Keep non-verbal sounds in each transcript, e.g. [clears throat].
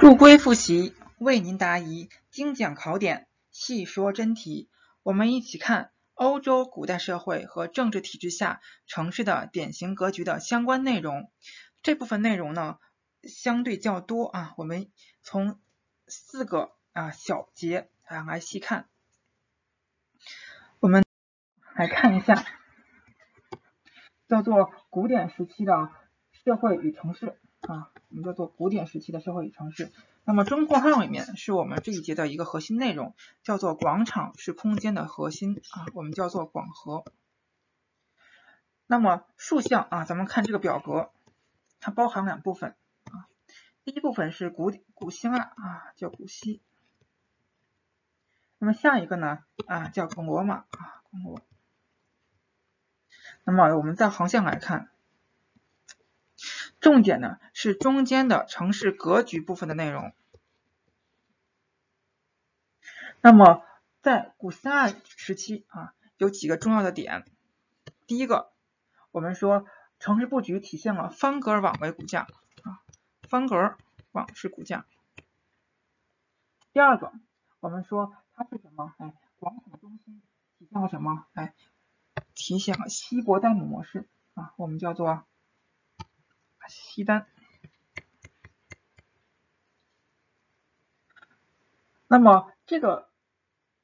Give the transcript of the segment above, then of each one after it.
入规复习，为您答疑，精讲考点，细说真题。我们一起看欧洲古代社会和政治体制下城市的典型格局的相关内容。这部分内容呢，相对较多啊。我们从四个啊小节啊来细看。我们来看一下，叫做古典时期的社会与城市啊。我们叫做古典时期的社会与城市。那么中括号里面是我们这一节的一个核心内容，叫做广场是空间的核心啊，我们叫做广和。那么竖向啊，咱们看这个表格，它包含两部分啊。第一部分是古古希腊啊，叫古希。那么下一个呢啊，叫古罗马啊，古罗。那么我们在横向来看。重点呢是中间的城市格局部分的内容。那么在古希腊时期啊，有几个重要的点。第一个，我们说城市布局体现了方格网为骨架啊，方格网是骨架。第二个，我们说它是什么？哎，广场中心体现了什么？哎，体现了希伯代姆模式啊，我们叫做。西单。那么，这个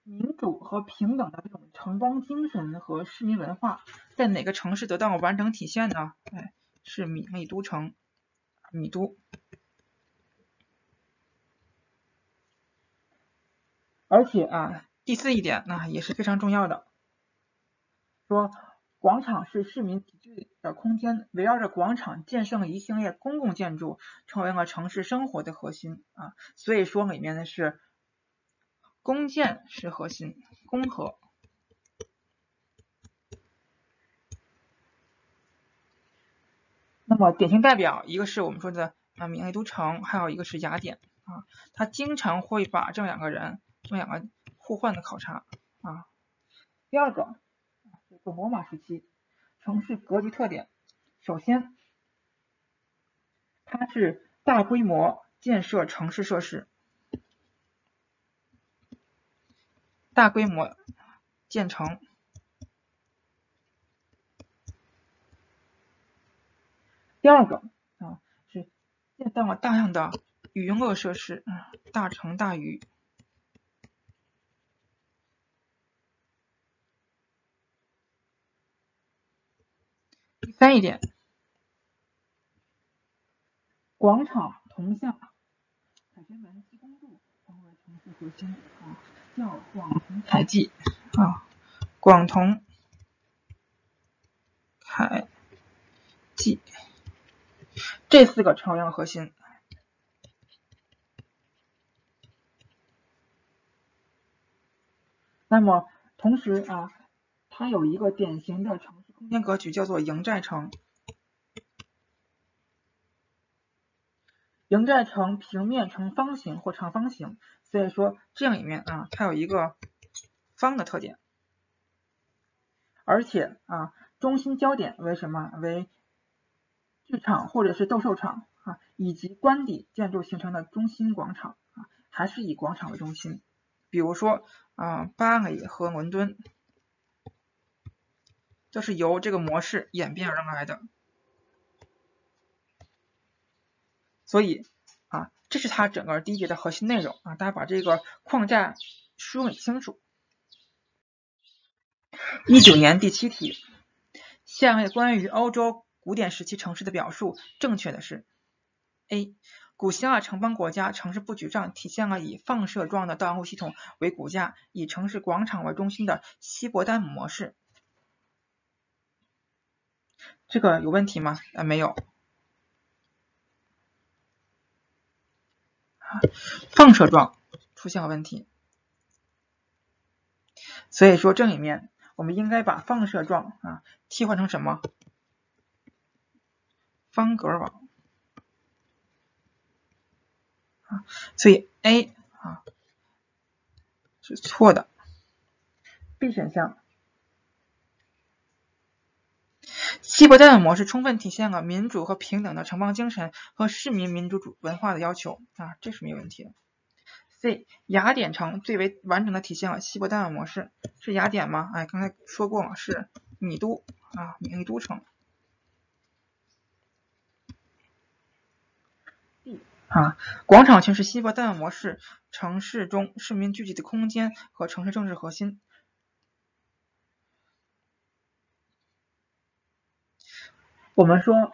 民主和平等的这种城邦精神和市民文化，在哪个城市得到了完整体现呢？哎，是米米都城，米都。而且啊，第四一点，那也是非常重要的，说。广场是市民集聚的空间，围绕着广场建设了一系列公共建筑，成为了城市生活的核心啊。所以说里面的是公建是核心，公和。那么典型代表一个是我们说的啊米内都城，还有一个是雅典啊，他经常会把这两个人这两个互换的考察啊。第二个。古罗马时期城市格局特点，首先，它是大规模建设城市设施，大规模建成。第二个啊，是建造了大量的娱乐设施，大城大娱。三一点，广场铜像、凯旋门、西公路成为城市核心啊，叫广铜凯记啊，广铜凯记，这四个朝阳核心。那么同时啊，它有一个典型的城。空间格局叫做营寨城，营寨城平面呈方形或长方形，所以说这样里面啊，它有一个方的特点，而且啊，中心焦点为什么？为剧场或者是斗兽场啊，以及官邸建筑形成的中心广场啊，还是以广场为中心，比如说啊，巴黎和伦敦。都是由这个模式演变而来的，所以啊，这是它整个第一节的核心内容啊，大家把这个框架梳理清楚。一九年第七题，下列关于欧洲古典时期城市的表述正确的是：A. 古希腊城邦国家城市布局上体现了以放射状的道路系统为骨架，以城市广场为中心的希伯丹模式。这个有问题吗？啊，没有。放射状出现了问题，所以说这里面我们应该把放射状啊替换成什么？方格网啊，所以 A 啊是错的，B 选项。希伯丹模式充分体现了民主和平等的城邦精神和市民民主主文化的要求啊，这是没有问题的。C 雅典城最为完整的体现了希伯丹尔模式，是雅典吗？哎，刚才说过了，是米都啊，米利都城。D 啊，广场群是希伯丹尔模式城市中市民聚集的空间和城市政治核心。我们说，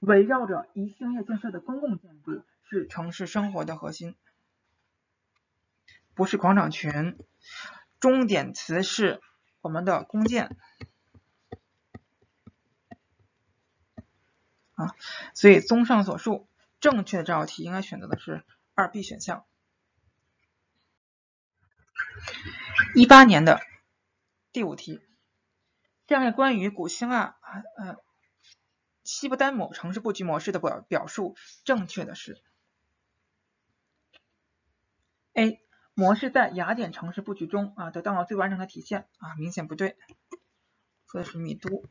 围绕着以兴业建设的公共建筑是城市生活的核心，不是广场群。重点词是我们的公建啊，所以综上所述，正确这道题应该选择的是二 B 选项。一八年的第五题。下面关于古希腊呃西伯丹某城市布局模式的表表述，正确的是 A 模式在雅典城市布局中啊得到了最完整的体现啊，明显不对，说的是米都。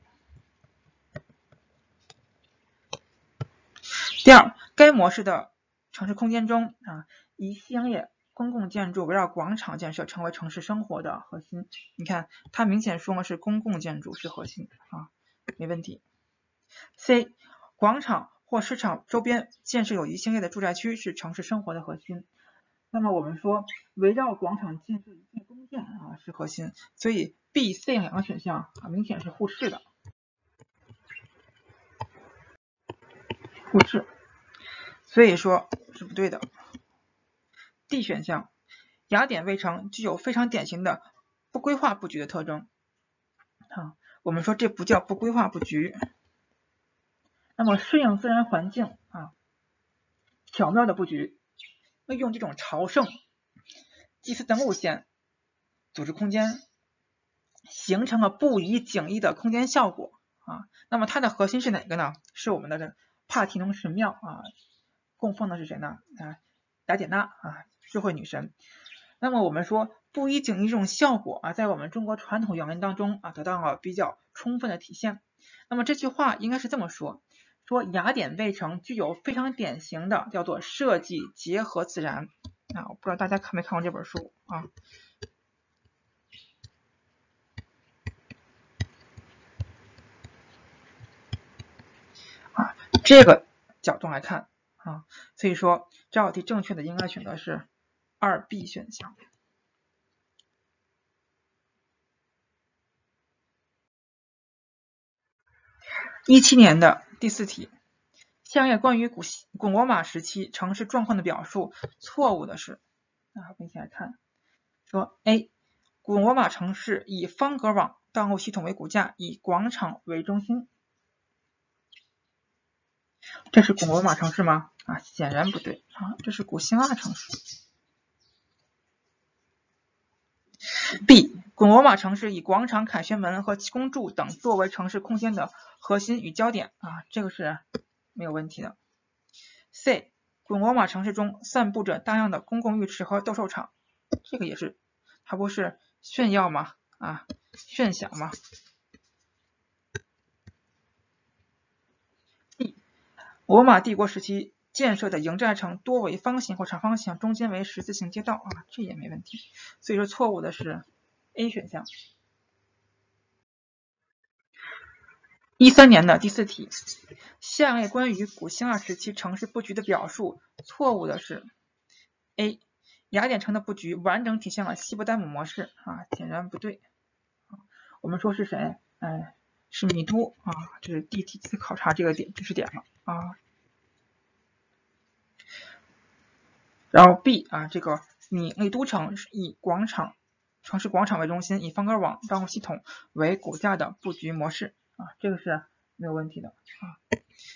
第二，该模式的城市空间中啊，以商业。公共建筑围绕广场建设成为城市生活的核心。你看，它明显说的是公共建筑是核心啊，没问题。C 广场或市场周边建设有宜兴业的住宅区是城市生活的核心。那么我们说围绕广场建设一切公建啊是核心，所以 B、C 两个选项啊明显是互斥的，互斥，所以说是不对的。D 选项，雅典卫城具有非常典型的不规划布局的特征。啊，我们说这不叫不规划布局。那么适应自然环境啊，巧妙的布局，那用这种朝圣、祭祀等路线组织空间，形成了不遗景异的空间效果啊。那么它的核心是哪个呢？是我们的帕提农神庙啊，供奉的是谁呢？啊，雅典娜啊。智慧女神，那么我们说布衣景异这种效果啊，在我们中国传统语言当中啊，得到了比较充分的体现。那么这句话应该是这么说：说雅典卫城具有非常典型的叫做设计结合自然啊，我不知道大家看没看过这本书啊？啊，这个角度来看啊，所以说这道题正确的应该选择是。二 B 选项。一七年的第四题，下列关于古古罗马时期城市状况的表述错误的是？那我们一起来看，说 A，古罗马城市以方格网道路系统为骨架，以广场为中心。这是古罗马城市吗？啊，显然不对啊，这是古希腊城市。B. 古罗马城市以广场、凯旋门和七公柱等作为城市空间的核心与焦点啊，这个是没有问题的。C. 古罗马城市中散布着大量的公共浴池和斗兽场，这个也是，它不是炫耀吗？啊，炫享吗？D. 罗马帝国时期。建设的营寨城多为方形或长方形，中间为十字形街道啊，这也没问题。所以说错误的是 A 选项。一三年的第四题，下列关于古希腊时期城市布局的表述错误的是 A，雅典城的布局完整体现了希伯丹姆模式啊，显然不对。我们说是谁？哎，是米都啊，这是第几次考察这个点知识点了啊。然后 B 啊，这个米利都城是以广场、城市广场为中心，以方格网道路系统为骨架的布局模式啊，这个是没有问题的啊。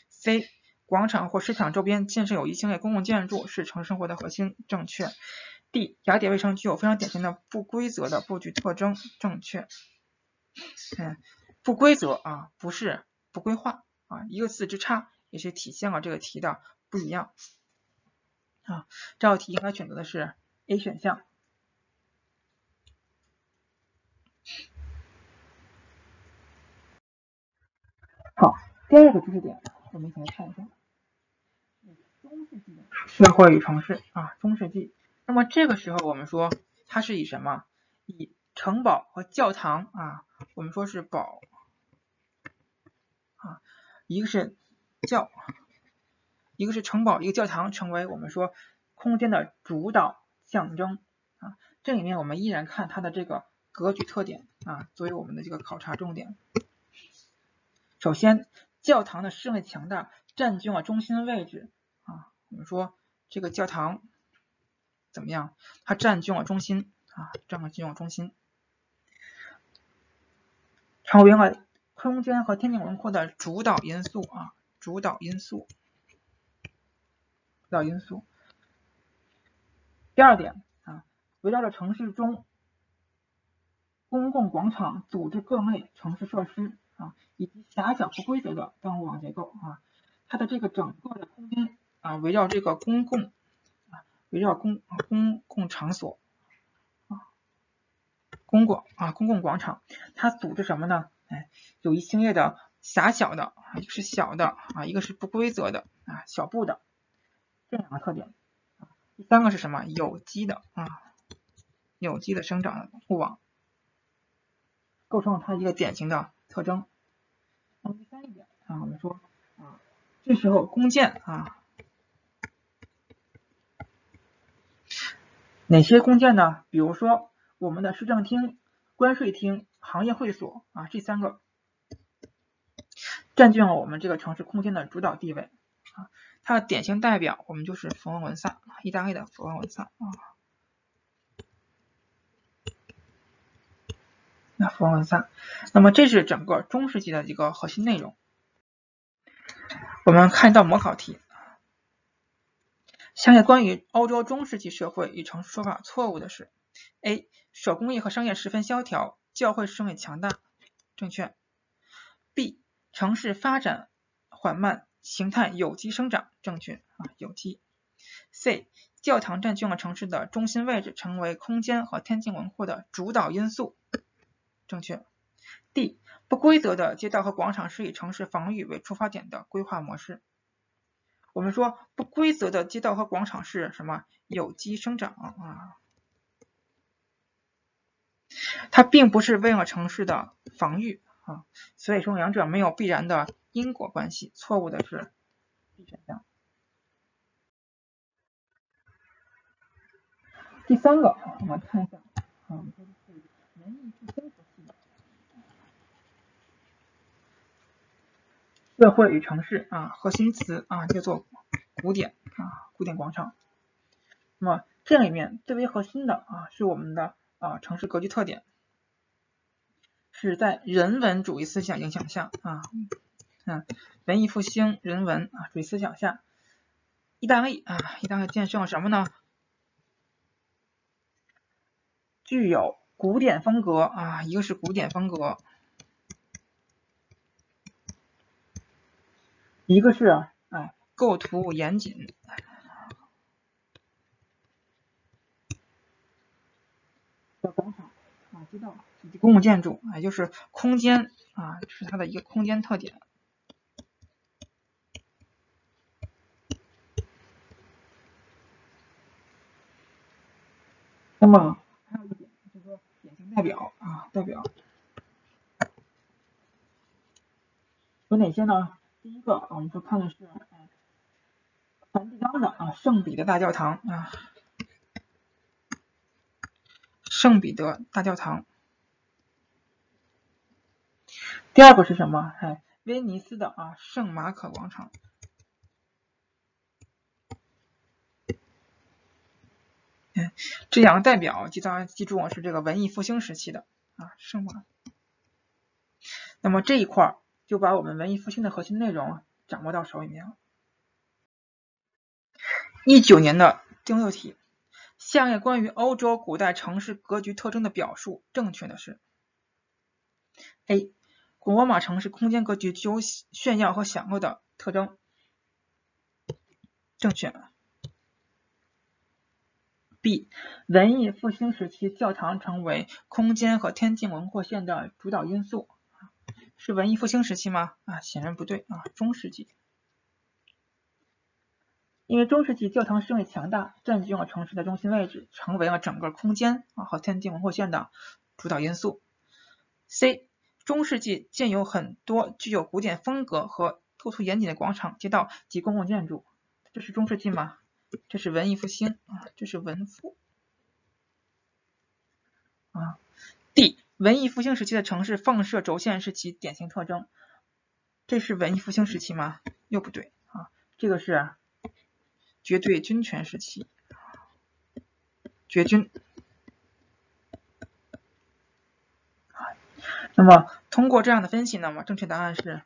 C 广场或市场周边建设有一系列公共建筑是城市生活的核心，正确。D 雅典卫城具有非常典型的不规则的布局特征，正确。嗯，不规则啊，不是不规划啊，一个字之差也是体现了这个题的不一样。啊，这道题应该选择的是 A 选项。好，第二个知识点，我们一起来看一下，中世纪社会与城市啊，中世纪。那么这个时候我们说它是以什么？以城堡和教堂啊，我们说是堡啊，一个是教，一个是城堡，一个教堂，成为我们说空间的主导象征啊。这里面我们依然看它的这个格局特点啊，作为我们的这个考察重点。首先，教堂的势力强大，占据了中心位置啊。我们说这个教堂怎么样？它占据了中心啊，占据了中心，成为了空间和天地轮廓的主导因素啊，主导因素，要因素。第二点啊，围绕着城市中公共广场组织各类城市设施。啊，以及狭小不规则的道路网结构啊，它的这个整个的空间啊，围绕这个公共啊，围绕公公共场所啊，公共啊公共广场，它组织什么呢？哎，有一系列的狭小的啊，一个是小的啊，一个是不规则的啊，小步的这两个特点。第三个是什么？有机的啊，有机的生长的路网，构成了它一个典型的。特征。那么第三一点啊，我们说啊，这时候弓箭啊，哪些弓箭呢？比如说我们的市政厅、关税厅、行业会所啊，这三个占据了我们这个城市空间的主导地位啊。它的典型代表，我们就是佛罗伦萨，意大利的佛罗伦萨啊。那佛罗伦萨，那么这是整个中世纪的一个核心内容。我们看到模考题，下列关于欧洲中世纪社会与城说法错误的是：A. 手工业和商业十分萧条，教会势力强大，正确；B. 城市发展缓慢，形态有机生长，正确啊，有机；C. 教堂占据了城市的中心位置，成为空间和天境轮廓的主导因素。正确。D 不规则的街道和广场是以城市防御为出发点的规划模式。我们说不规则的街道和广场是什么？有机生长啊，它并不是为了城市的防御啊，所以说两者没有必然的因果关系。错误的是 B 选项。第三个，我们看一下啊。社会与城市啊，核心词啊叫做古典啊，古典广场。那么这里面最为核心的啊是我们的啊城市格局特点，是在人文主义思想影响下啊，嗯，文艺复兴人文啊主义思想下，意大利啊，意大利建设了什么呢？具有古典风格啊，一个是古典风格。一个是哎构图严谨广场啊街道公共建筑，也就是空间啊是它的一个空间特点。那么还有一点就是说典型代表啊代表有哪些呢？第一个，我们说看的是梵蒂冈的啊圣彼得大教堂啊，圣彼得大教堂。第二个是什么？哎，威尼斯的啊圣马可广场。哎，这两个代表，记大家记住啊，是这个文艺复兴时期的啊圣马。那么这一块。就把我们文艺复兴的核心内容掌握到手里面了。一九年的第六题，下列关于欧洲古代城市格局特征的表述正确的是：A. 古罗马城市空间格局具有炫耀和享乐的特征，正确。B. 文艺复兴时期教堂成为空间和天际轮廓线的主导因素。是文艺复兴时期吗？啊，显然不对啊，中世纪。因为中世纪教堂势力强大，占据了城市的中心位置，成为了整个空间啊和天际轮廓线的主导因素。C，中世纪建有很多具有古典风格和构图严谨的广场、街道及公共建筑，这是中世纪吗？这是文艺复兴啊，这是文复啊。D，文艺复兴时期的城市放射轴线是其典型特征，这是文艺复兴时期吗？又不对啊，这个是。绝对军权时期，绝军。那么通过这样的分析，那么正确答案是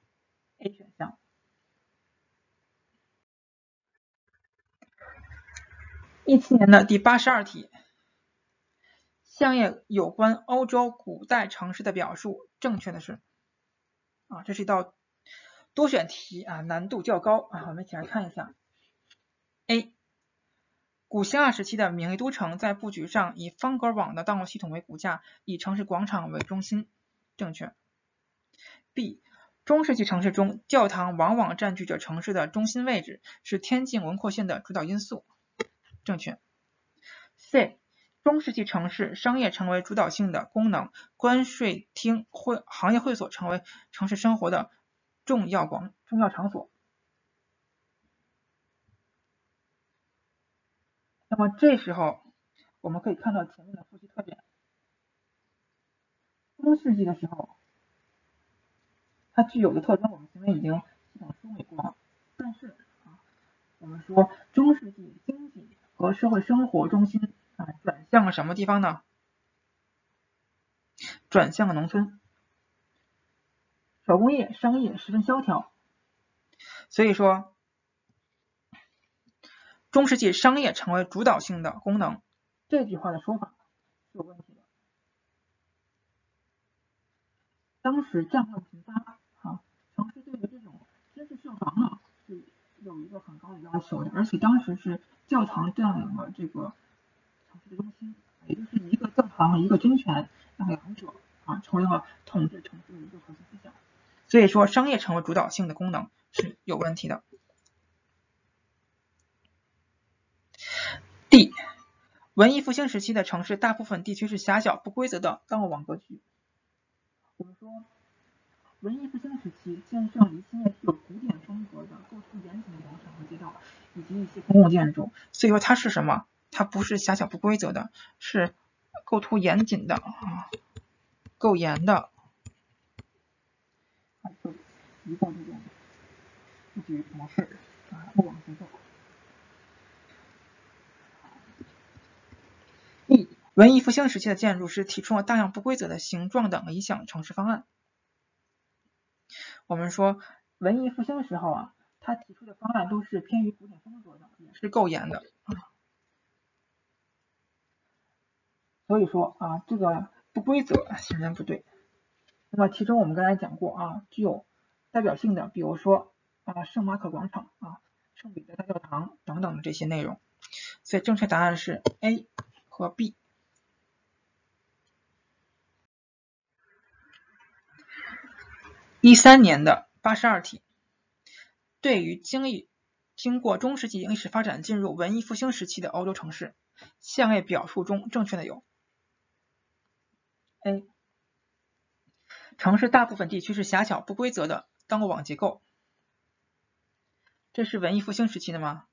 A 选项。一七年的第八十二题，下列有关欧洲古代城市的表述正确的是？啊，这是一道多选题啊，难度较高啊，我们一起来看一下。A. 古希腊时期的名利都城在布局上以方格网的道路系统为骨架，以城市广场为中心，正确。B. 中世纪城市中，教堂往往占据着城市的中心位置，是天境轮廓线的主导因素，正确。C. 中世纪城市商业成为主导性的功能，关税厅、会行业会所成为城市生活的重要广重要场所。那么这时候我们可以看到前面的复习特点。中世纪的时候，它具有的特征我们前面已经系统梳理过了。但是啊，我们说中世纪经济和社会生活中心啊转向了什么地方呢？转向了农村，手工业、商业十分萧条，所以说。中世纪商业成为主导性的功能，这句话的说法是有问题的。当时战乱频发，啊，城市对于这种军事设防呢是有一个很高的要求的，而且当时是教堂占领了这个城市的中心，也就是一个教堂一个军权，两者啊成为了统治城市的一个核心思想。所以说，商业成为主导性的功能是有问题的。D，文艺复兴时期的城市大部分地区是狭小不规则的单网格局。我们说，文艺复兴时期建设一系列具有古典风格的构图严谨的广场和街道，以及一些公共建筑。所以说它是什么？它不是狭小不规则的，是构图严谨的啊，够严的。一个这种布局模式啊，网结构。文艺复兴时期的建筑师提出了大量不规则的形状等理想城市方案。我们说文艺复兴时候啊，他提出的方案都是偏于古典风格的，也是够严的。所以说啊，这个不规则显然不对。那么其中我们刚才讲过啊，具有代表性的，比如说啊圣马可广场啊、圣彼得大教堂等等的这些内容。所以正确答案是 A 和 B。一三年的八十二题，对于经历经过中世纪历史发展进入文艺复兴时期的欧洲城市，下列表述中正确的有：A. 城市大部分地区是狭小不规则的单网结构，这是文艺复兴时期的吗？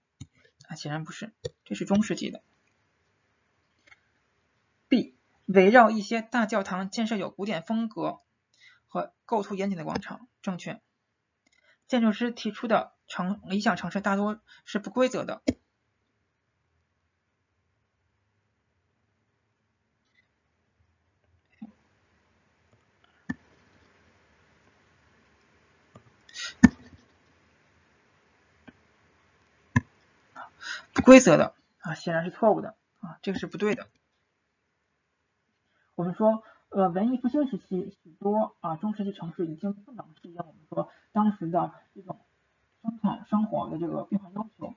啊，显然不是，这是中世纪的。B. 围绕一些大教堂建设有古典风格。和构图严谨的广场，正确。建筑师提出的城理想城市大多是不规则的，不规则的啊，显然是错误的啊，这个是不对的。我们说。呃，文艺复兴时期，许多啊中世纪城市已经不能适应我们说当时的这种生产生活的这个变化要求。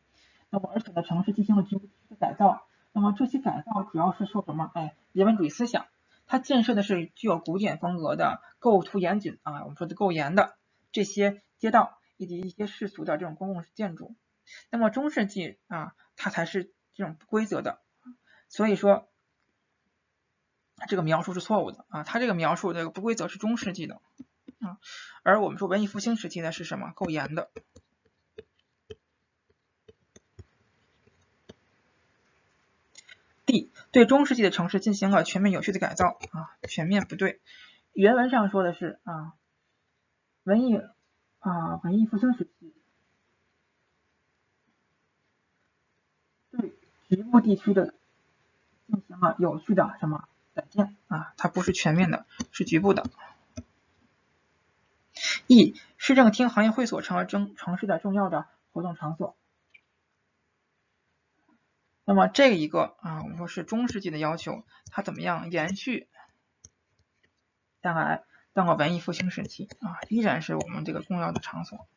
那么，而且呢，城市进行了局部的改造。那么这些改造主要是受什么？哎，人文主义思想。它建设的是具有古典风格的构图严谨啊，我们说的够严的这些街道以及一些世俗的这种公共建筑。那么中世纪啊，它才是这种不规则的，所以说这个描述是错误的啊，它这个描述这个不规则是中世纪的啊，而我们说文艺复兴时期的是什么？够严的。D 对中世纪的城市进行了全面有序的改造啊，全面不对，原文上说的是啊，文艺啊文艺复兴时期对局部地区的进行了有序的什么改建啊，它不是全面的，是局部的。E 市政厅、行业会所成了城城市的重要的活动场所。那么这一个啊，我们说是中世纪的要求，它怎么样延续下来到了文艺复兴时期啊，依然是我们这个重要的场所。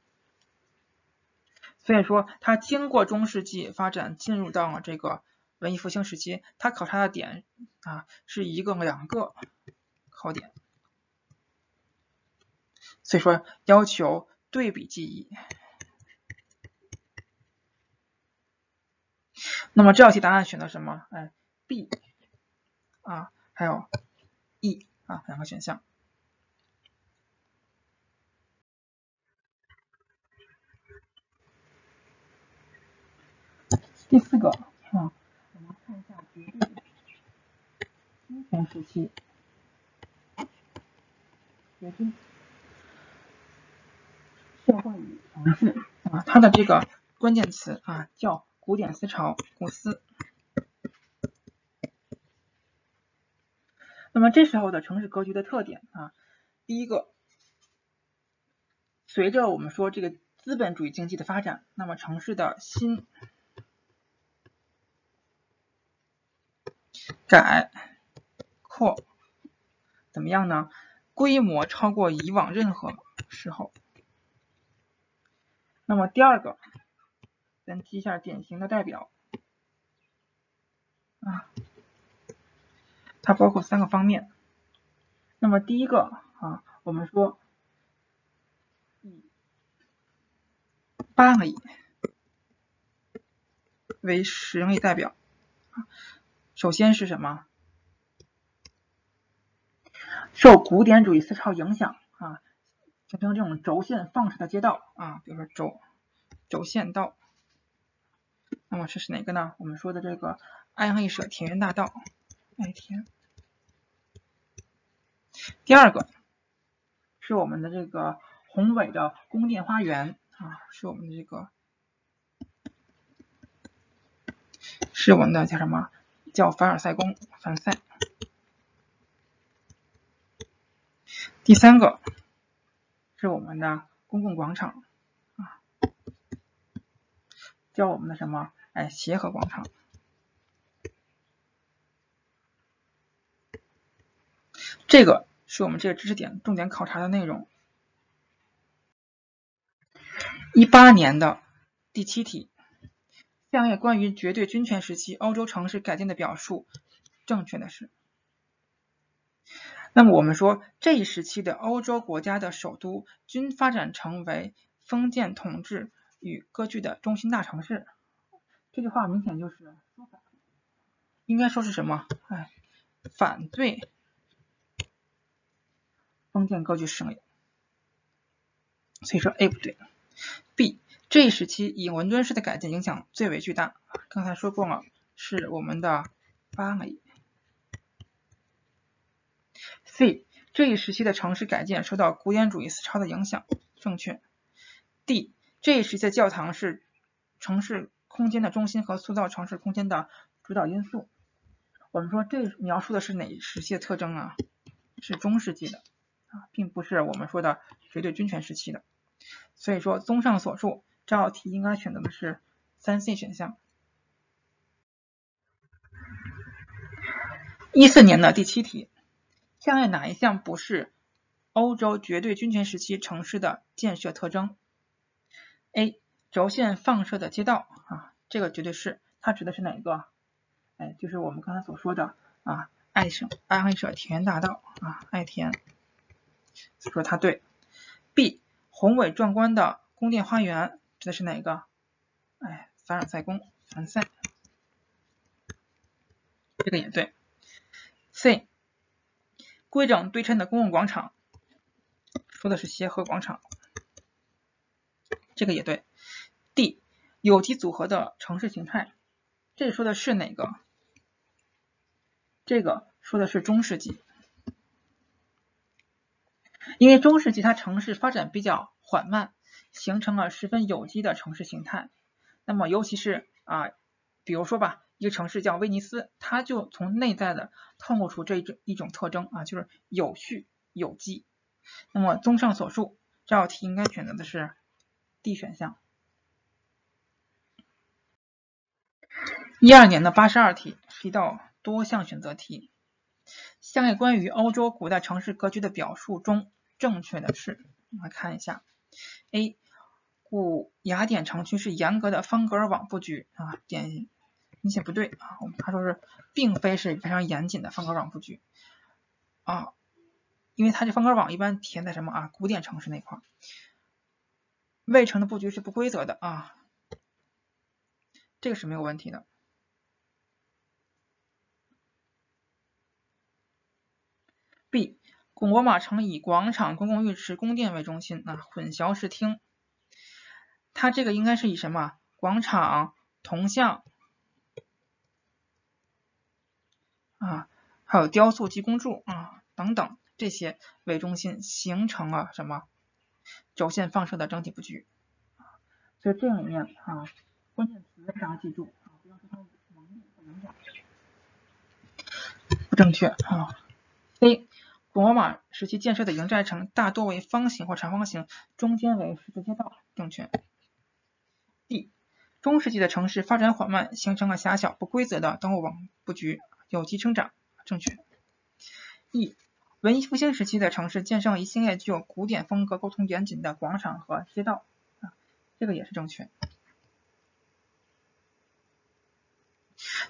所以说，它经过中世纪发展，进入到了这个文艺复兴时期，它考察的点啊是一个两个考点，所以说要求对比记忆。那么这道题答案选的什么？哎，B 啊，还有 E 啊，两个选项。第四个啊，看一下绝对君权时期，绝对社会与城市啊，它的这个关键词啊叫。古典思潮，古思。那么这时候的城市格局的特点啊，第一个，随着我们说这个资本主义经济的发展，那么城市的新改扩怎么样呢？规模超过以往任何时候。那么第二个。咱记一下典型的代表啊，它包括三个方面。那么第一个啊，我们说以八个亿为使用例代表啊，首先是什么？受古典主义思潮影响啊，形成这种轴线放射的街道啊，比如说轴轴线道。那么这是哪个呢？我们说的这个爱爱舍田园大道，爱田。第二个是我们的这个宏伟的宫殿花园啊，是我们的这个是我们的叫什么？叫凡尔赛宫，凡尔赛。第三个是我们的公共广场啊，叫我们的什么？哎，协和广场，这个是我们这个知识点重点考察的内容。一八年的第七题，下列关于绝对君权时期欧洲城市改建的表述正确的是？那么我们说这一时期的欧洲国家的首都均发展成为封建统治与割据的中心大城市。这句话明显就是说反，应该说是什么？哎，反对封建割据势力。所以说 A 不对。这一时期以伦敦式的改建影响最为巨大，刚才说过了，是我们的巴黎。C 这一时期的城市改建受到古典主义思潮的影响，正确。D 这一时期的教堂是城市。空间的中心和塑造城市空间的主导因素。我们说这描述的是哪时期的特征啊？是中世纪的啊，并不是我们说的绝对君权时期的。所以说，综上所述，这道题应该选择的是三 C 选项。一四年的第七题，下列哪一项不是欧洲绝对君权时期城市的建设特征？A 轴线放射的街道啊，这个绝对是，它指的是哪个？哎，就是我们刚才所说的啊，爱省爱爱舍田园大道啊，爱田。说它对。B 宏伟壮观的宫殿花园指的是哪个？哎，凡尔赛宫，凡赛，这个也对。C 规整对称的公共广场，说的是协和广场，这个也对。D 有机组合的城市形态，这说的是哪个？这个说的是中世纪，因为中世纪它城市发展比较缓慢，形成了十分有机的城市形态。那么尤其是啊，比如说吧，一个城市叫威尼斯，它就从内在的透露出这一种一种特征啊，就是有序有机。那么综上所述，这道题应该选择的是 D 选项。一二年的八十二题是一道多项选择题。下列关于欧洲古代城市格局的表述中，正确的是，我们来看一下。A. 古雅典城区是严格的方格网布局啊，点明显不对啊。我们他说是，并非是非常严谨的方格网布局啊，因为它这方格网一般体现在什么啊？古典城市那块，卫城的布局是不规则的啊，这个是没有问题的。B. 古罗马城以广场、公共浴池、宫殿为中心，啊，混淆视听。它这个应该是以什么广场、铜像啊，还有雕塑及公柱啊等等这些为中心，形成了什么轴线放射的整体布局。所以这里面啊，关键词大家记住啊，不要说它能力不能量，不正确啊。C 古罗马时期建设的营寨城大多为方形或长方形，中间为十字街道，正确。中世纪的城市发展缓慢，形成了狭小不规则的灯网布局，有机生长，正确。E 文艺复兴时期的城市建设一系列具有古典风格、沟通严谨的广场和街道，啊，这个也是正确。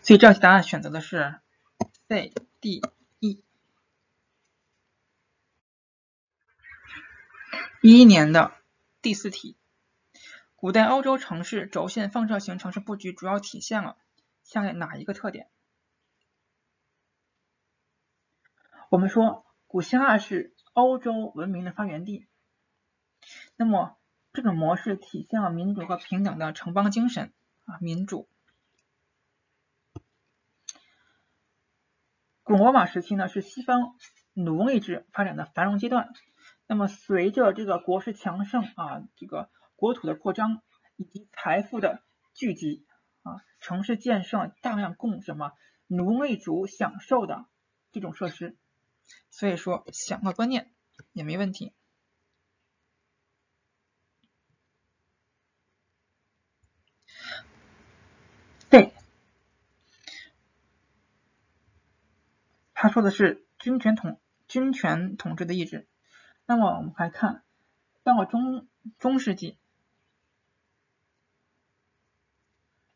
所以这道题答案选择的是 C、D、E。一一年的第四题，古代欧洲城市轴线放射型城市布局主要体现了下列哪一个特点？我们说古希腊是欧洲文明的发源地，那么这种模式体现了民主和平等的城邦精神啊，民主。古罗马时期呢是西方奴隶制发展的繁荣阶段。那么随着这个国势强盛啊，这个国土的扩张以及财富的聚集啊，城市建设大量供什么奴隶主享受的这种设施，所以说享乐观念也没问题。对，他说的是军权统军权统治的意志。那么我们来看，到了中中世纪，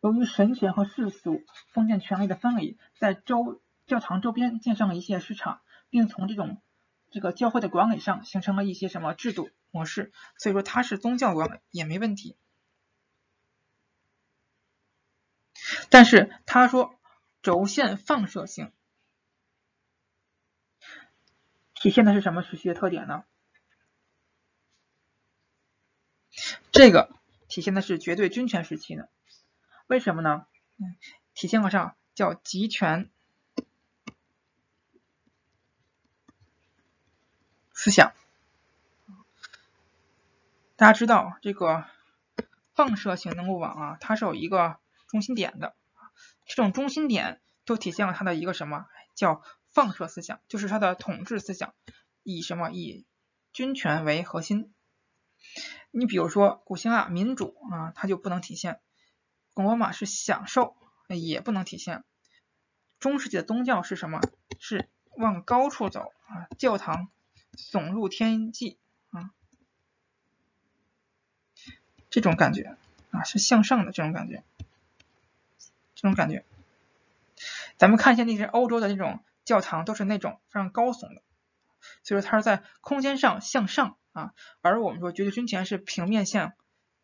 由于神权和世俗封建权力的分离，在周教堂周边建上了一些市场，并从这种这个教会的管理上形成了一些什么制度模式，所以说它是宗教管理也没问题。但是他说轴线放射性体现的是什么时期的特点呢？这个体现的是绝对军权时期呢，为什么呢？体现个啥？叫集权思想。大家知道这个放射性能够网啊，它是有一个中心点的，这种中心点都体现了它的一个什么？叫放射思想，就是它的统治思想，以什么？以军权为核心。你比如说古希腊民主啊，它就不能体现；古罗马是享受，也不能体现。中世纪的宗教是什么？是往高处走啊，教堂耸入天际啊，这种感觉啊，是向上的这种感觉，这种感觉。咱们看一下那些欧洲的那种教堂，都是那种非常高耸的，所以说它是在空间上向上啊，而我们说绝对均钱是平面向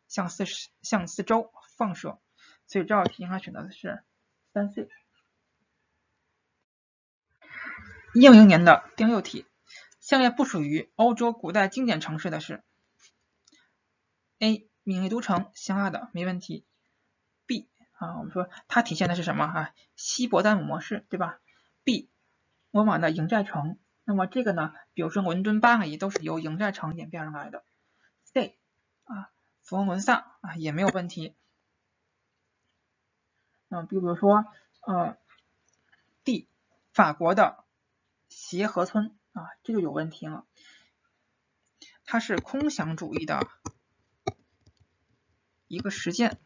向四向四周放射，所以这道题应该选择的是三 C。应营年的第六题，下列不属于欧洲古代经典城市的是：A. 名利都城，希腊的没问题。B. 啊，我们说它体现的是什么啊？希伯丹姆模式，对吧？B. 罗马的营寨城，那么这个呢，比如说伦敦、巴黎都是由营寨城演变而来的。C 啊，佛罗伦萨啊也没有问题。嗯，比如说呃 D 法国的协和村啊，这就有问题了，它是空想主义的一个实践。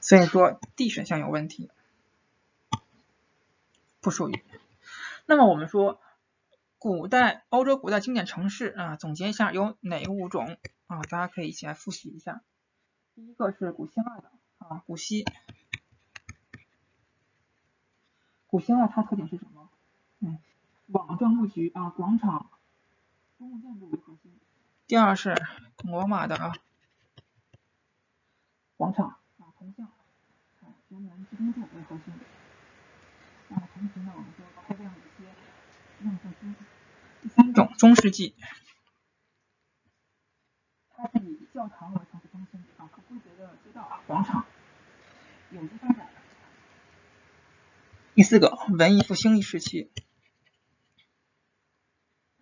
所以说 D 选项有问题，不属于。那么我们说古代欧洲古代经典城市啊，总结一下有哪五种啊？大家可以一起来复习一下。第一个是古希腊的啊，古希。古希腊它特点是什么？嗯，网状布局啊，广场、公共建筑为核心。第二是罗马的啊广场啊，铜像。啊人文集中度为核心，那么同时呢，我们说还会有一些。第三种中世纪，它是以教堂为城市中心啊，可规则的街道、广场，有机发展。第四个文艺复兴时期，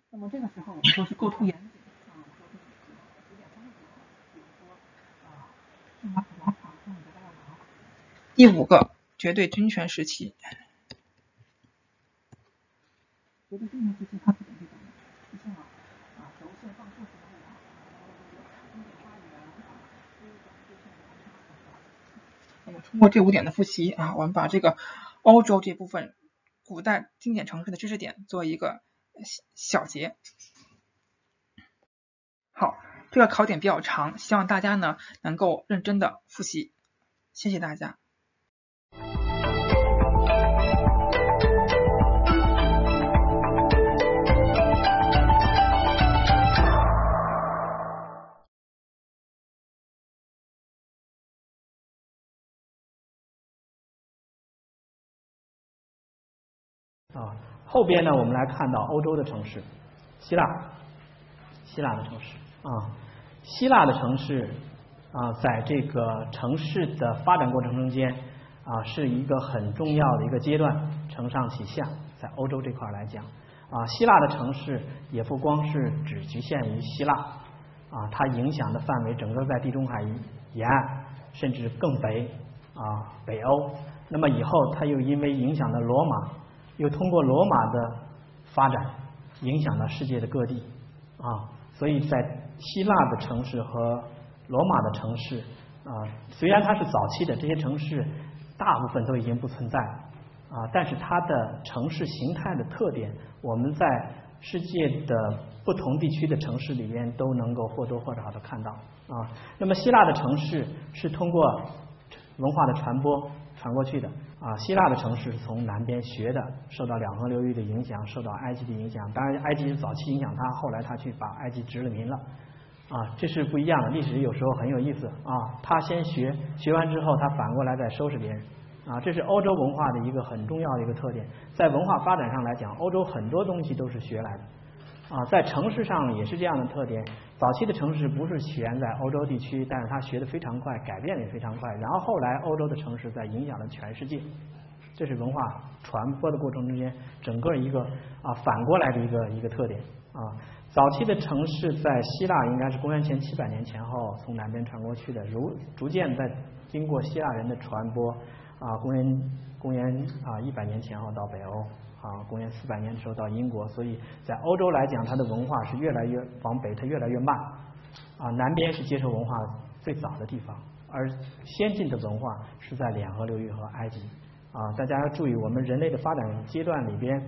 那么这个时候我们说是构图严谨啊，说是古典风格，比如说啊圣马可广场、圣彼得大教堂。第五个绝对君权时期，绝对君权时期它是怎么的？出现了啊轴线放射式的物啊，经典花园啊，规则对称的安插那么通过这五点的复习啊，我们把这个欧洲这部分古代经典城市的知识点做一个小结。好，这个考点比较长，希望大家呢能够认真的复习，谢谢大家。啊，后边呢，我们来看到欧洲的城市，希腊，希腊的城市啊，希腊的城市啊，在这个城市的发展过程中间啊，是一个很重要的一个阶段，承上启下，在欧洲这块来讲啊，希腊的城市也不光是只局限于希腊啊，它影响的范围整个在地中海沿岸，甚至更北啊，北欧。那么以后，它又因为影响了罗马。又通过罗马的发展，影响了世界的各地啊，所以在希腊的城市和罗马的城市啊，虽然它是早期的这些城市，大部分都已经不存在啊，但是它的城市形态的特点，我们在世界的不同地区的城市里边都能够或多或少的看到啊。那么希腊的城市是通过文化的传播传过去的。啊，希腊的城市是从南边学的，受到两河流域的影响，受到埃及的影响。当然，埃及是早期影响他，后来他去把埃及殖了民了。啊，这是不一样的。历史有时候很有意思啊。他先学，学完之后他反过来再收拾别人。啊，这是欧洲文化的一个很重要的一个特点。在文化发展上来讲，欧洲很多东西都是学来的。啊，在城市上也是这样的特点。早期的城市不是起源在欧洲地区，但是它学的非常快，改变也非常快。然后后来欧洲的城市在影响了全世界，这是文化传播的过程中间整个一个啊反过来的一个一个特点啊。早期的城市在希腊应该是公元前七百年前后从南边传过去的，如逐渐在经过希腊人的传播啊，公元公元啊一百年前后到北欧。啊，公元四百年的时候到英国，所以在欧洲来讲，它的文化是越来越往北，它越来越慢。啊，南边是接受文化最早的地方，而先进的文化是在两河流域和埃及。啊，大家要注意，我们人类的发展阶段里边，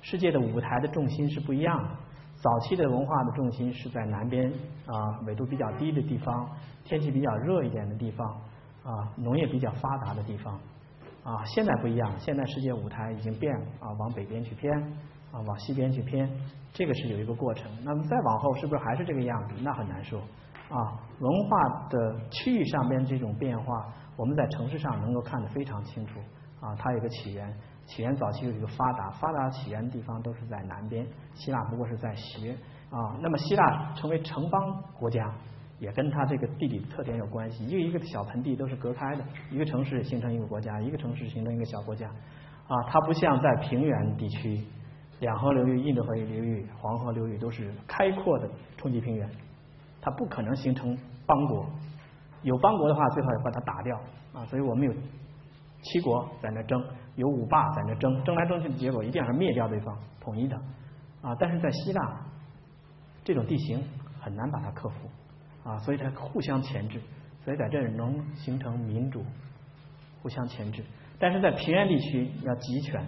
世界的舞台的重心是不一样的。早期的文化的重心是在南边啊，纬度比较低的地方，天气比较热一点的地方，啊，农业比较发达的地方。啊，现在不一样，现在世界舞台已经变了啊，往北边去偏啊，往西边去偏，这个是有一个过程。那么再往后是不是还是这个样子？那很难说啊。文化的区域上边这种变化，我们在城市上能够看得非常清楚啊。它有个起源，起源早期有一个发达，发达起源的地方都是在南边，希腊不过是在西边啊。那么希腊成为城邦国家。也跟它这个地理特点有关系，一个一个小盆地都是隔开的，一个城市形成一个国家，一个城市形成一个小国家，啊，它不像在平原地区，两河流域、印度河流域、黄河流域都是开阔的冲积平原，它不可能形成邦国，有邦国的话最好要把它打掉，啊，所以我们有七国在那争，有五霸在那争，争来争去的结果一定要是灭掉对方，统一的，啊，但是在希腊这种地形很难把它克服。啊，所以它互相钳制，所以在这儿能形成民主，互相钳制。但是在平原地区要集权，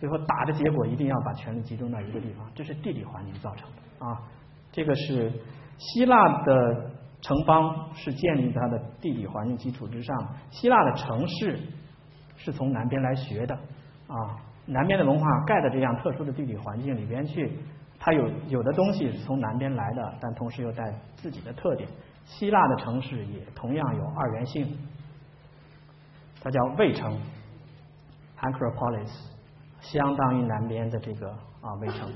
最后打的结果一定要把权力集中到一个地方，这是地理环境造成的啊。这个是希腊的城邦是建立在它的地理环境基础之上，希腊的城市是从南边来学的啊，南边的文化盖在这样特殊的地理环境里边去。它有有的东西是从南边来的，但同时又带自己的特点。希腊的城市也同样有二元性，它叫卫城 （Acropolis），相当于南边的这个啊卫城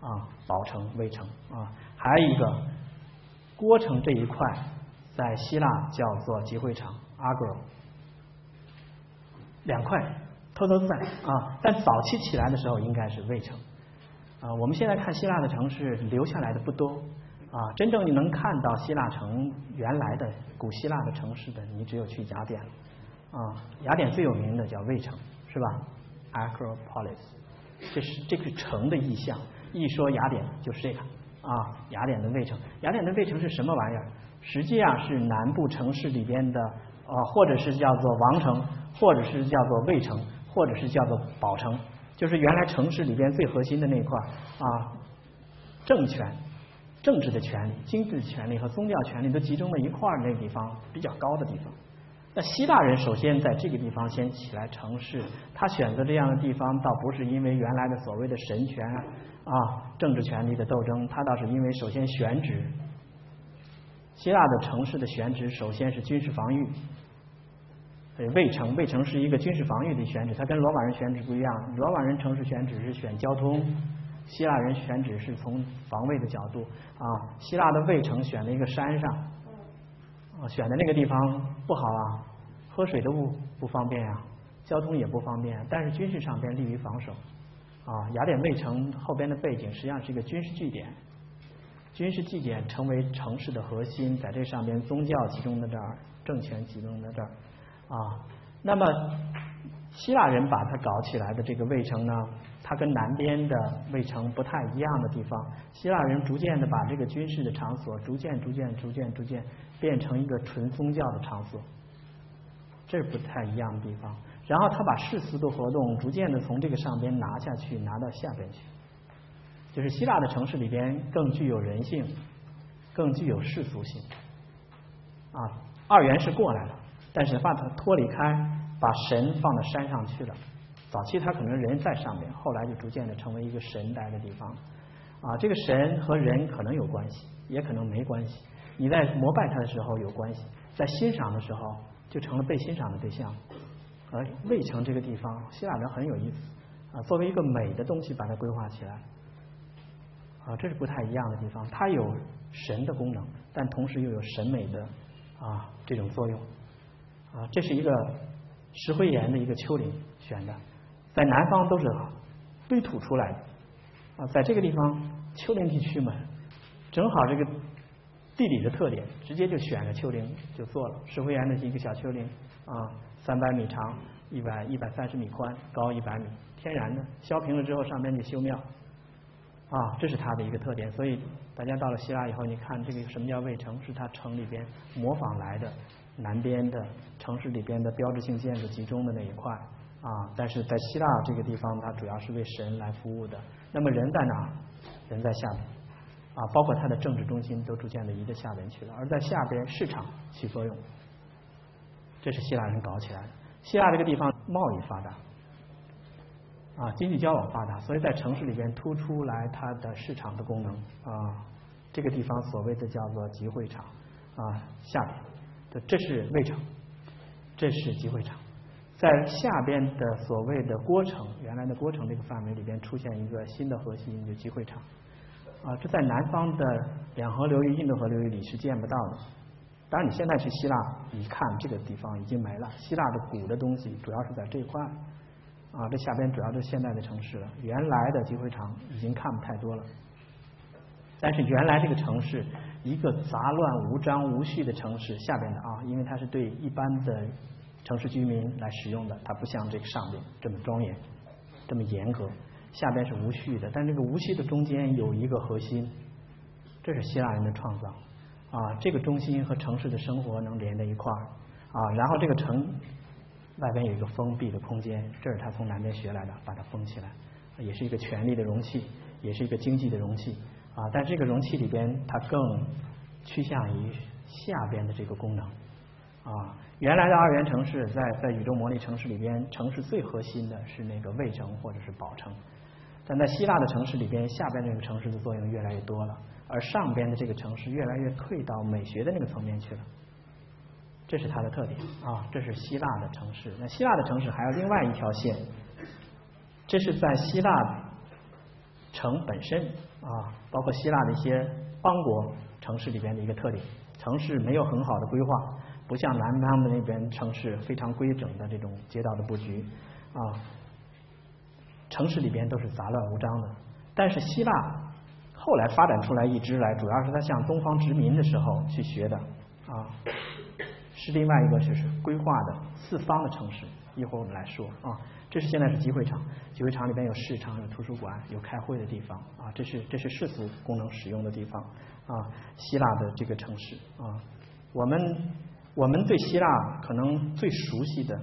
啊宝城卫城啊。还有一个郭城这一块，在希腊叫做集会场 （Agro），两块偷偷在啊，但早期起来的时候应该是卫城。啊，我们现在看希腊的城市留下来的不多啊，真正你能看到希腊城原来的古希腊的城市的，你只有去雅典了啊。雅典最有名的叫卫城，是吧？Acropolis，这是这个城的意象。一说雅典就是这个啊，雅典的卫城。雅典的卫城是什么玩意儿？实际上是南部城市里边的啊，或者是叫做王城，或者是叫做卫城，或者是叫做宝城。就是原来城市里边最核心的那块啊，政权、政治的权利、经济的权利和宗教权利都集中在一块儿那地方比较高的地方。那希腊人首先在这个地方先起来城市，他选择这样的地方，倒不是因为原来的所谓的神权啊、政治权力的斗争，他倒是因为首先选址，希腊的城市的选址首先是军事防御。卫城，卫城是一个军事防御的选址，它跟罗马人选址不一样。罗马人城市选址是选交通，希腊人选址是从防卫的角度啊。希腊的卫城选了一个山上，啊，选的那个地方不好啊，喝水都不不方便呀，交通也不方便，但是军事上边利于防守啊。雅典卫城后边的背景实际上是一个军事据点，军事据点成为城市的核心，在这上边宗教集中在这儿，政权集中在这儿。啊，那么希腊人把它搞起来的这个卫城呢，它跟南边的卫城不太一样的地方，希腊人逐渐的把这个军事的场所逐渐、逐渐、逐渐、逐渐变成一个纯宗教的场所，这是不太一样的地方。然后他把世俗的活动逐渐的从这个上边拿下去，拿到下边去，就是希腊的城市里边更具有人性，更具有世俗性。啊，二元是过来了。但是把它脱离开，把神放到山上去了。早期他可能人在上面，后来就逐渐的成为一个神待的地方。啊，这个神和人可能有关系，也可能没关系。你在膜拜他的时候有关系，在欣赏的时候就成了被欣赏的对象。而卫城这个地方，希腊人很有意思啊，作为一个美的东西把它规划起来。啊，这是不太一样的地方。它有神的功能，但同时又有审美的啊这种作用。啊，这是一个石灰岩的一个丘陵选的，在南方都是堆土出来的啊，在这个地方丘陵地区嘛，正好这个地理的特点，直接就选了丘陵就做了石灰岩的一个小丘陵啊，三百米长，一百一百三十米宽，高一百米，天然的，削平了之后上边就修庙啊，这是它的一个特点。所以大家到了希腊以后，你看这个什么叫卫城，是它城里边模仿来的。南边的城市里边的标志性建筑集中的那一块啊，但是在希腊这个地方，它主要是为神来服务的。那么人在哪？人在下面啊，包括它的政治中心都逐渐的移到下边去了。而在下边市场起作用，这是希腊人搞起来的。希腊这个地方贸易发达，啊，经济交往发达，所以在城市里边突出来它的市场的功能啊。这个地方所谓的叫做集会场啊，下边，这是卫城，这是集会场。在下边的所谓的郭城，原来的郭城这个范围里边出现一个新的核心，就集会场。啊，这在南方的两河流域、印度河流域里是见不到的。当然，你现在去希腊一看，这个地方已经没了。希腊的古的东西主要是在这一块。啊，这下边主要是现代的城市了。原来的集会场已经看不太多了。但是原来这个城市，一个杂乱无章无序的城市，下边的啊，因为它是对一般的。城市居民来使用的，它不像这个上面这么庄严，这么严格。下边是无序的，但这个无序的中间有一个核心，这是希腊人的创造啊。这个中心和城市的生活能连在一块儿啊。然后这个城外边有一个封闭的空间，这是他从南边学来的，把它封起来，也是一个权力的容器，也是一个经济的容器啊。但这个容器里边，它更趋向于下边的这个功能啊。原来的二元城市，在在宇宙模拟城市里边，城市最核心的是那个卫城或者是宝城。但在希腊的城市里边，下边这个城市的作用越来越多了，而上边的这个城市越来越退到美学的那个层面去了。这是它的特点啊，这是希腊的城市。那希腊的城市还有另外一条线，这是在希腊城本身啊，包括希腊的一些邦国城市里边的一个特点，城市没有很好的规划。不像南方的那边城市非常规整的这种街道的布局啊，城市里边都是杂乱无章的。但是希腊后来发展出来一支来，主要是他向东方殖民的时候去学的啊，是另外一个就是规划的四方的城市。一会儿我们来说啊，这是现在是集会场，集会场里边有市场、有图书馆、有开会的地方啊，这是这是世俗功能使用的地方啊。希腊的这个城市啊，我们。我们对希腊可能最熟悉的、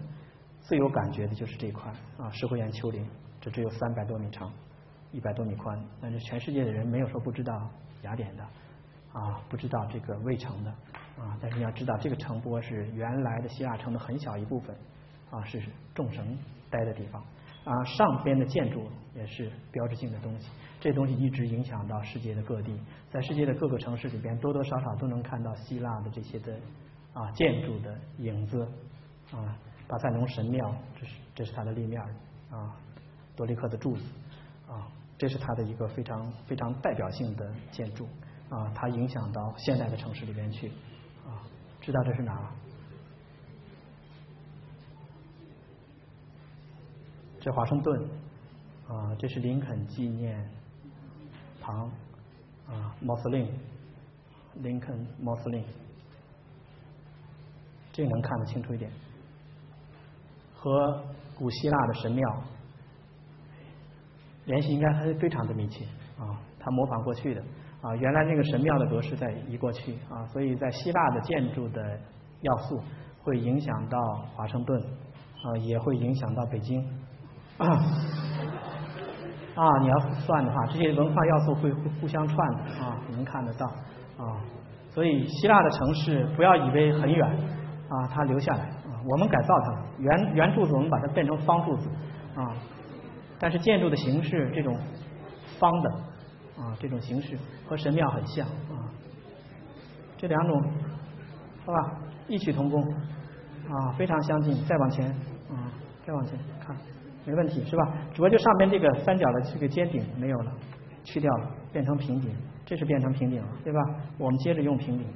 最有感觉的就是这块啊，石灰岩丘陵，这只有三百多米长，一百多米宽，但是全世界的人没有说不知道雅典的啊，不知道这个卫城的啊，但是你要知道，这个城波是原来的希腊城的很小一部分啊，是众神待的地方。啊，上边的建筑也是标志性的东西，这东西一直影响到世界的各地，在世界的各个城市里边，多多少少都能看到希腊的这些的。啊，建筑的影子。啊，巴塞隆神庙，这是这是它的立面啊，多利克的柱子。啊，这是它的一个非常非常代表性的建筑。啊，它影响到现代的城市里边去。啊，知道这是哪吗？这华盛顿啊，这是林肯纪念堂啊，Mausoleum，林肯 Mausoleum。这能看得清楚一点，和古希腊的神庙联系应该还是非常的密切啊。它模仿过去的啊，原来那个神庙的格式在移过去啊，所以在希腊的建筑的要素会影响到华盛顿啊，也会影响到北京啊啊。你要算的话，这些文化要素会互互相串的啊，能看得到啊。所以希腊的城市不要以为很远。啊，它留下来啊，我们改造它，圆圆柱子我们把它变成方柱子啊，但是建筑的形式这种方的啊，这种形式和神庙很像啊，这两种是吧，异曲同工啊，非常相近。再往前啊，再往前看，没问题是吧？主要就上边这个三角的这个尖顶没有了，去掉了，变成平顶，这是变成平顶了，对吧？我们接着用平顶。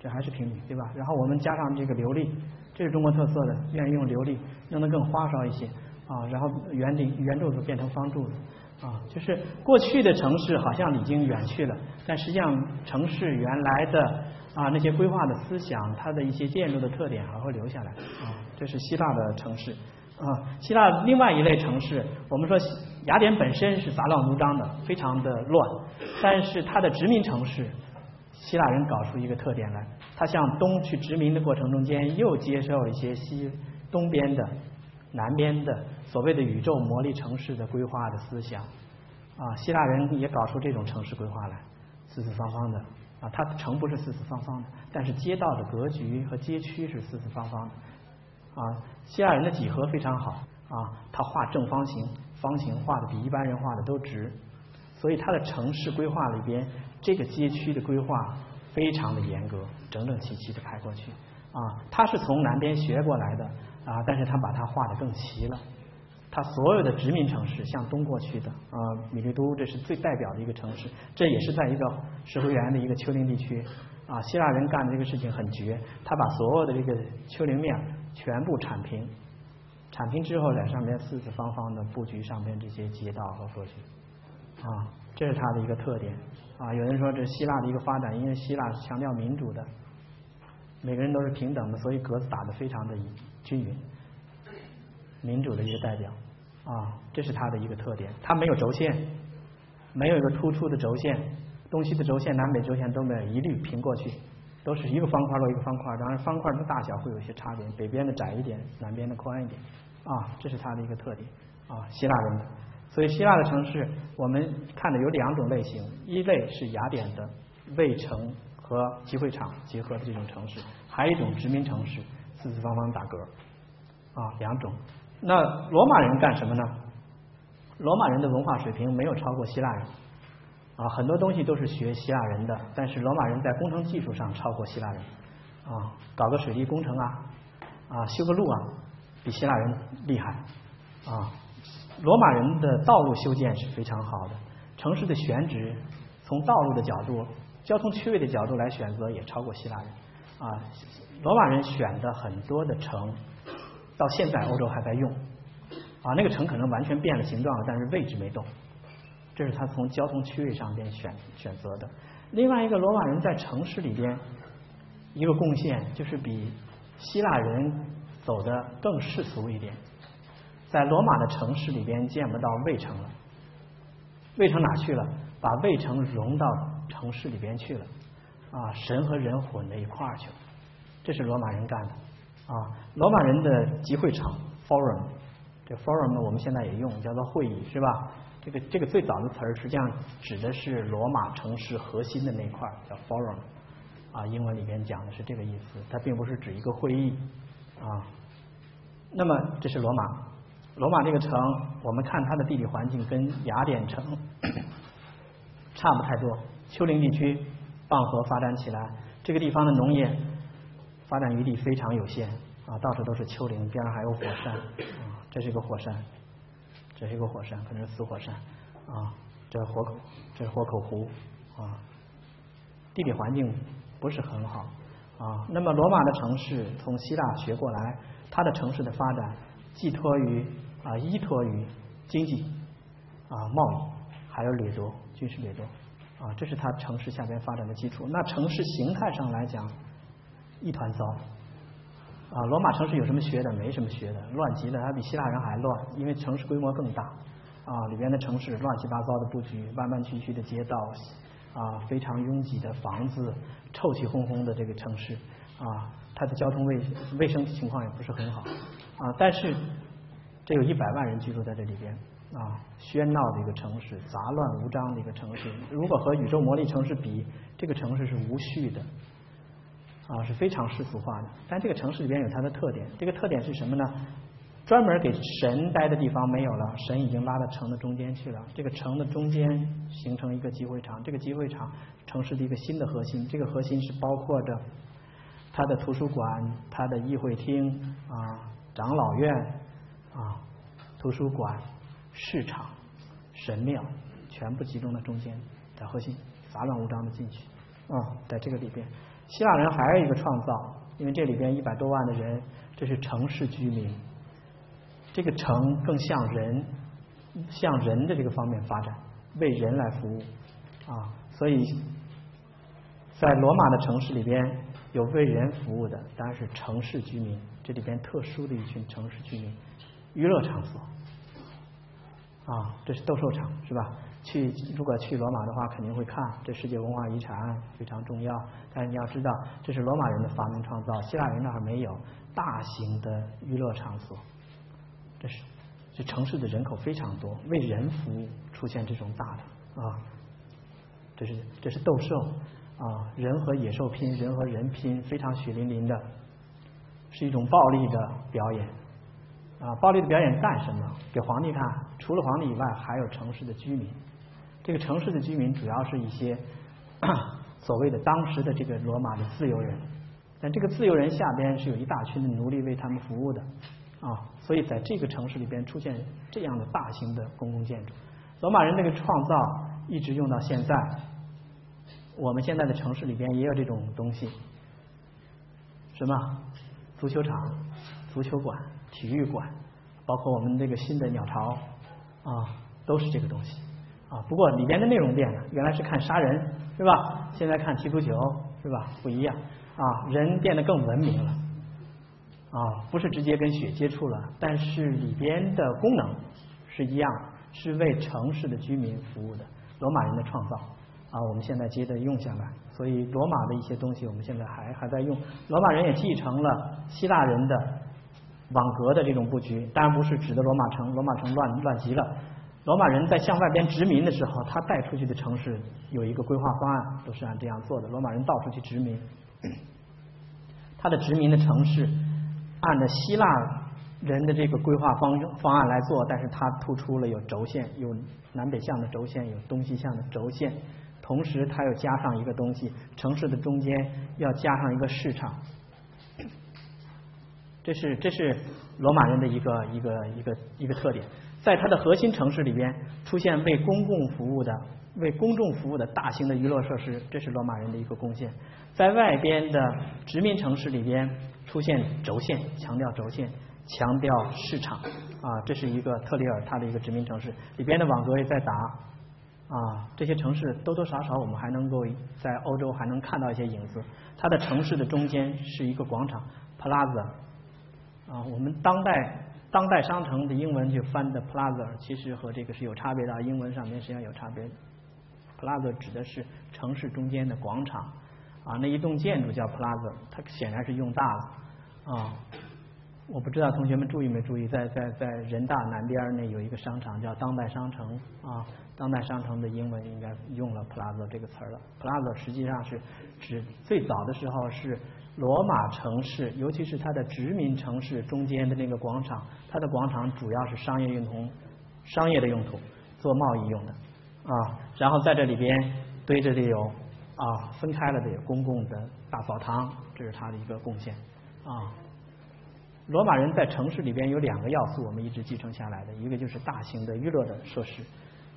这还是平顶，对吧？然后我们加上这个琉璃，这是中国特色的，愿意用琉璃，弄得更花哨一些啊。然后圆顶、圆柱子变成方柱子啊，就是过去的城市好像已经远去了，但实际上城市原来的啊那些规划的思想，它的一些建筑的特点还会留下来啊。这是希腊的城市啊，希腊另外一类城市，我们说雅典本身是杂乱无章的，非常的乱，但是它的殖民城市。希腊人搞出一个特点来，他向东去殖民的过程中间，又接受一些西东边的、南边的所谓的宇宙魔力城市的规划的思想啊。希腊人也搞出这种城市规划来，四四方方的啊。它城不是四四方方的，但是街道的格局和街区是四四方方的啊，希腊人的几何非常好啊，他画正方形、方形画的比一般人画的都直，所以他的城市规划里边这个街区的规划非常的严格，整整齐齐的排过去啊。他是从南边学过来的啊，但是他把它画的更齐了。他所有的殖民城市向东过去的啊，米利都这是最代表的一个城市，这也是在一个石灰岩的一个丘陵地区啊。希腊人干的这个事情很绝，他把所有的这个丘陵面全部铲平，铲平之后在上面四四方方的布局上边这些街道和格局啊，这是它的一个特点啊。有人说这是希腊的一个发展，因为希腊是强调民主的，每个人都是平等的，所以格子打得非常的均匀。民主的一个代表啊，这是它的一个特点。它没有轴线，没有一个突出的轴线，东西的轴线、南北轴线都没有，一律平过去，都是一个方块落一个方块。当然，方块的大小会有一些差别，北边的窄一点，南边的宽一点啊，这是它的一个特点啊。希腊人的，所以希腊的城市我们看的有两种类型，一类是雅典的卫城和集会场结合的这种城市，还有一种殖民城市，四四方方打格啊，两种。那罗马人干什么呢？罗马人的文化水平没有超过希腊人啊，很多东西都是学希腊人的，但是罗马人在工程技术上超过希腊人啊，搞个水利工程啊啊，修个路啊，比希腊人厉害啊。罗马人的道路修建是非常好的，城市的选址从道路的角度、交通区位的角度来选择也超过希腊人啊。罗马人选的很多的城。到现在欧洲还在用啊，那个城可能完全变了形状了，但是位置没动。这是他从交通区位上边选选择的。另外一个罗马人在城市里边一个贡献就是比希腊人走的更世俗一点，在罗马的城市里边见不到卫城了，卫城哪去了？把卫城融到城市里边去了啊，神和人混在一块儿去了，这是罗马人干的。啊，罗马人的集会场 forum，这 forum 我们现在也用，叫做会议，是吧？这个这个最早的词儿实际上指的是罗马城市核心的那块儿，叫 forum。啊，英文里边讲的是这个意思，它并不是指一个会议啊。那么这是罗马，罗马这个城，我们看它的地理环境跟雅典城 [coughs] 差不太多，丘陵地区，傍河发展起来，这个地方的农业。发展余地非常有限啊，到处都是丘陵，边上还有火山啊，这是一个火山，这是一个火山，可能是死火山啊，这火口，这是火口湖啊，地理环境不是很好啊。那么罗马的城市从希腊学过来，它的城市的发展寄托于啊，依托于经济啊，贸易，还有掠夺，军事掠夺啊，这是它城市下边发展的基础。那城市形态上来讲。一团糟啊！罗马城市有什么学的？没什么学的，乱极了，它比希腊人还乱，因为城市规模更大啊，里边的城市乱七八糟的布局，弯弯曲曲的街道啊，非常拥挤的房子，臭气哄哄的这个城市啊，它的交通卫卫生情况也不是很好啊。但是这有一百万人居住在这里边啊，喧闹的一个城市，杂乱无章的一个城市。如果和宇宙魔力城市比，这个城市是无序的。啊，是非常世俗化的。但这个城市里边有它的特点，这个特点是什么呢？专门给神待的地方没有了，神已经拉到城的中间去了。这个城的中间形成一个集会场，这个集会场城市的一个新的核心。这个核心是包括着它的图书馆、它的议会厅啊、长老院啊、图书馆、市场、神庙，全部集中在中间的核心，杂乱无章的进去啊，在这个里边。希腊人还有一个创造，因为这里边一百多万的人，这是城市居民，这个城更像人，向人的这个方面发展，为人来服务。啊，所以在罗马的城市里边有为人服务的，当然是城市居民，这里边特殊的一群城市居民，娱乐场所。啊，这是斗兽场是吧？去如果去罗马的话，肯定会看这世界文化遗产非常重要。但是你要知道，这是罗马人的发明创造，希腊人那儿没有大型的娱乐场所。这是这城市的人口非常多，为人服务出现这种大的啊，这是这是斗兽啊，人和野兽拼，人和人拼，非常血淋淋的是一种暴力的表演啊！暴力的表演干什么？给皇帝看，除了皇帝以外，还有城市的居民。这个城市的居民主要是一些 [clears throat] 所谓的当时的这个罗马的自由人，但这个自由人下边是有一大群的奴隶为他们服务的。啊，所以在这个城市里边出现这样的大型的公共建筑。罗马人那个创造一直用到现在，我们现在的城市里边也有这种东西，什么？足球场、足球馆、体育馆，包括我们这个新的鸟巢啊，都是这个东西。啊。不过里边的内容变了，原来是看杀人是吧？现在看踢足球是吧？不一样啊，人变得更文明了啊，不是直接跟血接触了，但是里边的功能是一样。是为城市的居民服务的罗马人的创造啊，我们现在接着用下来，所以罗马的一些东西我们现在还还在用。罗马人也继承了希腊人的网格的这种布局，当然不是指的罗马城，罗马城乱乱极了。罗马人在向外边殖民的时候，他带出去的城市有一个规划方案，都是按这样做的。罗马人到处去殖民，他的殖民的城市按照希腊。人的这个规划方方案来做，但是它突出了有轴线，有南北向的轴线，有东西向的轴线，同时它又加上一个东西，城市的中间要加上一个市场，这是这是罗马人的一个一个一个一个特点，在它的核心城市里边出现为公共服务的、为公众服务的大型的娱乐设施，这是罗马人的一个贡献，在外边的殖民城市里边出现轴线，强调轴线。强调市场啊，这是一个特里尔它的一个殖民城市里边的网格也在打啊，这些城市多多少少我们还能够在欧洲还能看到一些影子。它的城市的中间是一个广场，plaza 啊，我们当代当代商城的英文就翻的 plaza，其实和这个是有差别的，英文上面实际上有差别。plaza 指的是城市中间的广场啊，那一栋建筑叫 plaza，它显然是用大了啊。我不知道同学们注意没注意，在在在人大南边那有一个商场叫当代商城啊，当代商城的英文应该用了 plaza 这个词儿了。plaza 实际上是指最早的时候是罗马城市，尤其是它的殖民城市中间的那个广场，它的广场主要是商业用途，商业的用途，做贸易用的啊。然后在这里边堆着的有啊分开了的有公共的大澡堂，这是它的一个贡献啊。罗马人在城市里边有两个要素，我们一直继承下来的，一个就是大型的娱乐的设施，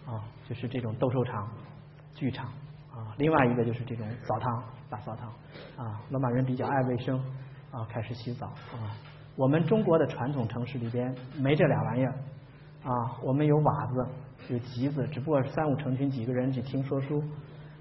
啊，就是这种斗兽场、剧场，啊，另外一个就是这种澡堂、大澡堂，啊，罗马人比较爱卫生，啊，开始洗澡，啊，我们中国的传统城市里边没这俩玩意儿，啊，我们有瓦子、有集子，只不过三五成群几个人去听说书，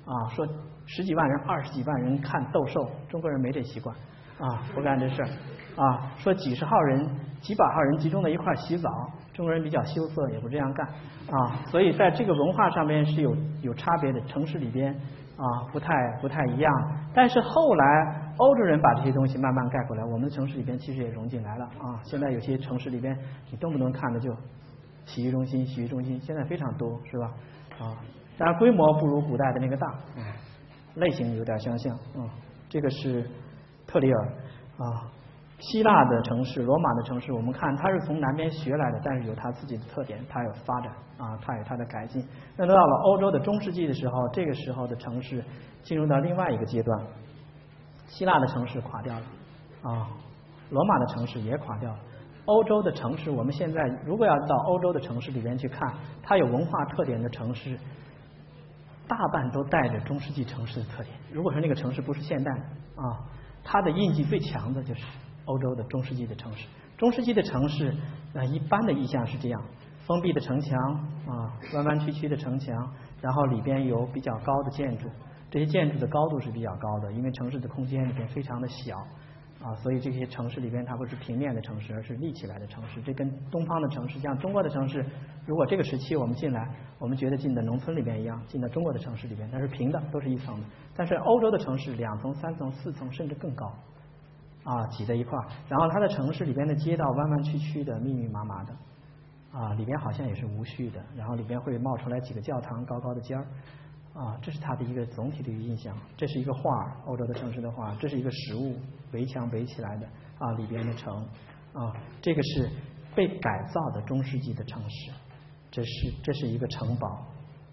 啊，说十几万人、二十几万人看斗兽，中国人没这习惯，啊，不干这事儿。啊，说几十号人、几百号人集中在一块洗澡，中国人比较羞涩，也不这样干。啊。所以在这个文化上面是有有差别的，城市里边啊不太不太一样。但是后来欧洲人把这些东西慢慢盖过来，我们的城市里边其实也融进来了啊。现在有些城市里边，你动不动看的就洗浴中心、洗浴中心，现在非常多，是吧？啊，当然规模不如古代的那个大，嗯，类型有点相像，嗯，这个是特里尔啊。希腊的城市，罗马的城市，我们看它是从南边学来的，但是有它自己的特点，它有发展啊，它有它的改进。那到了欧洲的中世纪的时候，这个时候的城市进入到另外一个阶段，希腊的城市垮掉了啊，罗马的城市也垮掉了。欧洲的城市，我们现在如果要到欧洲的城市里边去看，它有文化特点的城市，大半都带着中世纪城市的特点。如果说那个城市不是现代的啊，它的印记最强的就是。欧洲的中世纪的城市，中世纪的城市啊，一般的意象是这样：封闭的城墙啊，弯弯曲曲的城墙，然后里边有比较高的建筑。这些建筑的高度是比较高的，因为城市的空间里边非常的小啊，所以这些城市里边它不是平面的城市，而是立起来的城市。这跟东方的城市，像中国的城市，如果这个时期我们进来，我们觉得进的农村里边一样，进到中国的城市里边，它是平的，都是一层的。但是欧洲的城市两层、三层、四层，甚至更高。啊，挤在一块儿，然后它的城市里边的街道弯弯曲曲的、密密麻麻的，啊，里边好像也是无序的，然后里边会冒出来几个教堂，高高的尖儿，啊，这是它的一个总体的一个印象。这是一个画，欧洲的城市的画。这是一个实物，围墙围起来的啊，里边的城啊，这个是被改造的中世纪的城市。这是这是一个城堡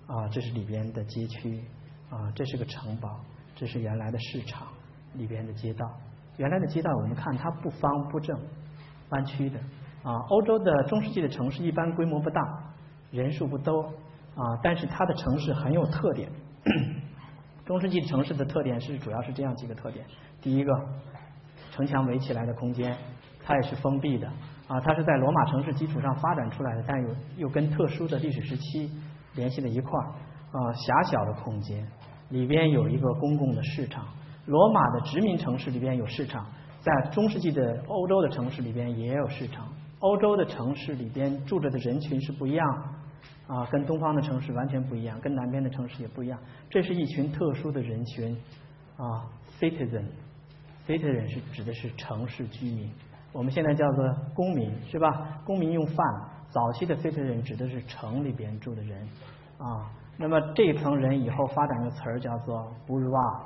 啊，这是里边的街区啊，这是个城堡，这是原来的市场里边的街道。原来的街道我们看它不方不正，弯曲的啊。欧洲的中世纪的城市一般规模不大，人数不多。啊，但是它的城市很有特点。[clears throat] 中世纪城市的特点是主要是这样几个特点：第一个，城墙围起来的空间，它也是封闭的啊，它是在罗马城市基础上发展出来的，但又又跟特殊的历史时期联系在一块儿啊。狭小的空间里边有一个公共的市场，罗马的殖民城市里边有市场，在中世纪的欧洲的城市里边也有市场。欧洲的城市里边住着的人群是不一样。啊，跟东方的城市完全不一样，跟南边的城市也不一样。这是一群特殊的人群啊，citizen，citizen 是指的是城市居民，我们现在叫做公民，是吧？公民用饭。早期的 citizen 指的是城里边住的人啊。那么这一层人以后发展个词儿叫做 bourgeois，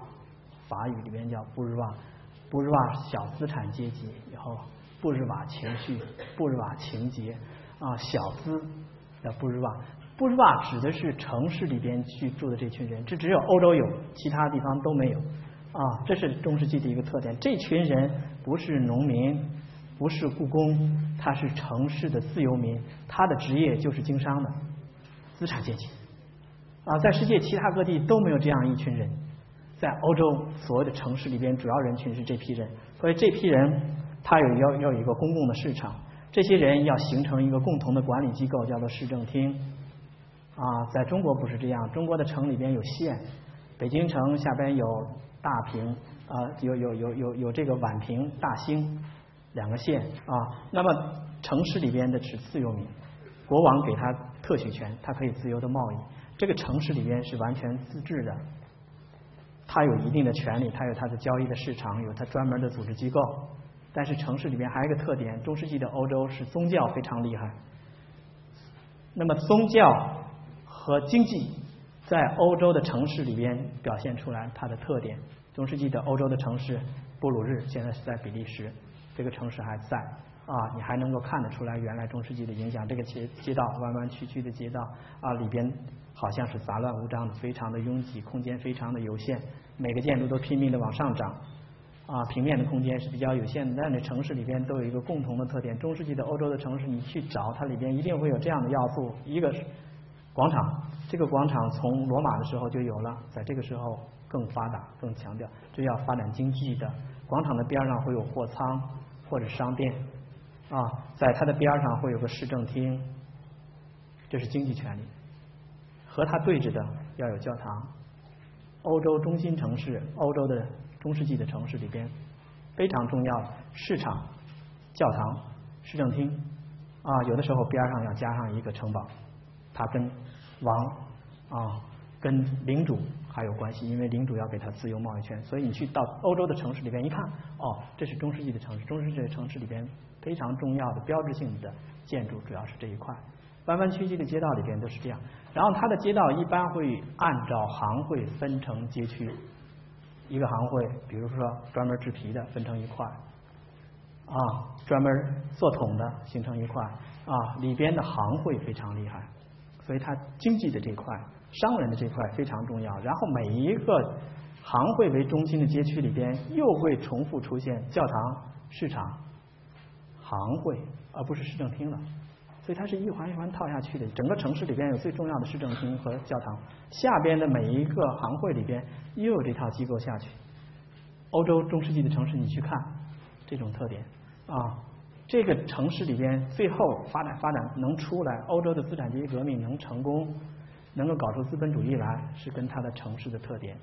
法语里边叫 bourgeois，bourgeois 小资产阶级以后布日瓦情绪，布日瓦情节啊，小资。叫布日瓦，布日瓦指的是城市里边居住的这群人，这只有欧洲有，其他地方都没有啊。这是中世纪的一个特点。这群人不是农民，不是雇工，他是城市的自由民，他的职业就是经商的资产阶级啊。在世界其他各地都没有这样一群人，在欧洲所谓的城市里边，主要人群是这批人，所以这批人他有要要有一个公共的市场。这些人要形成一个共同的管理机构，叫做市政厅。啊，在中国不是这样，中国的城里边有县，北京城下边有大平，啊，有有有有有这个宛平、大兴两个县啊。那么城市里边的是自由民，国王给他特许权，他可以自由的贸易。这个城市里边是完全自治的，他有一定的权利，他有他的交易的市场，有他专门的组织机构。但是城市里面还有一个特点，中世纪的欧洲是宗教非常厉害。那么宗教和经济在欧洲的城市里边表现出来它的特点。中世纪的欧洲的城市，布鲁日现在是在比利时，这个城市还在啊，你还能够看得出来原来中世纪的影响。这个街街道弯弯曲曲的街道啊，里边好像是杂乱无章的，非常的拥挤，空间非常的有限，每个建筑都拼命的往上涨。啊，平面的空间是比较有限的，但是城市里边都有一个共同的特点。中世纪的欧洲的城市，你去找它里边一定会有这样的要素：一个是广场，这个广场从罗马的时候就有了，在这个时候更发达、更强调，这要发展经济的。广场的边上会有货仓或者商店，啊，在它的边上会有个市政厅，这是经济权利。和它对着的要有教堂。欧洲中心城市，欧洲的。中世纪的城市里边非常重要，市场、教堂、市政厅啊，有的时候边上要加上一个城堡，它跟王啊、跟领主还有关系，因为领主要给他自由贸易权，所以你去到欧洲的城市里边一看，哦，这是中世纪的城市，中世纪的城市里边非常重要的标志性的建筑主要是这一块，弯弯曲曲的街道里边都是这样，然后它的街道一般会按照行会分成街区。一个行会，比如说专门制皮的分成一块啊，专门做桶的形成一块啊，里边的行会非常厉害，所以它经济的这块、商人的这块非常重要。然后每一个行会为中心的街区里边，又会重复出现教堂、市场、行会，而不是市政厅了。所以它是一环一环套下去的。整个城市里边有最重要的市政厅和教堂，下边的每一个行会里边又有这套机构下去。欧洲中世纪的城市，你去看这种特点啊，这个城市里边最后发展发展能出来，欧洲的资产阶级革命能成功，能够搞出资本主义来，是跟它的城市的特点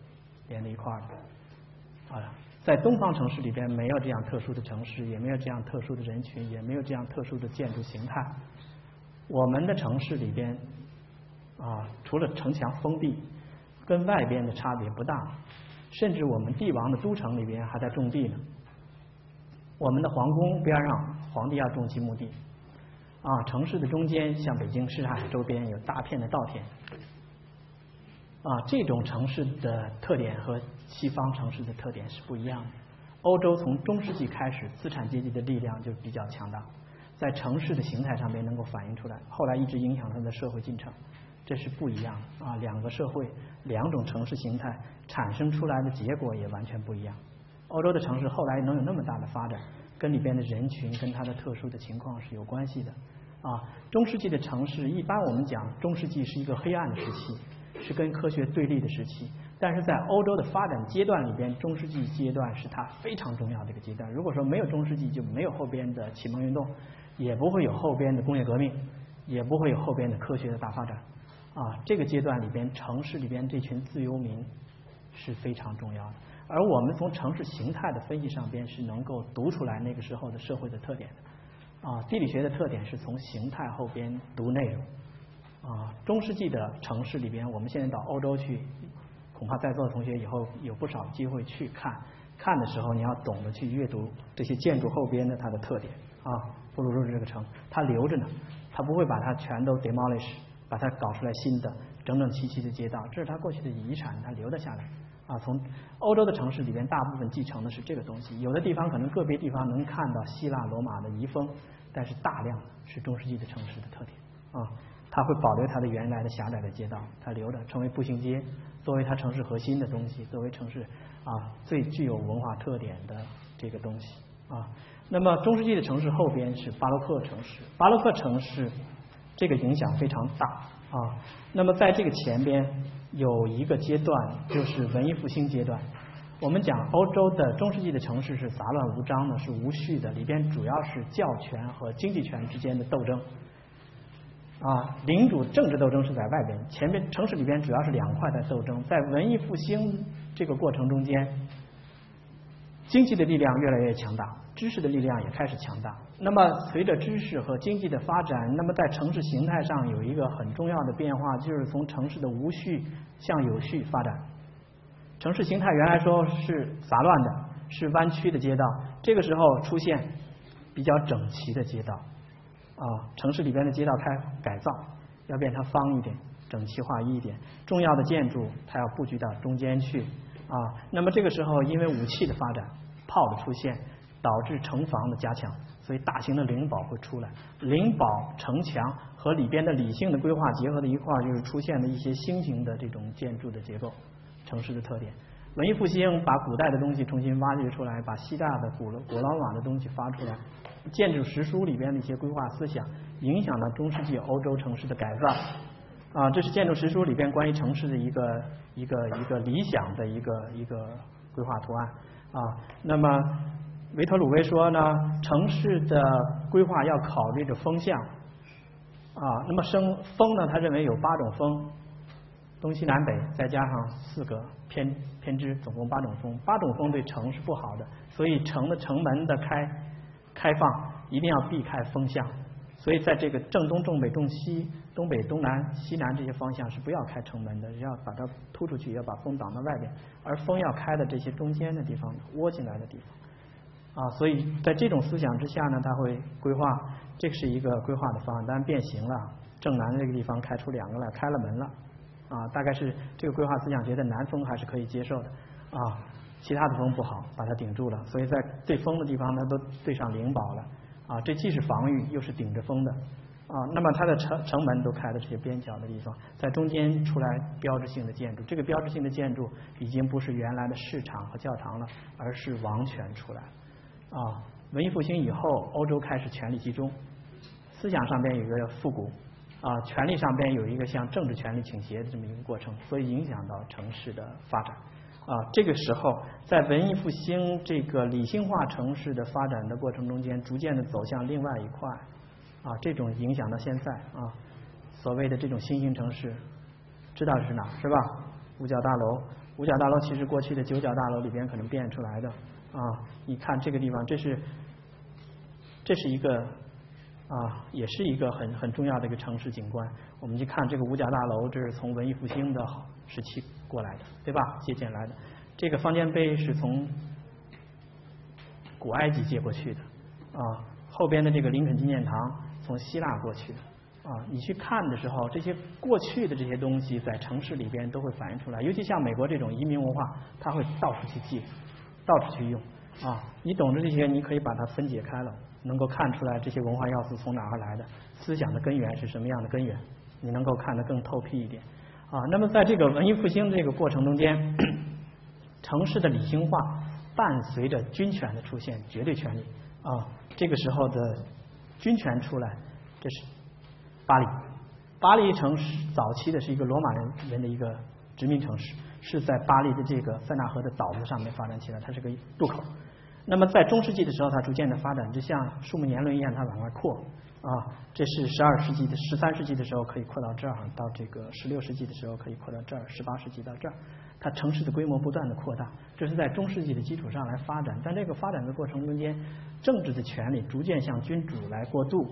连在一块儿的。啊，在东方城市里边没有这样特殊的城市，也没有这样特殊的人群，也没有这样特殊的建筑形态。我们的城市里边啊，除了城墙封闭，跟外边的差别不大，甚至我们帝王的都城里边还在种地呢。我们的皇宫边上，皇帝要种几亩地啊。城市的中间，像北京、上海周边有大片的稻田啊，这种城市的特点和西方城市的特点是不一样的。欧洲从中世纪开始，资产阶级的力量就比较强大，在城市的形态上面能够反映出来，后来一直影响它的社会进程，这是不一样的啊。两个社会，两种城市形态产生出来的结果也完全不一样。欧洲的城市后来能有那么大的发展，跟里边的人群跟它的特殊的情况是有关系的啊。中世纪的城市，一般我们讲中世纪是一个黑暗的时期，是跟科学对立的时期。但是在欧洲的发展阶段里边，中世纪阶段是它非常重要的一个阶段。如果说没有中世纪，就没有后边的启蒙运动，也不会有后边的工业革命，也不会有后边的科学的大发展。啊，这个阶段里边，城市里边这群自由民是非常重要的。而我们从城市形态的分析上边是能够读出来那个时候的社会的特点的。啊，地理学的特点是从形态后边读内容。啊，中世纪的城市里边，我们现在到欧洲去。恐怕在座的同学以后有不少机会去看，看的时候你要懂得去阅读这些建筑后边的它的特点啊。布鲁日这个城，它留着呢，它不会把它全都 demolish，把它搞出来新的整整齐齐的街道，这是它过去的遗产，它留了下来啊。从欧洲的城市里边，大部分继承的是这个东西，有的地方可能个别地方能看到希腊罗马的遗风，但是大量是中世纪的城市的特点啊。它会保留它的原来的狭窄的街道，它留着成为步行街。作为它城市核心的东西，作为城市啊最具有文化特点的这个东西啊，那么中世纪的城市后边是巴洛克城市，巴洛克城市这个影响非常大啊。那么在这个前边有一个阶段就是文艺复兴阶段，我们讲欧洲的中世纪的城市是杂乱无章的，是无序的，里边主要是教权和经济权之间的斗争。啊，领主政治斗争是在外边，前面城市里边主要是两块在斗争。在文艺复兴这个过程中间，经济的力量越来越强大，知识的力量也开始强大。那么随着知识和经济的发展，那么在城市形态上有一个很重要的变化，就是从城市的无序向有序发展。城市形态原来说是杂乱的，是弯曲的街道，这个时候出现比较整齐的街道。啊，城市里边的街道开改造，要变成方一点、整齐划一一点。重要的建筑它要布局到中间去啊。那么这个时候，因为武器的发展、炮的出现，导致城防的加强，所以大型的灵堡会出来。灵堡、城墙和里边的理性的规划结合在一块儿，就是出现了一些新型的这种建筑的结构、城市的特点。文艺复兴把古代的东西重新挖掘出来，把希腊的古罗古罗马的东西发出来。建筑实书里边的一些规划思想，影响了中世纪欧洲城市的改造啊，这是建筑实书里边关于城市的一个一个一个理想的一个一个规划图案啊。那么维特鲁威说呢，城市的规划要考虑着风向啊。那么生风呢，他认为有八种风，东西南北再加上四个偏偏支，总共八种风。八种风对城是不好的，所以城的城门的开。开放一定要避开风向，所以在这个正东、正北、正西、东北、东南、西南这些方向是不要开城门的，要把它突出去，要把风挡到外边，而风要开的这些中间的地方，窝进来的地方啊，所以在这种思想之下呢，他会规划，这是一个规划的方案，当然变形了，正南这个地方开出两个来，开了门了啊，大概是这个规划思想觉得南风还是可以接受的啊。其他的风不好，把它顶住了，所以在对风的地方它，都对上灵宝了啊。这既是防御，又是顶着风的啊。那么它的城城门都开的这些边角的地方，在中间出来标志性的建筑。这个标志性的建筑已经不是原来的市场和教堂了，而是王权出来啊。文艺复兴以后，欧洲开始权力集中，思想上边有一个复古啊，权力上边有一个向政治权力倾斜的这么一个过程，所以影响到城市的发展。啊，这个时候在文艺复兴这个理性化城市的发展的过程中间，逐渐的走向另外一块，啊，这种影响到现在啊，所谓的这种新兴城市，知道是哪是吧？五角大楼，五角大楼其实过去的九角大楼里边可能变出来的啊，你看这个地方，这是这是一个啊，也是一个很很重要的一个城市景观。我们去看这个五角大楼，这是从文艺复兴的时期。过来的，对吧？借鉴来的。这个方尖碑是从古埃及借过去的啊。后边的这个林肯纪念堂从希腊过去的啊，你去看的时候，这些过去的这些东西在城市里边都会反映出来。尤其像美国这种移民文化，它会到处去借，到处去用啊。你懂得这些，你可以把它分解开了，能够看出来这些文化要素从哪儿来的，思想的根源是什么样的根源，你能够看得更透辟一点啊。那么在这个文艺复兴这个过程中间，城市的理性化伴随着军权的出现，绝对权力啊，这个时候的军权出来，这是。巴黎，巴黎城市早期的是一个罗马人人的一个殖民城市，是在巴黎的这个塞纳河的岛子上面发展起来，它是个渡口。那么在中世纪的时候，它逐渐的发展，就像树木年轮一样，它往外扩啊。这是十二世纪的十三世纪的时候可以扩到这儿，到这个十六世纪的时候可以扩到这儿，十八世纪到这儿，它城市的规模不断的扩大，这是在中世纪的基础上来发展。但这个发展的过程中间，政治的权利逐渐向君主来过渡。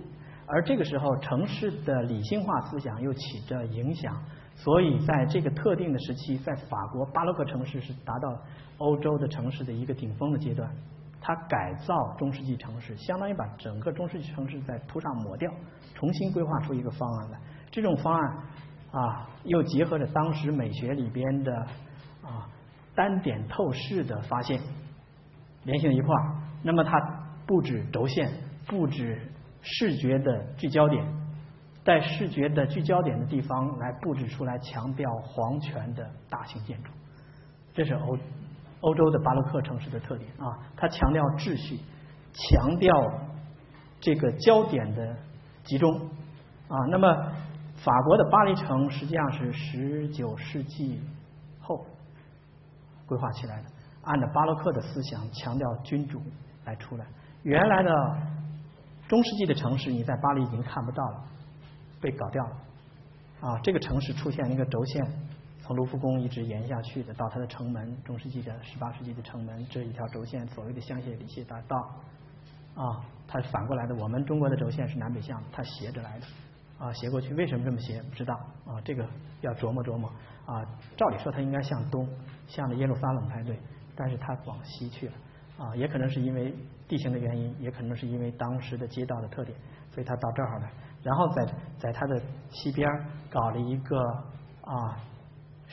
而这个时候，城市的理性化思想又起着影响，所以在这个特定的时期，在法国巴洛克城市是达到欧洲的城市的一个顶峰的阶段。它改造中世纪城市，相当于把整个中世纪城市在涂上抹掉，重新规划出一个方案来。这种方案啊，又结合着当时美学里边的啊单点透视的发现，联系在一块儿。那么它布置轴线，布置。视觉的聚焦点，在视觉的聚焦点的地方来布置出来，强调皇权的大型建筑，这是欧欧洲的巴洛克城市的特点啊。它强调秩序，强调这个焦点的集中啊。那么法国的巴黎城实际上是十九世纪后规划起来的，按照巴洛克的思想，强调君主来出来，原来的。中世纪的城市，你在巴黎已经看不到了，被搞掉了。啊，这个城市出现一个轴线，从卢浮宫一直延下去的，到它的城门，中世纪的十八世纪的城门，这一条轴线，所谓的香榭里榭大道。啊，它反过来的，我们中国的轴线是南北向，它斜着来的。啊，斜过去，为什么这么斜？不知道。啊，这个要琢磨琢磨。啊，照理说它应该向东，向着耶路撒冷才对，但是它往西去了。啊，也可能是因为地形的原因，也可能是因为当时的街道的特点，所以它到这儿来，然后在在它的西边搞了一个啊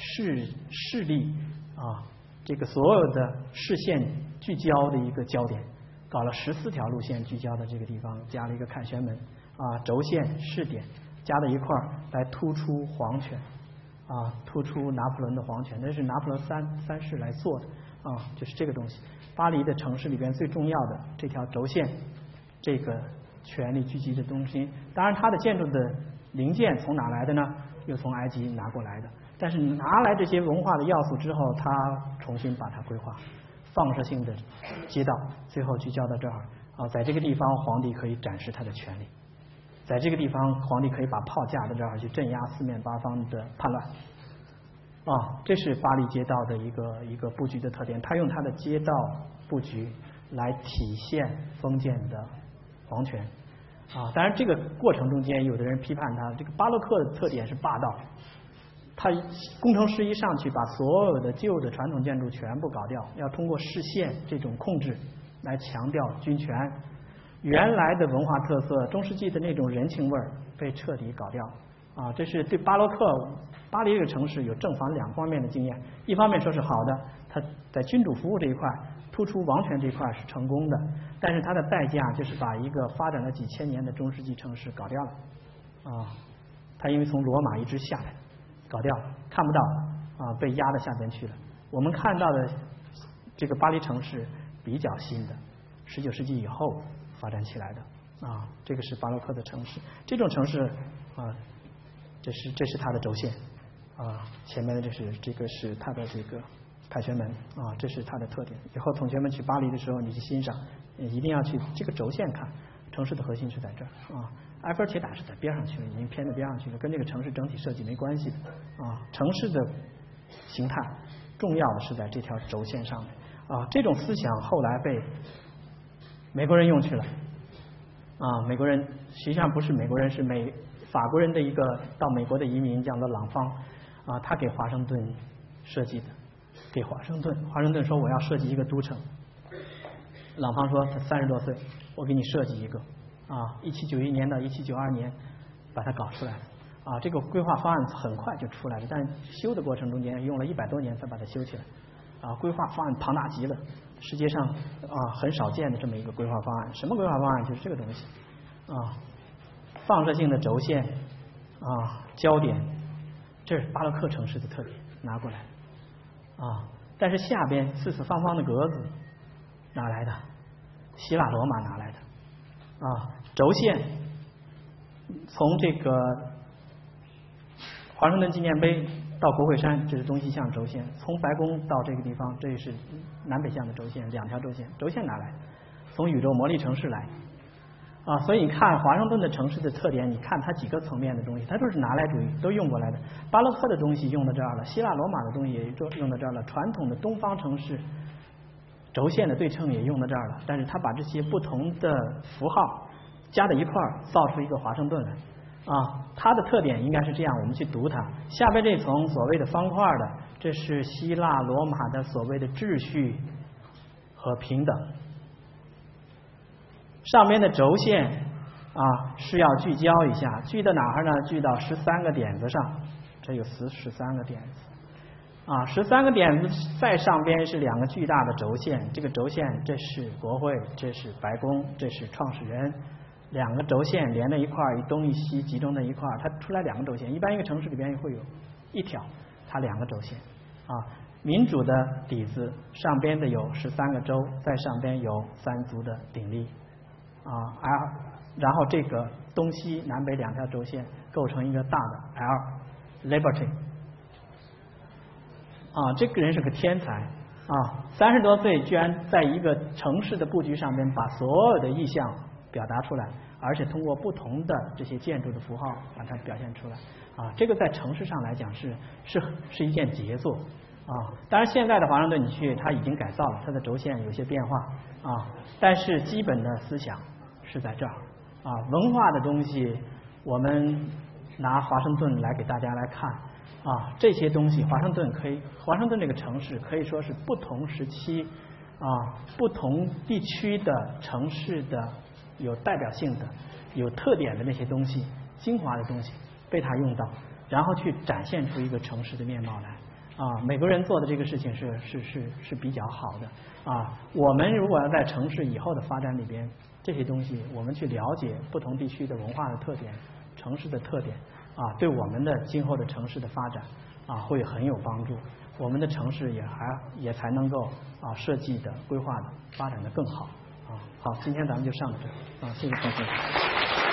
视视力啊这个所有的视线聚焦的一个焦点，搞了十四条路线聚焦的这个地方，加了一个凯旋门啊轴线视点加在一块儿来突出皇权啊突出拿破仑的皇权，那是拿破仑三三世来做的啊就是这个东西。巴黎的城市里边最重要的这条轴线，这个权力聚集的中心。当然，它的建筑的零件从哪来的呢？又从埃及拿过来的。但是你拿来这些文化的要素之后，他重新把它规划，放射性的街道，最后聚焦到这儿啊，在这个地方，皇帝可以展示他的权利，在这个地方，皇帝可以把炮架在这儿去镇压四面八方的叛乱。啊，这是巴黎街道的一个一个布局的特点。他用他的街道布局来体现封建的皇权。啊，当然这个过程中间，有的人批判他，这个巴洛克的特点是霸道。他工程师一上去，把所有的旧的传统建筑全部搞掉，要通过视线这种控制来强调军权。原来的文化特色，中世纪的那种人情味儿被彻底搞掉。啊，这是对巴洛克巴黎这个城市有正反两方面的经验。一方面说是好的，它在君主服务这一块、突出王权这一块是成功的，但是它的代价就是把一个发展了几千年的中世纪城市搞掉了。啊，它因为从罗马一直下来，搞掉，看不到啊，被压到下边去了。我们看到的这个巴黎城市比较新的，十九世纪以后发展起来的。啊，这个是巴洛克的城市，这种城市啊。这是这是它的轴线啊，前面的这是这个是它的这个凯旋门啊，这是它的特点。以后同学们去巴黎的时候，你去欣赏，一定要去这个轴线看，城市的核心是在这儿啊。埃菲尔铁塔是在边上去了，已经偏到边上去了，跟这个城市整体设计没关系的啊。城市的形态重要的是在这条轴线上面啊。这种思想后来被美国人用去了啊，美国人实际上不是美国人，是美。法国人的一个到美国的移民叫做朗方啊，他给华盛顿设计的，给华盛顿，华盛顿说我要设计一个都城，朗方说他三十多岁，我给你设计一个啊，一七九一年到一七九二年把它搞出来。啊，这个规划方案很快就出来了，但修的过程中间用了一百多年才把它修起来。啊，规划方案庞大极了，世界上啊很少见的这么一个规划方案。什么规划方案？就是这个东西。啊，放射性的轴线啊，焦点，这是巴洛克城市的特点，拿过来。啊，但是下边四四方方的格子哪来的？希腊罗马拿来的。啊，轴线从这个。华盛顿纪念碑到国会山，这是东西向轴线；从白宫到这个地方，这是南北向的轴线，两条轴线。轴线哪来？从宇宙魔力城市来啊！所以你看华盛顿的城市的特点，你看它几个层面的东西，它都是拿来主义，都用过来的。巴洛克的东西用到这儿了，希腊罗马的东西也用用到这儿了，传统的东方城市轴线的对称也用到这儿了。但是他把这些不同的符号加在一块儿，造出一个华盛顿来。啊，它的特点应该是这样，我们去读它。下边这层所谓的方块的，这是希腊罗马的所谓的秩序和平等。上面的轴线啊是要聚焦一下，聚到哪儿呢？聚到十三个点子上，这有十十三个点子。啊，十三个点子在上边是两个巨大的轴线，这个轴线这是国会，这是白宫，这是创始人。两个轴线连在一块儿，一东一西集中在一块儿，它出来两个轴线。一般一个城市里边也会有一条，它两个轴线啊。民主的底子上边的有十三个州，在上边有三足的鼎立啊。L，然后这个东西南北两条轴线构成一个大的 L，Liberty 啊。这个人是个天才啊，三十多岁居然在一个城市的布局上面把所有的意象表达出来。而且通过不同的这些建筑的符号把它表现出来啊，这个在城市上来讲是是是一件杰作啊。当然现在的华盛顿你去，它已经改造了，它的轴线有些变化啊，但是基本的思想是在这儿啊。文化的东西，我们拿华盛顿来给大家来看啊，这些东西华盛顿可以，华盛顿这个城市可以说是不同时期啊不同地区的城市的。有代表性的、有特点的那些东西、精华的东西被他用到，然后去展现出一个城市的面貌来。啊，美国人做的这个事情是是是是比较好的。啊，我们如果要在城市以后的发展里边，这些东西我们去了解不同地区的文化的特点、城市的特点，啊，对我们的今后的城市的发展啊会很有帮助。我们的城市也还也才能够啊设计的、规划的、发展的更好。啊好，今天咱们就上到这啊，谢谢同学。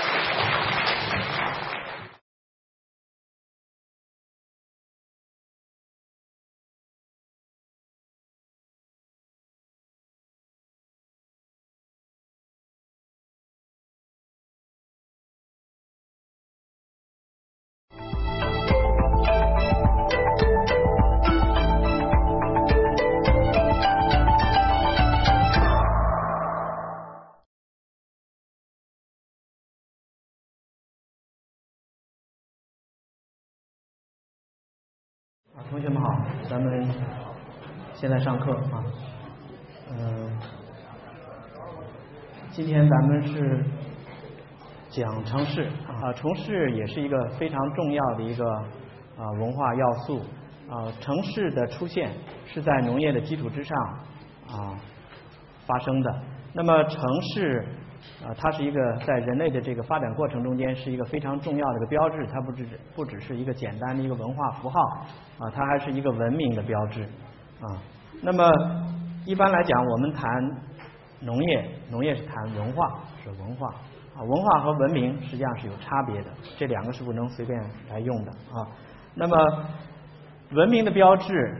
同学们好，咱们现在上课啊。嗯，今天咱们是讲城市啊，城市也是一个非常重要的一个啊文化要素啊。城市的出现是在农业的基础之上啊发生的。那么城市。啊，它是一个在人类的这个发展过程中间是一个非常重要的一个标志，它不只不只是一个简单的一个文化符号啊，它还是一个文明的标志啊。那么一般来讲，我们谈农业，农业是谈文化，是文化啊，文化和文明实际上是有差别的，这两个是不能随便来用的啊。那么文明的标志。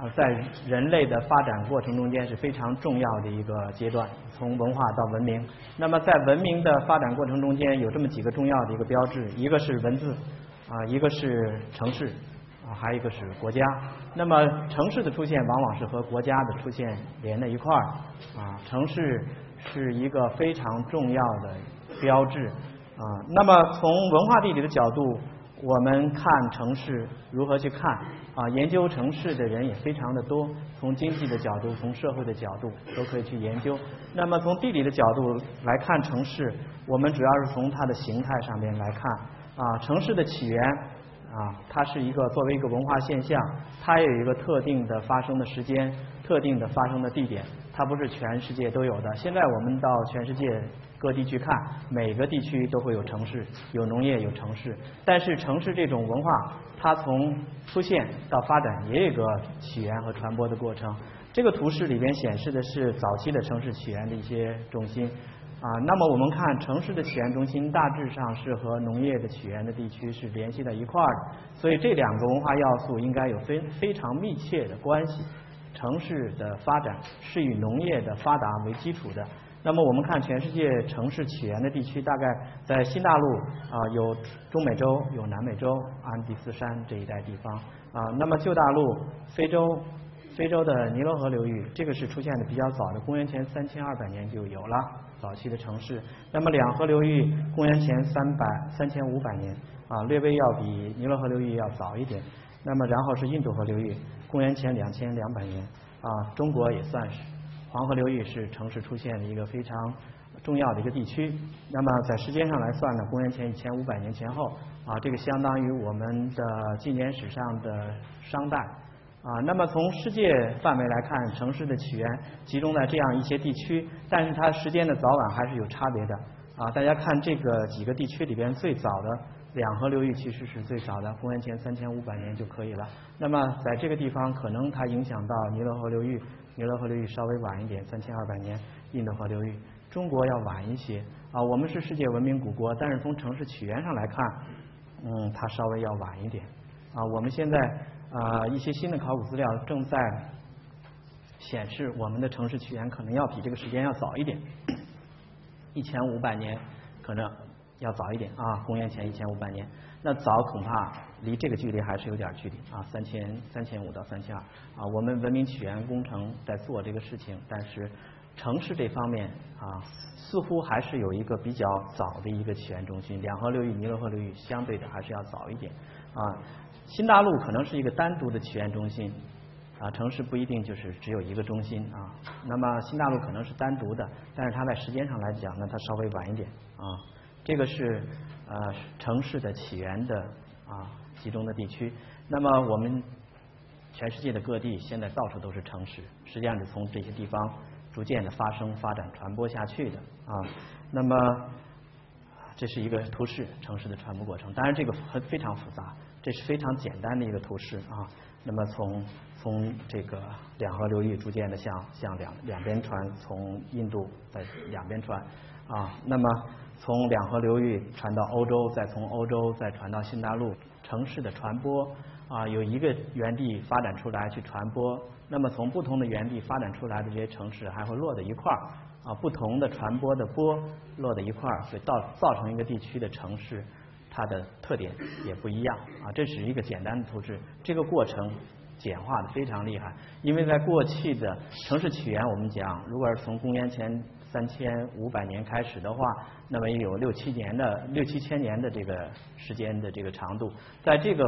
啊，在人类的发展过程中间是非常重要的一个阶段，从文化到文明。那么在文明的发展过程中间，有这么几个重要的一个标志，一个是文字，啊，一个是城市，啊，还有一个是国家。那么城市的出现往往是和国家的出现连在一块儿，啊，城市是一个非常重要的标志，啊，那么从文化地理的角度。我们看城市如何去看啊？研究城市的人也非常的多，从经济的角度，从社会的角度都可以去研究。那么从地理的角度来看城市，我们主要是从它的形态上面来看啊，城市的起源啊，它是一个作为一个文化现象，它有一个特定的发生的时间、特定的发生的地点，它不是全世界都有的。现在我们到全世界各地去看，每个地区都会有城市，有农业，有城市。但是城市这种文化，它从出现到发展也有个起源和传播的过程。这个图示里边显示的是早期的城市起源的一些中心。啊，那么我们看城市的起源中心大致上是和农业的起源的地区是联系在一块儿的，所以这两个文化要素应该有非非常密切的关系。城市的发展是以农业的发达为基础的。那么我们看全世界城市起源的地区，大概在新大陆啊有中美洲、有南美洲、安第斯山这一带地方啊。那么旧大陆、非洲。非洲的尼罗河流域，这个是出现的比较早的，公元前三千二百年就有了早期的城市。那么两河流域，公元前三百三千五百年啊，略微要比尼罗河流域要早一点。那么然后是印度河流域，公元前两千两百年啊，中国也算是黄河流域是城市出现的一个非常重要的一个地区。那么在时间上来算呢，公元前一千五百年前后啊，这个相当于我们的纪年史上的商代。啊，那么从世界范围来看，城市的起源集中在这样一些地区，但是它时间的早晚还是有差别的。啊，大家看这个几个地区里边最早的两河流域其实是最早的，公元前三千五百年就可以了。那么在这个地方，可能它影响到尼罗河流域，尼罗河流域稍微晚一点，三千二百年，印度河流域，中国要晚一些。啊，我们是世界文明古国，但是从城市起源上来看，嗯，它稍微要晚一点。啊，我们现在。啊，一些新的考古资料正在显示，我们的城市起源可能要比这个时间要早一点，一千五百年可能要早一点啊，公元前一千五百年。那早恐怕离这个距离还是有点距离啊，三千三千五到三千二啊。我们文明起源工程在做这个事情，但是城市这方面啊，似乎还是有一个比较早的一个起源中心，两河流域、尼罗河流域相对的还是要早一点啊。新大陆可能是一个单独的起源中心，啊，城市不一定就是只有一个中心啊。那么新大陆可能是单独的，但是它在时间上来讲呢，它稍微晚一点啊。这个是呃城市的起源的啊集中的地区。那么我们全世界的各地现在到处都是城市，实际上是从这些地方逐渐的发生、发展、传播下去的啊。那么这是一个图示，城市的传播过程。当然这个很非常复杂。这是非常简单的一个图示啊。那么从从这个两河流域逐渐的向向两两边传，从印度在两边传啊。那么从两河流域传到欧洲，再从欧洲再传到新大陆，城市的传播啊，有一个原地发展出来去传播。那么从不同的原地发展出来的这些城市还会落在一块儿啊，不同的传播的波落在一块儿，所以造造成一个地区的城市。它的特点也不一样啊，这是一个简单的图纸。这个过程简化的非常厉害，因为在过去的城市起源，我们讲，如果是从公元前三千五百年开始的话，那么也有六七年的六七千年的这个时间的这个长度，在这个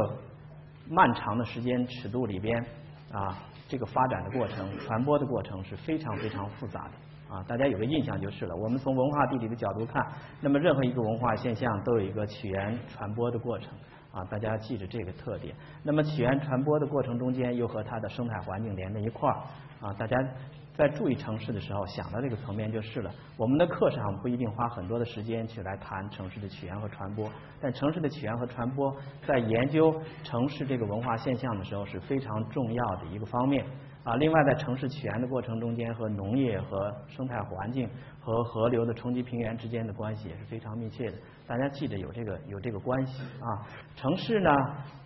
漫长的时间尺度里边啊，这个发展的过程、传播的过程是非常非常复杂的。啊，大家有个印象就是了。我们从文化地理的角度看，那么任何一个文化现象都有一个起源传播的过程。啊，大家记着这个特点。那么起源传播的过程中间又和它的生态环境连在一块儿。啊，大家在注意城市的时候想到这个层面就是了。我们的课上不一定花很多的时间去来谈城市的起源和传播，但城市的起源和传播在研究城市这个文化现象的时候是非常重要的一个方面。啊，另外在城市起源的过程中间，和农业、和生态环境、和河流的冲击平原之间的关系也是非常密切的。大家记得有这个有这个关系啊。城市呢，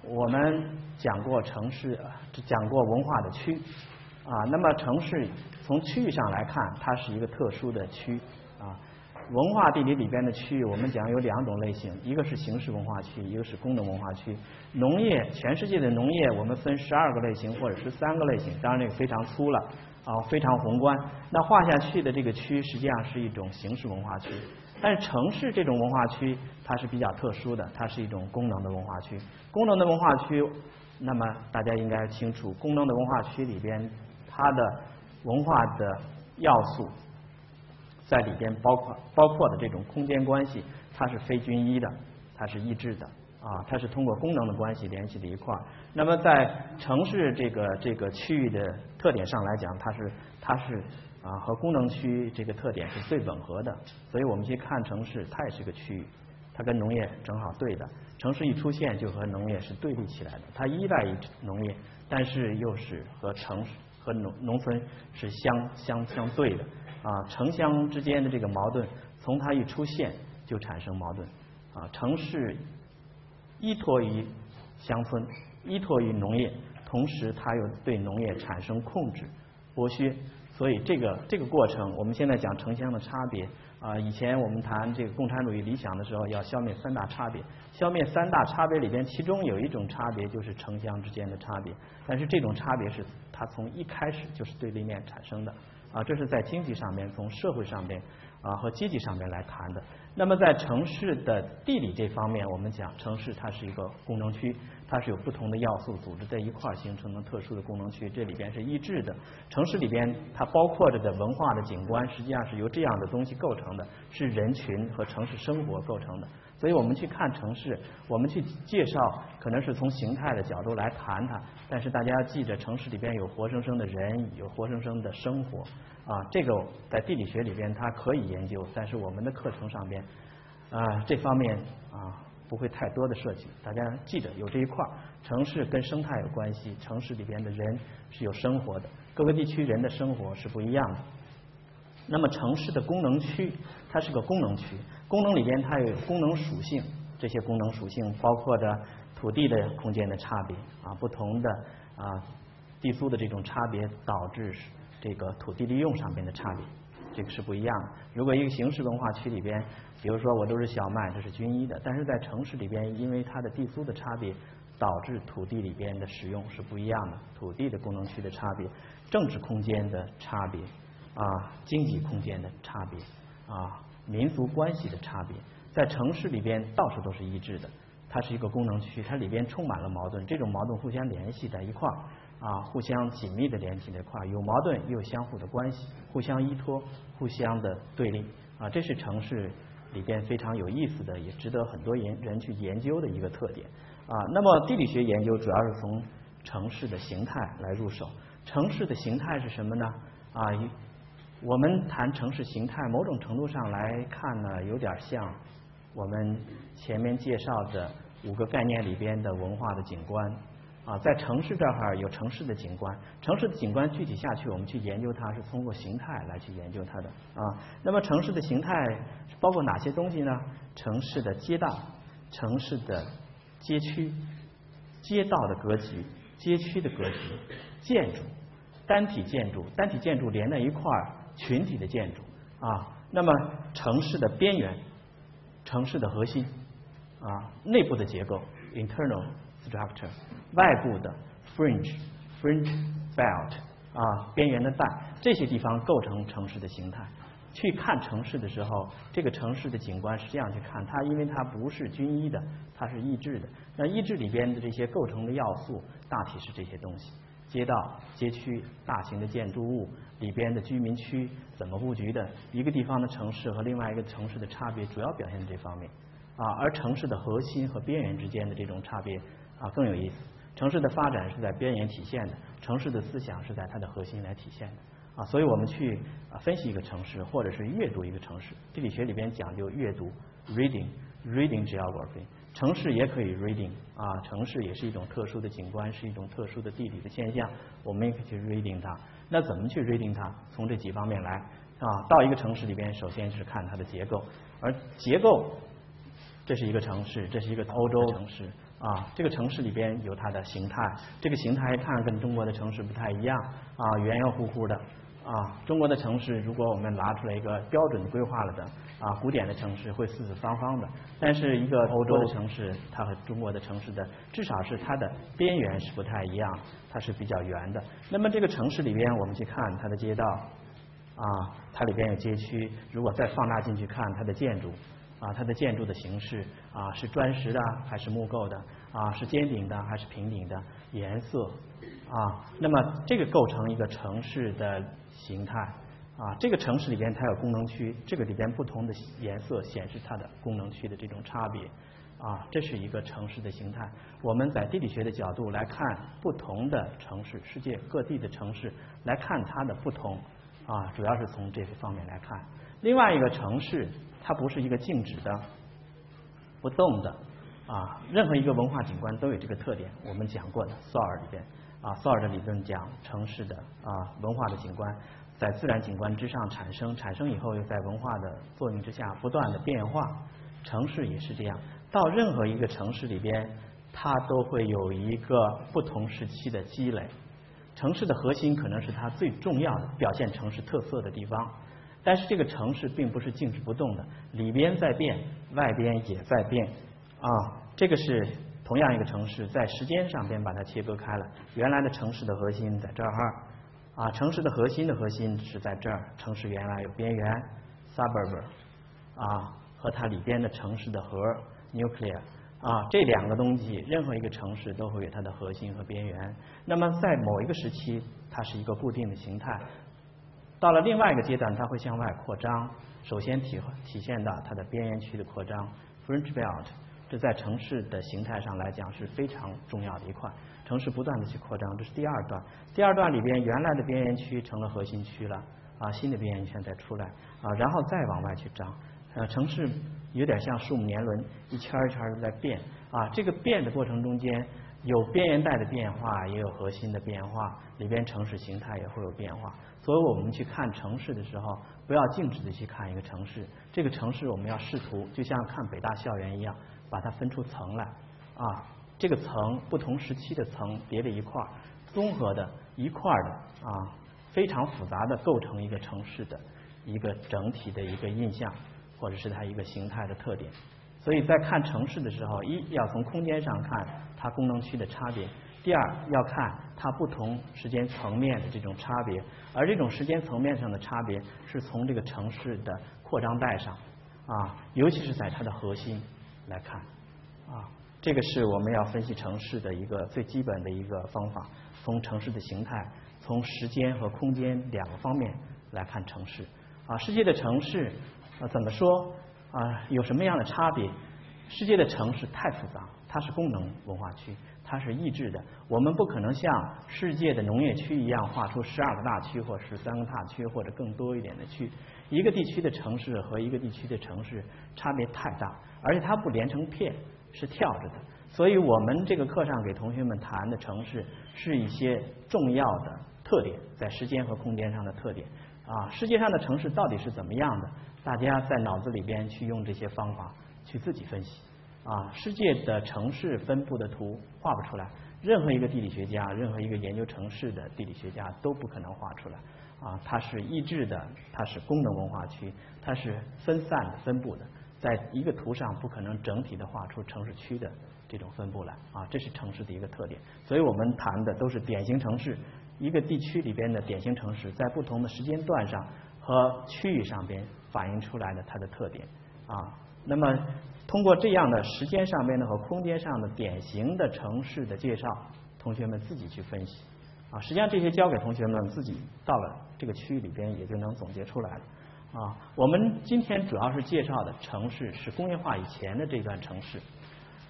我们讲过城市，讲过文化的区啊。那么城市从区域上来看，它是一个特殊的区啊。文化地理里边的区域，我们讲有两种类型，一个是形式文化区，一个是功能文化区。农业，全世界的农业我们分十二个类型或者十三个类型，当然这个非常粗了啊，非常宏观。那画下去的这个区实际上是一种形式文化区，但是城市这种文化区它是比较特殊的，它是一种功能的文化区。功能的文化区，那么大家应该清楚，功能的文化区里边它的文化的要素。在里边包括包括的这种空间关系，它是非均一的它是一致的啊，它是通过功能的关系联系在一块儿。那么在城市这个这个区域的特点上来讲，它是它是啊和功能区这个特点是最吻合的。所以我们去看城市，它也是个区域，它跟农业正好对的。城市一出现就和农业是对立起来的，它依赖于农业，但是又是和城市和农农村是相相相对的啊。城乡之间的这个矛盾，从它一出现就产生矛盾啊。城市依托于乡村，依托于农业，同时它又对农业产生控制、剥削，所以这个这个过程，我们现在讲城乡的差别。啊，以前我们谈这个共产主义理想的时候，要消灭三大差别。消灭三大差别里边，其中有一种差别就是城乡之间的差别。但是这种差别是它从一开始就是对立面产生的。啊，这是在经济上面、从社会上面啊和阶级上面来谈的。那么在城市的地理这方面，我们讲城市它是一个功能区。它是有不同的要素组织在一块儿形成的特殊的功能区，这里边是一致的。城市里边它包括着的文化的景观，实际上是由这样的东西构成的，是人群和城市生活构成的。所以我们去看城市，我们去介绍，可能是从形态的角度来谈它。但是大家要记着，城市里边有活生生的人，有活生生的生活啊。这个在地理学里边它可以研究，但是我们的课程上边啊这方面啊。不会太多的设计，大家记着有这一块儿，城市跟生态有关系，城市里边的人是有生活的，各个地区人的生活是不一样的。那么城市的功能区，它是个功能区，功能里边它有功能属性，这些功能属性包括着土地的空间的差别啊，不同的啊地租的这种差别导致这个土地利用上面的差别，这个是不一样的。如果一个形式文化区里边。比如说我都是小麦，这是均一的，但是在城市里边，因为它的地租的差别，导致土地里边的使用是不一样的，土地的功能区的差别，政治空间的差别，啊，经济空间的差别，啊，民族关系的差别，在城市里边到处都是一致的，它是一个功能区，它里边充满了矛盾，这种矛盾互相联系在一块儿，啊，互相紧密的联系在一块儿，有矛盾也有相互的关系，互相依托，互相的对立，啊，这是城市。里边非常有意思的，也值得很多研人去研究的一个特点啊。那么地理学研究主要是从城市的形态来入手。城市的形态是什么呢？啊，我们谈城市形态，某种程度上来看呢，有点像我们前面介绍的五个概念里边的文化的景观。啊，在城市这儿有城市的景观，城市的景观具体下去，我们去研究它是通过形态来去研究它的啊。那么城市的形态包括哪些东西呢？城市的街道、城市的街区、街道的格局、街区的格局、建筑、单体建筑、单体建筑连在一块儿、群体的建筑啊。那么城市的边缘、城市的核心啊，内部的结构 （internal structure）。外部的 fringe fringe belt 啊，边缘的带，这些地方构成城市的形态。去看城市的时候，这个城市的景观是这样去看，它因为它不是均一的，它是异质的。那异质里边的这些构成的要素，大体是这些东西：街道、街区、大型的建筑物里边的居民区怎么布局的。一个地方的城市和另外一个城市的差别，主要表现在这方面啊。而城市的核心和边缘之间的这种差别啊，更有意思。城市的发展是在边缘体现的，城市的思想是在它的核心来体现的啊，所以我们去啊分析一个城市，或者是阅读一个城市，地理学里边讲究阅读，reading reading geography，城市也可以 reading 啊，城市也是一种特殊的景观，是一种特殊的地理的现象，我们也可以去 reading 它。那怎么去 reading 它？从这几方面来啊，到一个城市里边，首先是看它的结构，而结构，这是一个城市，这是一个欧洲城市。啊，这个城市里边有它的形态，这个形态看跟中国的城市不太一样啊，圆圆乎乎的啊。中国的城市，如果我们拿出来一个标准规划了的啊，古典的城市会四四方方的，但是一个欧洲的城市，它和中国的城市的至少是它的边缘是不太一样，它是比较圆的。那么这个城市里边，我们去看它的街道啊，它里边有街区，如果再放大进去看它的建筑。啊，它的建筑的形式啊，是砖石的还是木构的？啊，是尖顶的还是平顶的？颜色啊，那么这个构成一个城市的形态啊。这个城市里边它有功能区，这个里边不同的颜色显示它的功能区的这种差别啊。这是一个城市的形态。我们在地理学的角度来看不同的城市，世界各地的城市来看它的不同啊，主要是从这个方面来看。另外一个城市，它不是一个静止的、不动的啊，任何一个文化景观都有这个特点。我们讲过的索尔里边啊，索尔的理论讲城市的啊文化的景观在自然景观之上产生，产生以后又在文化的作用之下不断的变化。城市也是这样，到任何一个城市里边，它都会有一个不同时期的积累。城市的核心可能是它最重要的表现城市特色的地方，但是这个城市并不是静止不动的，里边在变，外边也在变啊。这个是同样一个城市，在时间上边把它切割开了。原来的城市的核心在这儿啊，城市的核心的核心是在这儿。城市原来有边缘 suburb 啊。和它里边的城市的核 nuclear 啊，这两个东西，任何一个城市都会有它的核心和边缘。那么在某一个时期，它是一个固定的形态；到了另外一个阶段，它会向外扩张。首先体体现到它的边缘区的扩张 fringe belt，这在城市的形态上来讲是非常重要的一块。城市不断的去扩张，这是第二段。第二段里边原来的边缘区成了核心区了啊，新的边缘圈再出来啊，然后再往外去张。呃，城市有点像树木年轮，一圈一圈的在变啊。这个变的过程中间，有边缘带的变化，也有核心的变化，里边城市形态也会有变化。所以我们去看城市的时候，不要静止的去看一个城市。这个城市我们要试图，就像看北大校园一样，把它分出层来啊。这个层不同时期的层叠在一块儿，综合的一块儿的啊，非常复杂的构成一个城市的一个整体的一个印象。或者是它一个形态的特点，所以在看城市的时候，一要从空间上看它功能区的差别；第二要看它不同时间层面的这种差别，而这种时间层面上的差别是从这个城市的扩张带上啊，尤其是在它的核心来看啊，这个是我们要分析城市的一个最基本的一个方法，从城市的形态、从时间和空间两个方面来看城市啊，世界的城市。啊，怎么说啊？有什么样的差别？世界的城市太复杂，它是功能文化区，它是意志的。我们不可能像世界的农业区一样画出十二个大区或十三个大区或者更多一点的区。一个地区的城市和一个地区的城市差别太大，而且它不连成片，是跳着的。所以我们这个课上给同学们谈的城市是一些重要的特点，在时间和空间上的特点啊。世界上的城市到底是怎么样的？大家在脑子里边去用这些方法去自己分析啊，世界的城市分布的图画不出来，任何一个地理学家，任何一个研究城市的地理学家都不可能画出来啊。它是异质的，它是功能文化区，它是分散的分布的，在一个图上不可能整体的画出城市区的这种分布来啊。这是城市的一个特点，所以我们谈的都是典型城市，一个地区里边的典型城市，在不同的时间段上和区域上边。反映出来的它的特点啊，那么通过这样的时间上面的和空间上的典型的城市的介绍，同学们自己去分析啊。实际上这些交给同学们自己到了这个区域里边也就能总结出来了啊。我们今天主要是介绍的城市是工业化以前的这段城市，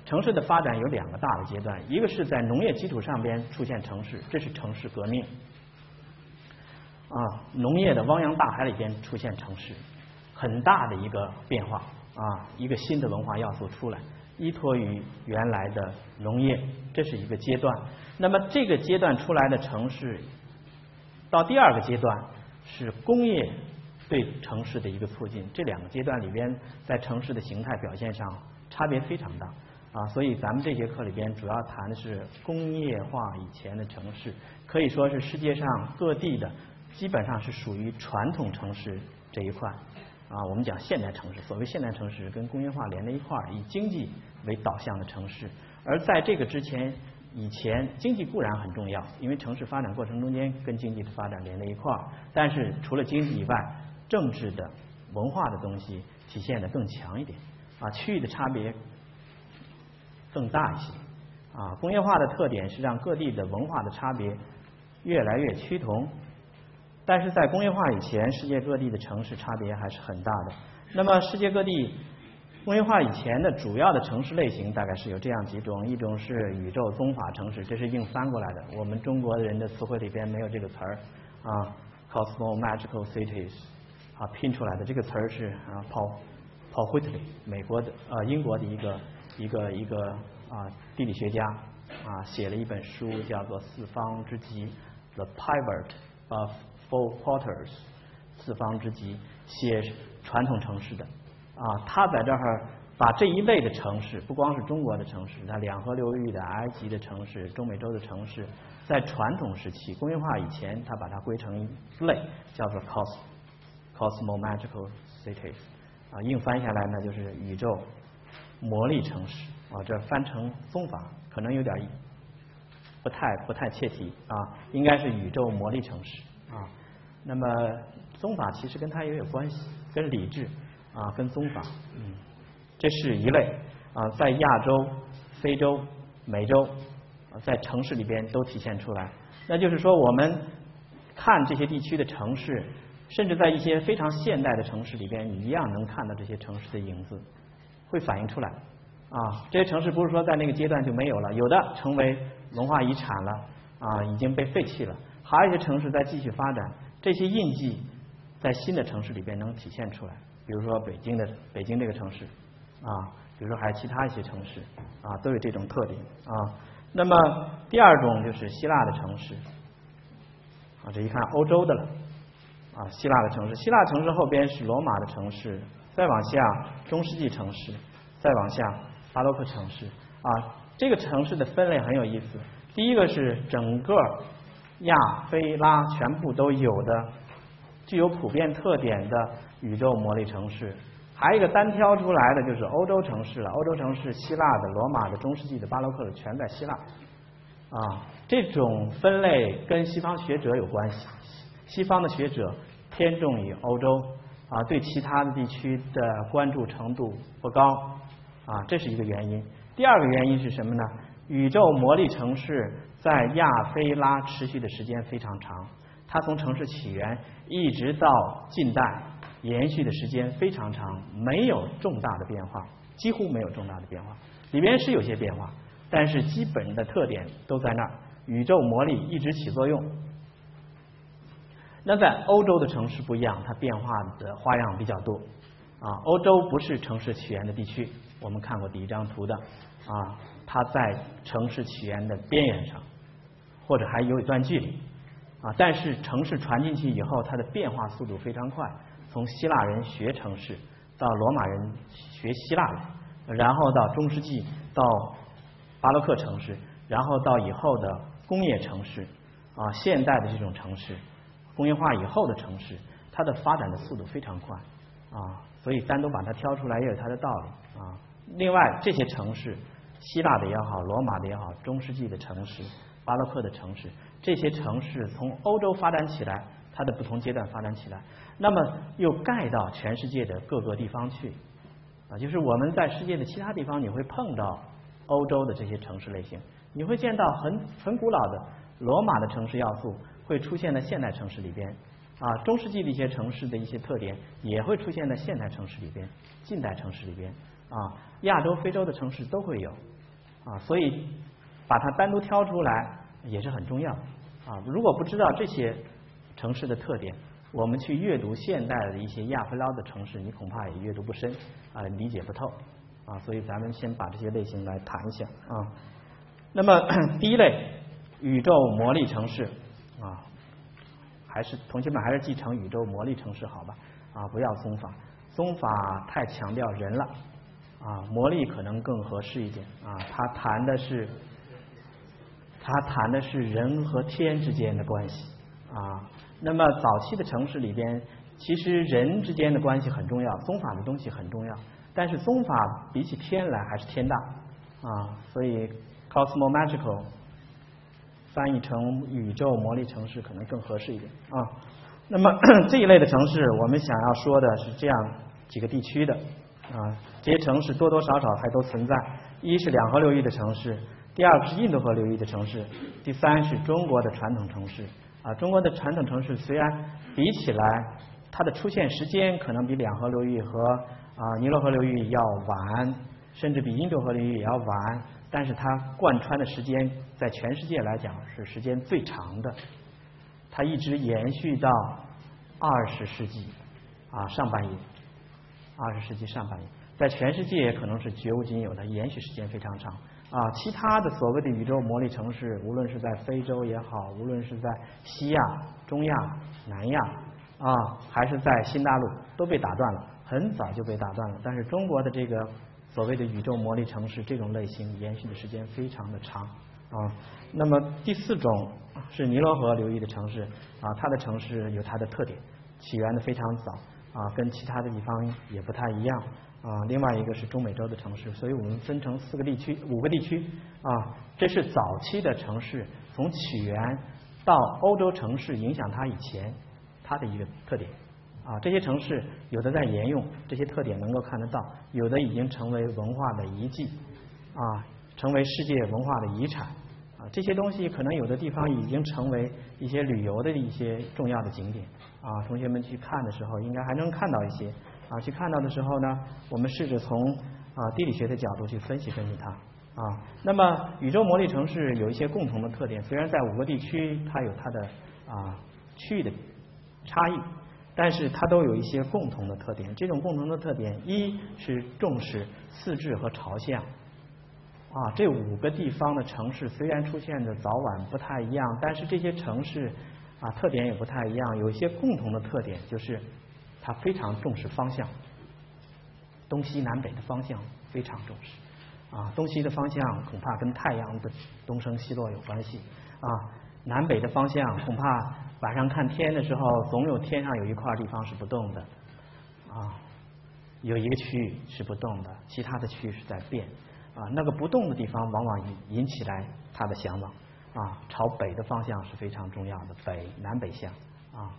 城市的发展有两个大的阶段，一个是在农业基础上边出现城市，这是城市革命啊，农业的汪洋大海里边出现城市。很大的一个变化啊，一个新的文化要素出来，依托于原来的农业，这是一个阶段。那么这个阶段出来的城市，到第二个阶段是工业对城市的一个促进。这两个阶段里边，在城市的形态表现上差别非常大啊。所以咱们这节课里边主要谈的是工业化以前的城市，可以说是世界上各地的基本上是属于传统城市这一块。啊，我们讲现代城市，所谓现代城市跟工业化连在一块儿，以经济为导向的城市。而在这个之前，以前经济固然很重要，因为城市发展过程中间跟经济的发展连在一块儿。但是除了经济以外，政治的、文化的东西体现的更强一点，啊，区域的差别更大一些。啊，工业化的特点是让各地的文化的差别越来越趋同。但是在工业化以前，世界各地的城市差别还是很大的。那么世界各地工业化以前的主要的城市类型大概是有这样几种，一种是宇宙宗法城市，这是硬翻过来的，我们中国人的词汇里边没有这个词儿啊，cosmo magical cities 啊拼出来的这个词儿是啊 Paul Paul Whitley 美国的呃英国的一个一个一个啊地理学家啊写了一本书叫做四方之极 The Pivot of Four Quarters 四方之极写传统城市的。啊，他在这儿把这一类的城市，不光是中国的城市，那两河流域的、埃及的城市、中美洲的城市，在传统时期工业化以前，他把它归成一类，叫做 cos cosmo magical cities。啊，硬翻下来呢，就是宇宙魔力城市。啊，这翻成宗法可能有点不太不太切题啊，应该是宇宙魔力城市啊。那么宗法其实跟它也有关系，跟理智。啊，跟宗法，嗯，这是一类啊，在亚洲、非洲、美洲，在城市里边都体现出来。那就是说，我们看这些地区的城市，甚至在一些非常现代的城市里边，你一样能看到这些城市的影子，会反映出来。啊，这些城市不是说在那个阶段就没有了，有的成为文化遗产了，啊，已经被废弃了；还有一些城市在继续发展，这些印记在新的城市里边能体现出来。比如说北京的北京这个城市啊，比如说还有其他一些城市啊，都有这种特点啊。那么第二种就是希腊的城市啊，这一看欧洲的了啊，希腊的城市，希腊城市后边是罗马的城市，再往下中世纪城市，再往下巴洛克城市啊。这个城市的分类很有意思，第一个是整个亚非拉全部都有的，具有普遍特点的。宇宙魔力城市，还有一个单挑出来的就是欧洲城市了。欧洲城市，希腊的、罗马的、中世纪的、巴洛克的，全在希腊。啊，这种分类跟西方学者有关系。西方的学者偏重于欧洲，啊，对其他的地区的关注程度不高。啊，这是一个原因。第二个原因是什么呢？宇宙魔力城市在亚非拉持续的时间非常长，它从城市起源一直到近代。延续的时间非常长，没有重大的变化，几乎没有重大的变化。里边是有些变化，但是基本的特点都在那儿。宇宙魔力一直起作用。那在欧洲的城市不一样，它变化的花样比较多。啊，欧洲不是城市起源的地区，我们看过第一张图的啊，它在城市起源的边缘上，或者还有一段距离啊。但是城市传进去以后，它的变化速度非常快。从希腊人学城市，到罗马人学希腊人，然后到中世纪，到巴洛克城市，然后到以后的工业城市啊，现代的这种城市，工业化以后的城市，它的发展的速度非常快啊，所以单独把它挑出来也有它的道理啊。另外这些城市，希腊的也好，罗马的也好，中世纪的城市，巴洛克的城市，这些城市从欧洲发展起来，它的不同阶段发展起来。那么又盖到全世界的各个地方去啊，就是我们在世界的其他地方，你会碰到欧洲的这些城市类型，你会见到很很古老的罗马的城市要素会出现在现代城市里边啊，中世纪的一些城市的一些特点也会出现在现代城市里边、近代城市里边啊，亚洲、非洲的城市都会有啊，所以把它单独挑出来也是很重要啊。如果不知道这些城市的特点，我们去阅读现代的一些亚非拉的城市，你恐怕也阅读不深啊，理解不透啊，所以咱们先把这些类型来谈一下啊。那么 [clears throat] 第一类宇宙魔力城市啊，还是同学们还是继承宇宙魔力城市好吧啊，不要宗法，宗法太强调人了啊，魔力可能更合适一点啊，他谈的是他谈的是人和天之间的关系啊。那么早期的城市里边，其实人之间的关系很重要，宗法的东西很重要。但是宗法比起天来还是天大啊，所以 cosmo magical 翻译成宇宙魔力城市可能更合适一点啊。那么 [clears throat] 这一类的城市，我们想要说的是这样几个地区的啊，这些城市多多少少还都存在。一是两河流域的城市，第二个是印度河流域的城市，第三是中国的传统城市。啊，中国的传统城市虽然比起来它的出现时间可能比两河流域和啊尼罗河流域要晚，甚至比印度河流域也要晚，但是它贯穿的时间在全世界来讲是时间最长的，它一直延续到二十世纪啊上半叶，二十世纪上半叶，在全世界也可能是绝无仅有的，延续时间非常长啊。其他的所谓的宇宙魔力城市，无论是在非洲也好，无论是在西亚、中亚、南亚啊，还是在新大陆，都被打断了，很早就被打断了。但是中国的这个所谓的宇宙魔力城市这种类型，延续的时间非常的长啊。那么第四种是尼罗河流域的城市啊，它的城市有它的特点，起源的非常早啊，跟其他的地方也不太一样啊。另外一个是中美洲的城市，所以我们分成四个地区、五个地区啊。这是早期的城市从起源到欧洲城市影响它以前它的一个特点啊。这些城市有的在沿用这些特点能够看得到，有的已经成为文化的遗迹啊，成为世界文化的遗产啊。这些东西可能有的地方已经成为一些旅游的一些重要的景点啊，同学们去看的时候应该还能看到一些啊。去看到的时候呢，我们试着从啊地理学的角度去分析分析它啊。那么宇宙魔力城市有一些共同的特点，虽然在五个地区它有它的啊区域的差异，但是它都有一些共同的特点。这种共同的特点，一是重视四至和朝向。啊，这五个地方的城市虽然出现的早晚不太一样，但是这些城市啊特点也不太一样，有一些共同的特点，就是它非常重视方向，东西南北的方向非常重视。啊，东西的方向恐怕跟太阳的东升西落有关系。啊，南北的方向恐怕晚上看天的时候，总有天上有一块地方是不动的。啊，有一个区域是不动的，其他的区域是在变。啊，那个不动的地方往往引引起来他的向往啊，朝北的方向是非常重要的，北南北向啊，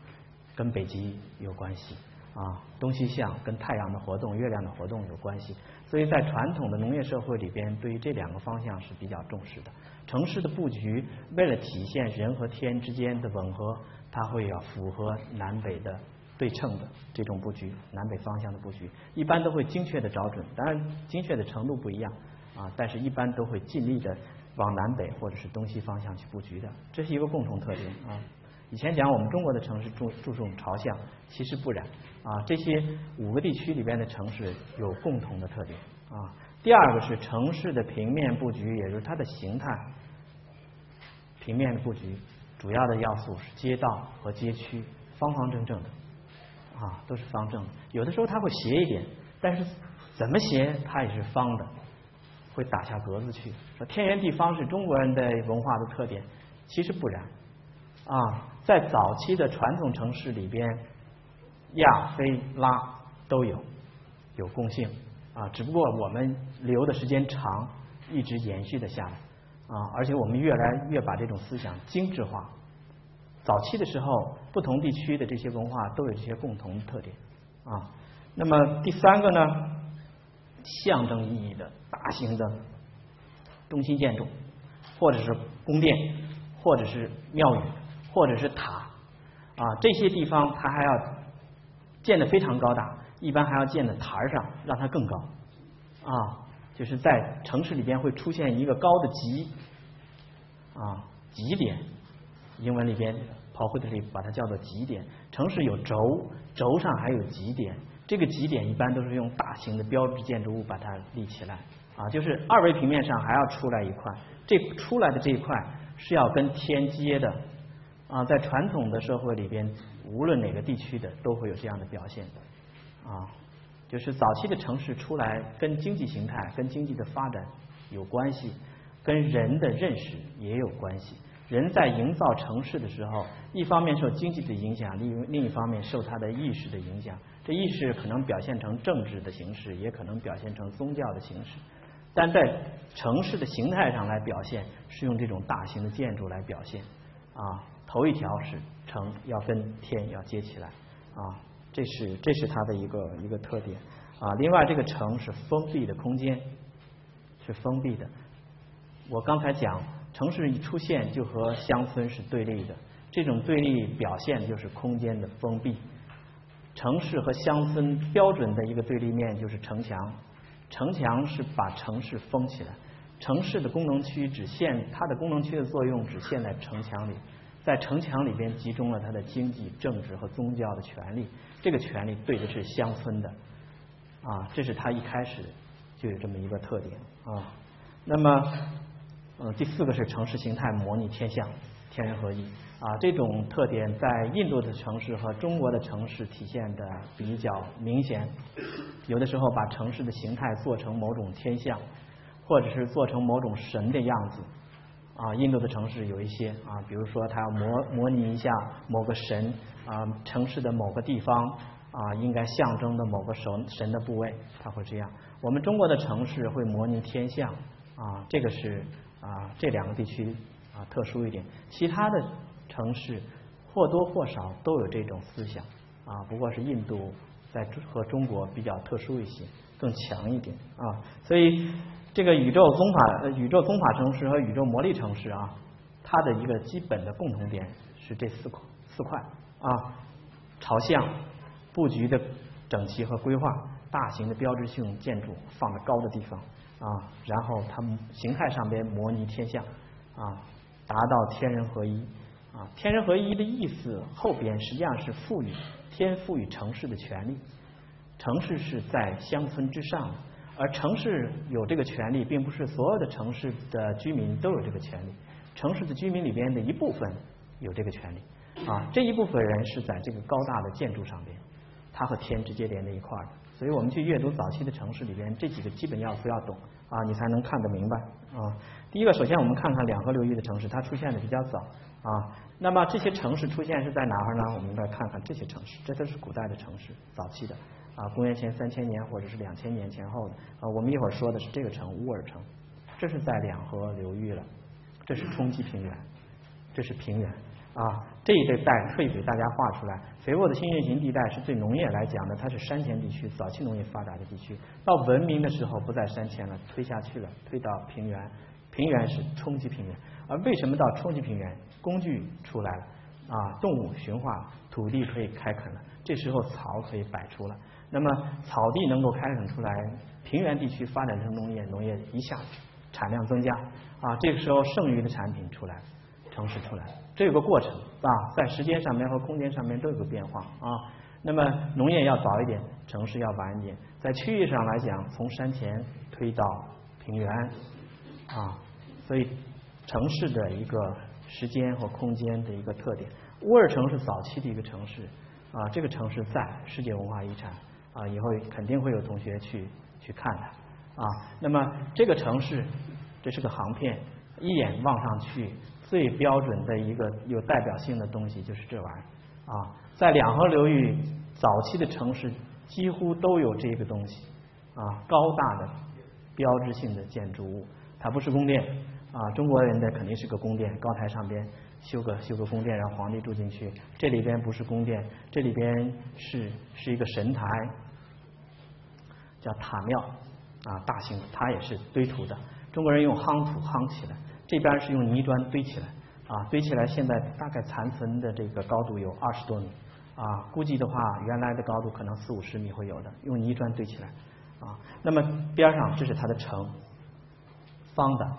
跟北极有关系啊，东西向跟太阳的活动、月亮的活动有关系，所以在传统的农业社会里边，对于这两个方向是比较重视的。城市的布局为了体现人和天之间的吻合，它会要符合南北的对称的这种布局，南北方向的布局一般都会精确的找准，当然精确的程度不一样。啊，但是一般都会尽力的往南北或者是东西方向去布局的，这是一个共同特点啊。以前讲我们中国的城市注注重朝向，其实不然啊。这些五个地区里边的城市有共同的特点啊。第二个是城市的平面布局，也就是它的形态，平面的布局主要的要素是街道和街区方方正正的啊，都是方正的。有的时候它会斜一点，但是怎么斜它也是方的。会打下格子去，说天圆地方是中国人的文化的特点，其实不然啊，在早期的传统城市里边，亚非拉都有有共性啊，只不过我们留的时间长，一直延续的下来啊，而且我们越来越把这种思想精致化。早期的时候，不同地区的这些文化都有这些共同特点啊。那么第三个呢，象征意义的。大型的中心建筑，或者是宫殿，或者是庙宇，或者是塔啊，这些地方它还要建的非常高大，一般还要建在台儿上，让它更高啊，就是在城市里边会出现一个高的极啊极点，英文里边跑会的里把它叫做极点。城市有轴，轴上还有极点，这个极点一般都是用大型的标志建筑物把它立起来。啊，就是二维平面上还要出来一块，这出来的这一块是要跟天接的啊。在传统的社会里边，无论哪个地区的都会有这样的表现啊。就是早期的城市出来，跟经济形态、跟经济的发展有关系，跟人的认识也有关系。人在营造城市的时候，一方面受经济的影响，另另一方面受他的意识的影响。这意识可能表现成政治的形式，也可能表现成宗教的形式。但在城市的形态上来表现，是用这种大型的建筑来表现啊。头一条是城要跟天要接起来啊，这是这是它的一个一个特点啊。另外，这个城是封闭的空间，是封闭的。我刚才讲，城市一出现就和乡村是对立的，这种对立表现就是空间的封闭城市和乡村标准的一个对立面就是城墙，城墙是把城市封起来，城市的功能区只限它的功能区的作用只限在城墙里，在城墙里边集中了它的经济、政治和宗教的权利，这个权利对的是乡村的，啊，这是它一开始就有这么一个特点啊。那么，呃，第四个是城市形态模拟天象，天人合一。啊，这种特点在印度的城市和中国的城市体现的比较明显。有的时候把城市的形态做成某种天象，或者是做成某种神的样子。啊，印度的城市有一些啊，比如说它要模模拟一下某个神啊，城市的某个地方啊，应该象征的某个神神的部位，它会这样。我们中国的城市会模拟天象啊，这个是啊这两个地区啊特殊一点，其他的。城市或多或少都有这种思想啊，不过是印度在和中国比较特殊一些，更强一点啊。所以这个宇宙宗法、宇宙宗法城市和宇宙魔力城市啊，它的一个基本的共同点是这四块四块啊：朝向、布局的整齐和规划、大型的标志性建筑放在高的地方啊，然后它们形态上边模拟天象啊，达到天人合一。啊，天人合一的意思后边实际上是赋予天赋予城市的权利，城市是在乡村之上，而城市有这个权利，并不是所有的城市的居民都有这个权利，城市的居民里边的一部分有这个权利，啊，这一部分人是在这个高大的建筑上边，它和天直接连在一块儿的，所以我们去阅读早期的城市里边这几个基本要素要懂啊，你才能看得明白。啊。第一个，首先我们看看两河流域的城市，它出现的比较早啊。那么这些城市出现是在哪儿呢？我们来看看这些城市，这都是古代的城市，早期的啊，公元前三千年或者是两千年前后的啊。我们一会儿说的是这个城乌尔城，这是在两河流域了，这是冲积平原，这是平原啊。这一带特意给大家画出来，肥沃的新月形地带是对农业来讲的，它是山前地区，早期农业发达的地区。到文明的时候不在山前了，推下去了，推到平原，平原是冲积平原。而为什么到冲积平原？工具出来了啊，动物驯化，土地可以开垦了，这时候草可以摆出了。那么草地能够开垦出来，平原地区发展成农业，农业一下子产量增加啊，这个时候剩余的产品出来，城市出来，这有个过程啊，在时间上面和空间上面都有个变化啊。那么农业要早一点，城市要晚一点，在区域上来讲，从山前推到平原啊，所以城市的一个。时间和空间的一个特点。乌尔城是早期的一个城市啊，这个城市在世界文化遗产啊，以后肯定会有同学去去看它啊。那么这个城市，这是个航片，一眼望上去最标准的一个有代表性的东西就是这玩意儿啊。在两河流域早期的城市几乎都有这个东西啊，高大的标志性的建筑物，它不是宫殿。啊，中国人的肯定是个宫殿，高台上边修个修个宫殿，让皇帝住进去。这里边不是宫殿，这里边是是一个神台，叫塔庙啊，大型，它也是堆土的。中国人用夯土夯起来，这边是用泥砖堆起来啊，堆起来现在大概残存的这个高度有二十多米啊，估计的话原来的高度可能四五十米会有的，用泥砖堆起来啊。那么边上这是它的城，方的。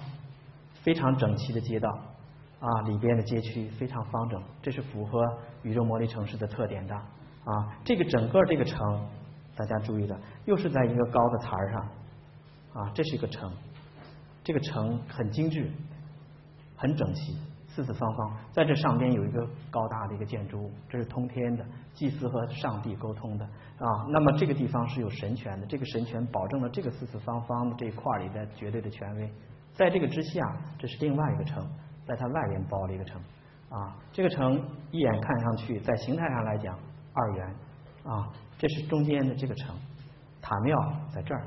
非常整齐的街道啊，里边的街区非常方整，这是符合宇宙魔力城市的特点的啊。这个整个这个城，大家注意的，又是在一个高的台上啊，这是一个城，这个城很精致，很整齐，四四方方，在这上边有一个高大的一个建筑物，这是通天的，祭司和上帝沟通的啊。那么这个地方是有神权的，这个神权保证了这个四四方方的这一块里的绝对的权威。在这个之下，这是另外一个城，在它外边包了一个城啊。这个城一眼看上去，在形态上来讲二元啊。这是中间的这个城，塔庙在这儿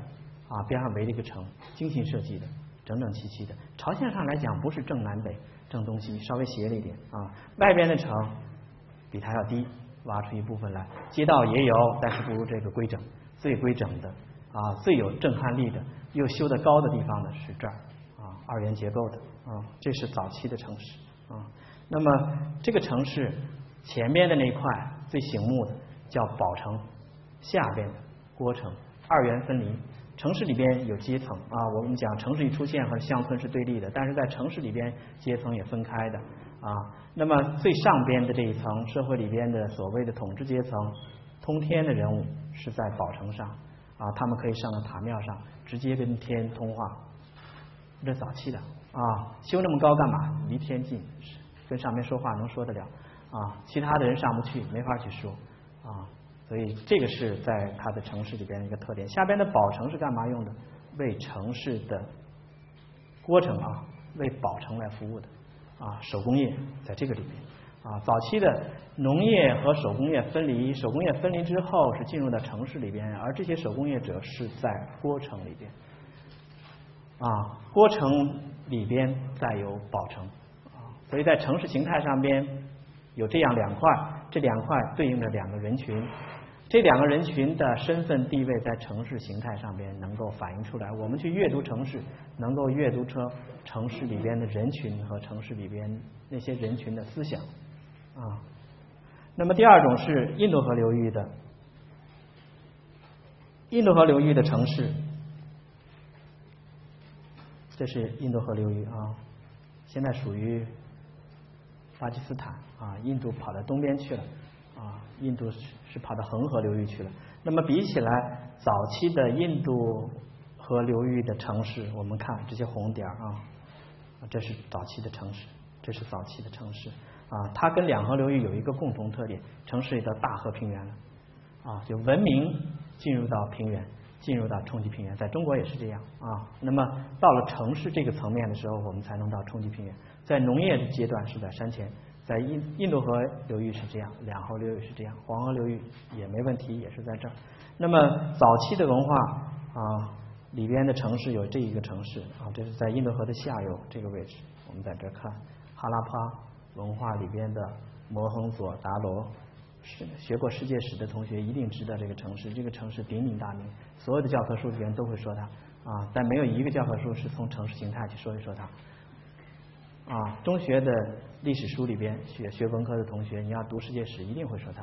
啊，边上围了一个城，精心设计的，整整齐齐的。朝向上来讲，不是正南北、正东西，稍微斜了一点啊。外边的城比它要低，挖出一部分来。街道也有，但是不如这个规整。最规整的啊，最有震撼力的，又修得高的地方呢是这儿。二元结构的啊，这是早期的城市啊。那么这个城市前面的那一块最醒目的，叫宝城，下边郭城，二元分离。城市里边有阶层啊，我们讲城市一出现和乡村是对立的，但是在城市里边阶层也分开的啊。那么最上边的这一层社会里边的所谓的统治阶层，通天的人物是在宝城上啊，他们可以上到塔庙上，直接跟天通话。这早期的啊，修那么高干嘛？离天近，跟上面说话能说得了啊，其他的人上不去，没法去说啊。所以这个是在它的城市里边的一个特点。下边的宝城是干嘛用的？为城市的郭城啊，为宝城来服务的啊。手工业在这个里面啊。早期的农业和手工业分离，手工业分离之后是进入到城市里边，而这些手工业者是在郭城里边啊。郭城里边再有宝城啊。所以在城市形态上边有这样两块，这两块对应着两个人群。这两个人群的身份地位在城市形态上边能够反映出来。我们去阅读城市，能够阅读出城市里边的人群和城市里边那些人群的思想啊。那么第二种是印度河流域的，印度河流域的城市，这是印度河流域啊，现在属于巴基斯坦啊，印度跑到东边去了。啊，印度是是跑到恒河流域去了。那么比起来，早期的印度河流域的城市，我们看这些红点啊，这是早期的城市，这是早期的城市啊。它跟两河流域有一个共同特点，城市里的大河平原了啊，就文明进入到平原，进入到冲积平原，在中国也是这样啊。那么到了城市这个层面的时候，我们才能到冲积平原。在农业的阶段是在山前。在印印度河流域是这样，两河流域是这样，黄河流域也没问题，也是在这儿。那么早期的文化啊，里边的城市有这一个城市啊，这是在印度河的下游这个位置。我们在这看哈拉帕文化里边的摩亨佐达罗，是学过世界史的同学一定知道这个城市，这个城市鼎鼎大名，所有的教科书里边都会说它啊，但没有一个教科书是从城市形态去说一说它。啊，中学的历史书里边学学文科的同学，你要读世界史，一定会说它。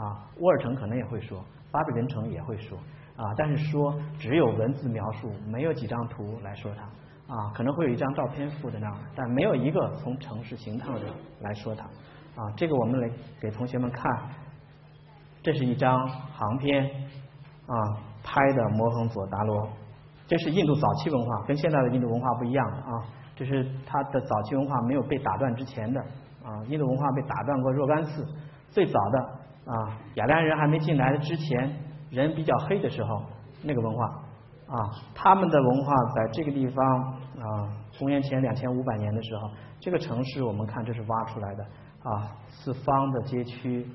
啊，沃尔城可能也会说，巴比伦城也会说。啊，但是说只有文字描述，没有几张图来说它。啊，可能会有一张照片附在那儿，但没有一个从城市形态的来说它。啊，这个我们来给同学们看，这是一张航片啊拍的摩亨佐达罗，这是印度早期文化，跟现在的印度文化不一样啊。这是它的早期文化没有被打断之前的啊，印度文化被打断过若干次。最早的啊，雅利安人还没进来之前，人比较黑的时候，那个文化啊，他们的文化在这个地方啊，公元前两千五百年的时候，这个城市我们看这是挖出来的啊，四方的街区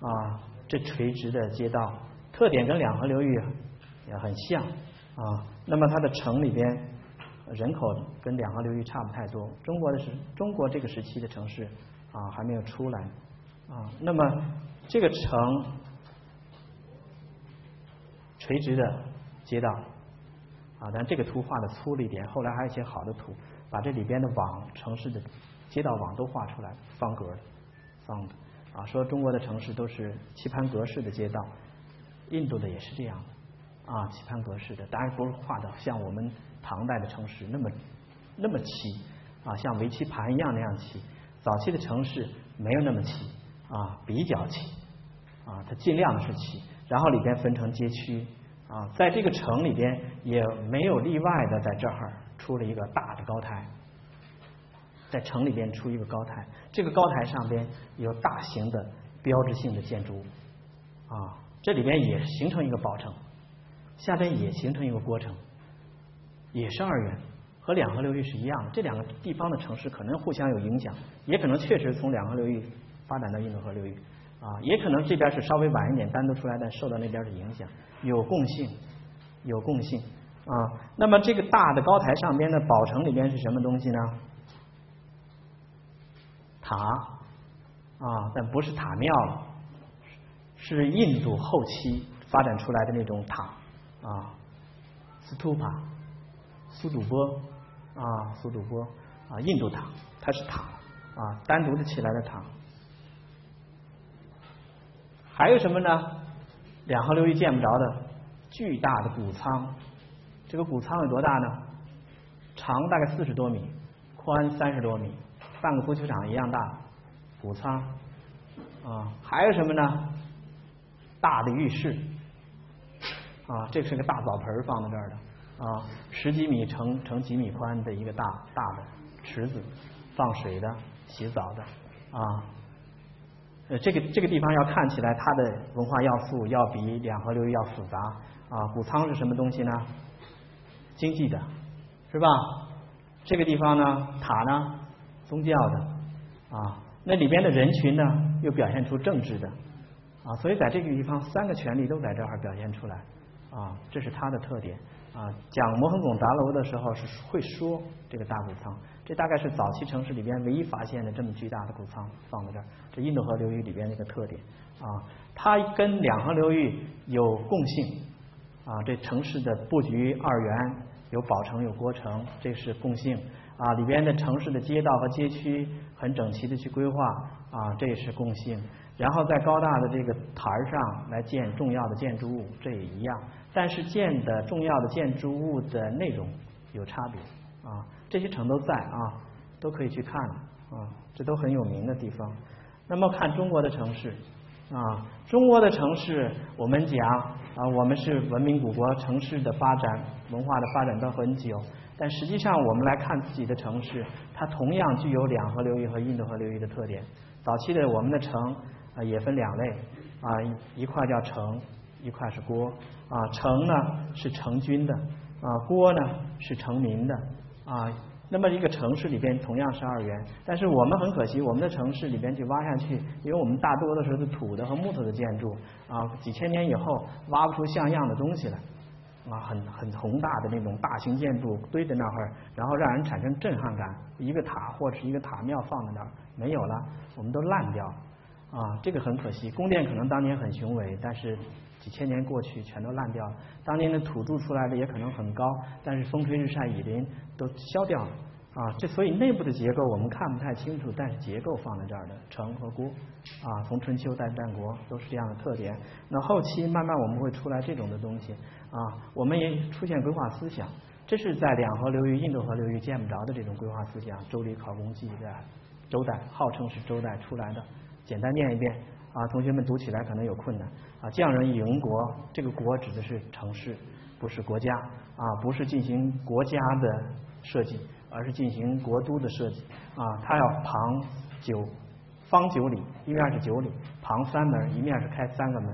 啊，这垂直的街道，特点跟两河流域也很像啊。那么它的城里边。人口跟两河流域差不太多。中国的是中国这个时期的城市啊还没有出来啊。那么这个城垂直的街道啊，但这个图画的粗了一点。后来还有一些好的图，把这里边的网城市的街道网都画出来，方格方的啊。说中国的城市都是棋盘格式的街道，印度的也是这样的啊，棋盘格式的，当然不是画的像我们。唐代的城市那么那么齐啊，像围棋盘一样那样齐。早期的城市没有那么齐啊，比较齐啊，它尽量是齐。然后里边分成街区啊，在这个城里边也没有例外的，在这儿出了一个大的高台，在城里边出一个高台，这个高台上边有大型的标志性的建筑物啊，这里边也形成一个宝城，下边也形成一个郭城。也是二元，和两河流域是一样的。这两个地方的城市可能互相有影响，也可能确实从两河流域发展到印度河流域啊，也可能这边是稍微晚一点单独出来，但受到那边的影响，有共性，有共性啊。那么这个大的高台上边的宝城里边是什么东西呢？塔啊，但不是塔庙了，是印度后期发展出来的那种塔啊，斯图帕。苏主波啊，苏主波啊，印度塔，它是塔啊，单独的起来的塔。还有什么呢？两河流域见不着的巨大的谷仓。这个谷仓有多大呢？长大概四十多米，宽三十多米，半个足球场一样大。谷仓啊，还有什么呢？大的浴室啊，这是个大澡盆放在这儿的啊，十几米乘乘几米宽的一个大大的池子，放水的、洗澡的啊。呃，这个这个地方要看起来它的文化要素要比两河流域要复杂啊。谷仓是什么东西呢？经济的，是吧？这个地方呢，塔呢，宗教的啊。那里边的人群呢，又表现出政治的啊。所以在这个地方，三个权利都在这儿表现出来啊，这是它的特点啊。讲摩亨拱达楼的时候是会说这个大谷仓。这大概是早期城市里边唯一发现的这么巨大的谷仓放在这儿，这印度河流域里边的一个特点啊，它跟两河流域有共性啊，这城市的布局二元，有宝城有郭城，这是共性啊，里边的城市的街道和街区很整齐的去规划啊，这也是共性，然后在高大的这个台上来建重要的建筑物，这也一样，但是建的重要的建筑物的内容有差别啊。这些城都在啊，都可以去看啊，这都很有名的地方。那么看中国的城市啊，中国的城市，我们讲啊，我们是文明古国，城市的发展、文化的发展都很久。但实际上，我们来看自己的城市，它同样具有两河流域和印度河流域的特点。早期的我们的城啊，也分两类啊，一块叫城，一块是郭啊。城呢是成军的啊，郭呢是成民的。啊，那么一个城市里边同样是二元，但是我们很可惜，我们的城市里边去挖下去，因为我们大多的时候是土的和木头的建筑啊，几千年以后挖不出像样的东西来啊，很很宏大的那种大型建筑堆在那儿，然后让人产生震撼感，一个塔或者是一个塔庙放在那儿没有了，我们都烂掉啊，这个很可惜。宫殿可能当年很雄伟，但是。几千年过去，全都烂掉了。当年的土筑出来的也可能很高，但是风吹日晒雨淋都消掉了啊。这所以内部的结构我们看不太清楚，但是结构放在这儿的城和郭啊，从春秋到战国都是这样的特点。那后期慢慢我们会出来这种的东西啊，我们也出现规划思想，这是在两河流域、印度河流域见不着的这种规划思想。周礼考工记的周代，号称是周代出来的。简单念一遍啊，同学们读起来可能有困难。啊，匠人营国，这个国指的是城市，不是国家啊，不是进行国家的设计，而是进行国都的设计啊。它要旁九方九里，一面是九里，旁三门，一面是开三个门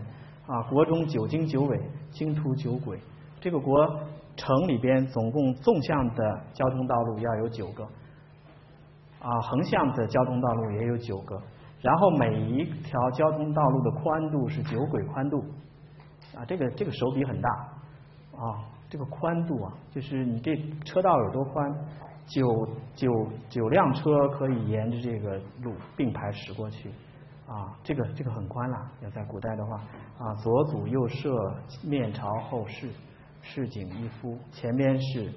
啊。国中九经九纬，经途九轨。这个国城里边总共纵向的交通道路要有九个啊，横向的交通道路也有九个。然后每一条交通道路的宽度是九轨宽度啊，这个这个手笔很大啊，这个宽度啊，就是你这车道有多宽，九九九辆车可以沿着这个路并排驶过去啊，这个这个很宽了。要在古代的话啊，左祖右社，面朝后市，市井一夫，前边是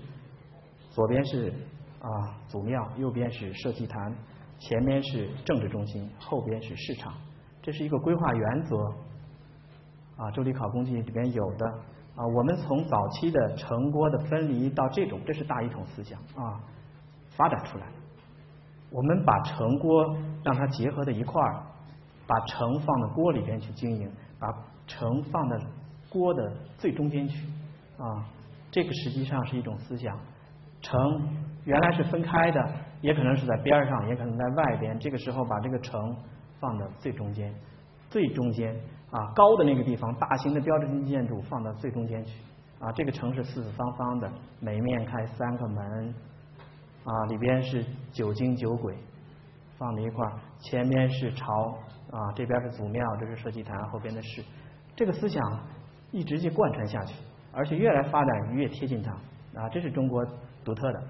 左边是啊祖庙，右边是社稷坛。前面是政治中心，后边是市场，这是一个规划原则啊。周礼考工记里边有的啊。我们从早期的城郭的分离到这种，这是大一统思想啊发展出来。我们把城郭让它结合在一块儿，把城放到锅里边去经营，把城放到锅的最中间去啊。这个实际上是一种思想，城原来是分开的。也可能是在边上，也可能在外边。这个时候把这个城放到最中间，最中间啊，高的那个地方，大型的标志性建筑放到最中间去啊。这个城是四四方方的，每面开三个门啊，里边是九经九轨放在一块儿，前面是朝啊，这边是祖庙，这是社稷坛，后边的是这个思想一直就贯穿下去，而且越来发展越贴近它啊，这是中国独特的。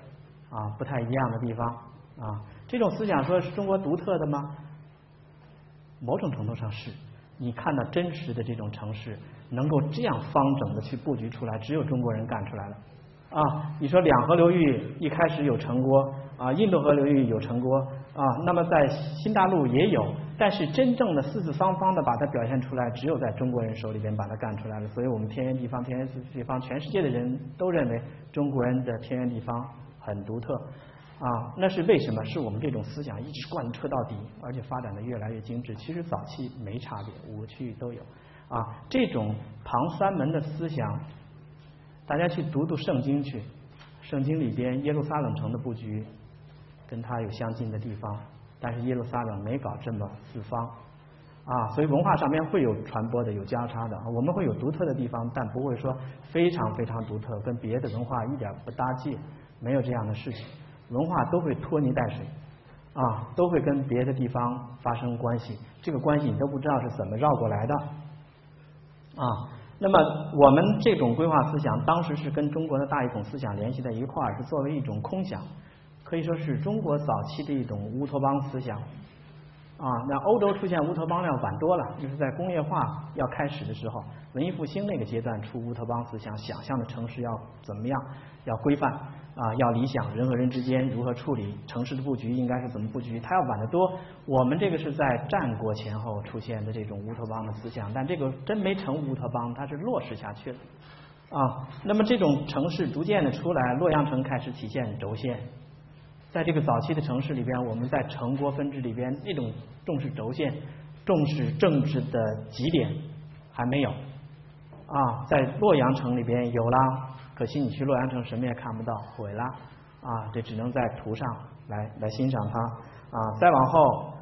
啊，不太一样的地方啊，这种思想说是中国独特的吗？某种程度上是。你看到真实的这种城市能够这样方整的去布局出来，只有中国人干出来了啊。你说两河流域一开始有城郭啊，印度河流域有城郭啊，那么在新大陆也有，但是真正的四四方方的把它表现出来，只有在中国人手里边把它干出来了。所以我们天圆地方，天圆地方，全世界的人都认为中国人的天圆地方很独特啊。那是为什么？是我们这种思想一直贯彻到底，而且发展的越来越精致。其实早期没差别，五个区域都有啊。这种旁三门的思想，大家去读读圣经去，圣经里边耶路撒冷城的布局跟它有相近的地方。但是耶路撒冷没搞这么四方啊，所以文化上面会有传播的，有交叉的。我们会有独特的地方，但不会说非常非常独特，跟别的文化一点不搭界，没有这样的事情。文化都会拖泥带水啊，都会跟别的地方发生关系，这个关系你都不知道是怎么绕过来的啊。那么我们这种规划思想，当时是跟中国的大一统思想联系在一块儿，是作为一种空想。可以说是中国早期的一种乌托邦思想啊。那欧洲出现乌托邦要晚多了，就是在工业化要开始的时候，文艺复兴那个阶段出乌托邦思想，想象的城市要怎么样，要规范啊，要理想，人和人之间如何处理，城市的布局应该是怎么布局，它要晚得多。我们这个是在战国前后出现的这种乌托邦的思想，但这个真没成乌托邦，它是落实下去了啊。那么这种城市逐渐的出来，洛阳城开始体现轴线。在这个早期的城市里边，我们在城国分治里边，那种重视轴线、重视政治的极点还没有啊。在洛阳城里边有了，可惜你去洛阳城什么也看不到，毁了啊。这只能在图上来来欣赏它啊。再往后，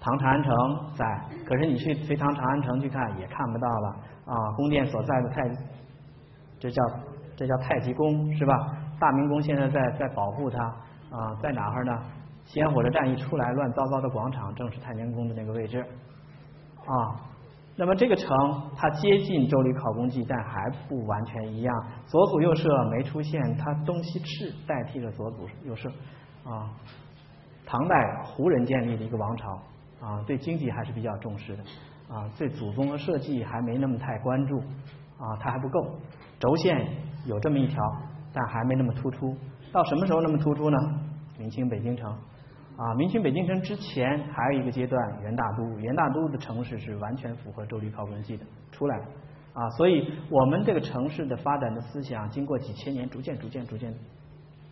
唐长安城在，可是你去隋唐长安城去看也看不到了啊。宫殿所在的太，这叫这叫太极宫是吧？大明宫现在在在保护它啊，在哪儿呢？西安火车站一出来，乱糟糟的广场，正是太宁宫的那个位置啊。那么这个城它接近周礼考工记，但还不完全一样。左祖右社没出现，它东西赤代替了左祖右社啊。唐代胡人建立的一个王朝啊，对经济还是比较重视的啊，对祖宗的社稷还没那么太关注啊，它还不够。轴线有这么一条。但还没那么突出，到什么时候那么突出呢？明清北京城。啊，明清北京城之前还有一个阶段，元大都，元大都的城市是完全符合周礼考文记的出来了。啊，所以我们这个城市的发展的思想，经过几千年，逐渐逐渐逐渐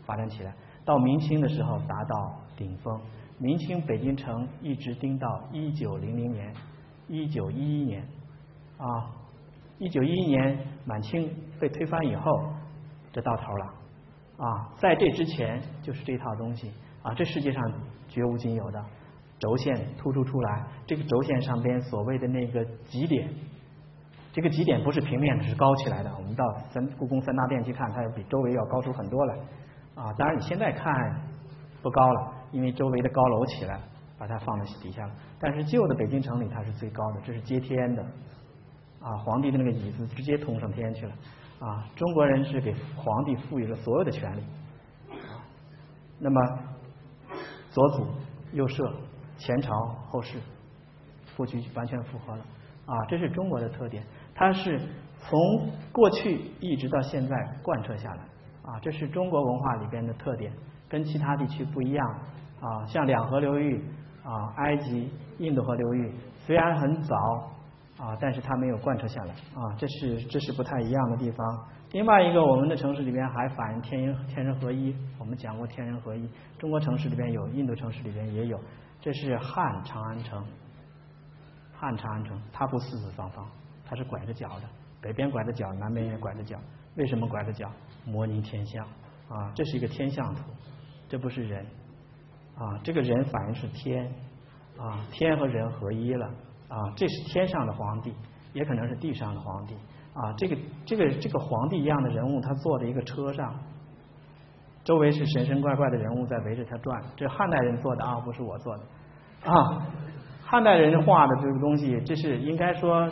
发展起来，到明清的时候达到顶峰，明清北京城一直盯到一九零零年，一九一一年。啊，一九一一年满清被推翻以后。这到头了啊！在这之前就是这套东西啊，这世界上绝无仅有的轴线突出出来。这个轴线上边所谓的那个极点，这个极点不是平面的，是高起来的。我们到三故宫三大殿去看，它要比周围要高出很多来啊。当然你现在看不高了，因为周围的高楼起来，把它放在底下了。但是旧的北京城里它是最高的，这是接天的啊！皇帝的那个椅子直接通上天去了。啊，中国人是给皇帝赋予了所有的权利，那么左祖右社前朝后世布局完全符合了。啊，这是中国的特点，它是从过去一直到现在贯彻下来。啊，这是中国文化里边的特点，跟其他地区不一样。啊，像两河流域啊，埃及、印度河流域虽然很早。啊，但是它没有贯彻下来啊，这是这是不太一样的地方。另外一个，我们的城市里边还反映天人天人合一。我们讲过天人合一，中国城市里边有，印度城市里边也有。这是汉长安城，汉长安城它不四四方方，它是拐着角的，北边拐着角，南边也拐着角。为什么拐着角？模拟天象啊，这是一个天象图，这不是人啊，这个人反映是天啊，天和人合一了。啊，这是天上的皇帝，也可能是地上的皇帝啊。这个这个这个皇帝一样的人物，他坐在一个车上，周围是神神怪怪的人物在围着他转。这汉代人做的啊，不是我做的啊。汉代人画的这个东西，这是应该说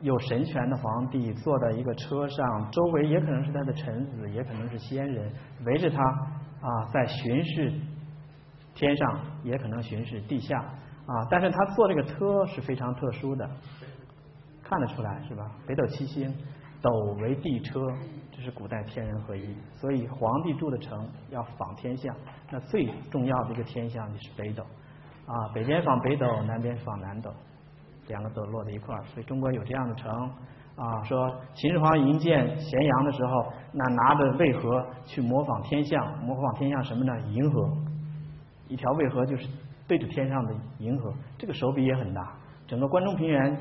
有神权的皇帝坐在一个车上，周围也可能是他的臣子，也可能是仙人围着他啊，在巡视天上，也可能巡视地下。啊，但是他坐这个车是非常特殊的，看得出来是吧？北斗七星，斗为地车，这是古代天人合一。所以皇帝住的城要仿天象，那最重要的一个天象就是北斗。啊，北边仿北斗，南边仿南斗，两个斗落在一块儿，所以中国有这样的城啊。说秦始皇营建咸阳的时候，那拿着渭河去模仿天象，模仿天象什么呢？银河，一条渭河就是对着天上的银河，这个手笔也很大。整个关中平原，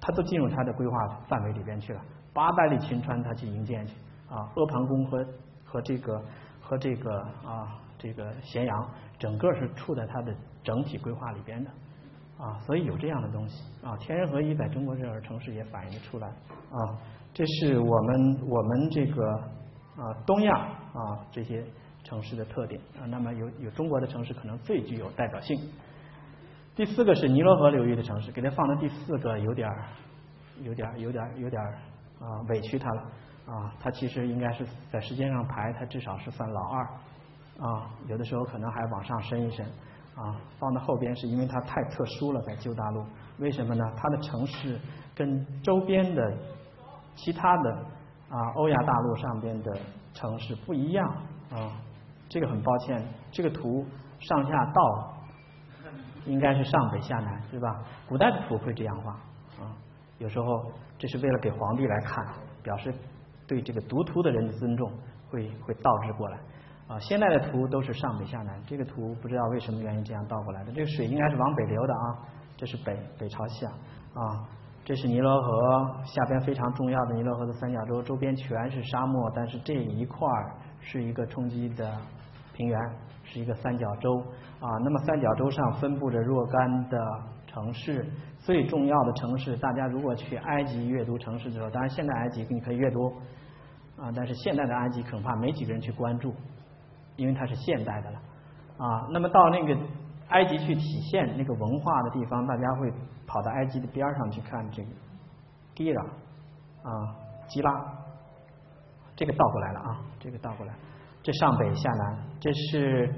它都进入它的规划范围里边去了。八百里秦川，他去营建去啊，阿房宫和和这个和这个啊这个咸阳，整个是处在它的整体规划里边的啊，所以有这样的东西啊，天人合一在中国这儿城市也反映出来啊，这是我们我们这个啊东亚啊这些城市的特点。啊，那么有有中国的城市可能最具有代表性。第四个是尼罗河流域的城市，给它放到第四个有点儿有点儿有点儿有点儿啊委屈它了。啊，它其实应该是在时间上排，它至少是算老二。啊，有的时候可能还往上升一升啊，放到后边是因为它太特殊了，在旧大陆，为什么呢？它的城市跟周边的其他的啊欧亚大陆上边的城市不一样。啊，这个很抱歉，这个图上下倒。应该是上北下南，对吧？古代的图会这样画啊，有时候这是为了给皇帝来看，表示对这个读图的人的尊重，会会倒置过来啊。现在的图都是上北下南，这个图不知道为什么原因这样倒过来的。这个水应该是往北流的啊，这是北北朝下啊，这是尼罗河下边非常重要的尼罗河的三角洲，周边全是沙漠，但是这一块儿是一个冲积的平原，是一个三角洲。啊，那么三角洲上分布着若干的城市，最重要的城市，大家如果去埃及阅读城市的时候，当然现在埃及你可以阅读啊，但是现代的埃及恐怕没几个人去关注，因为它是现代的了啊。那么到那个埃及去体现那个文化的地方，大家会跑到埃及的边上去看这个基拉啊，基拉，这个倒过来了啊，这个倒过来，这上北下南，这是。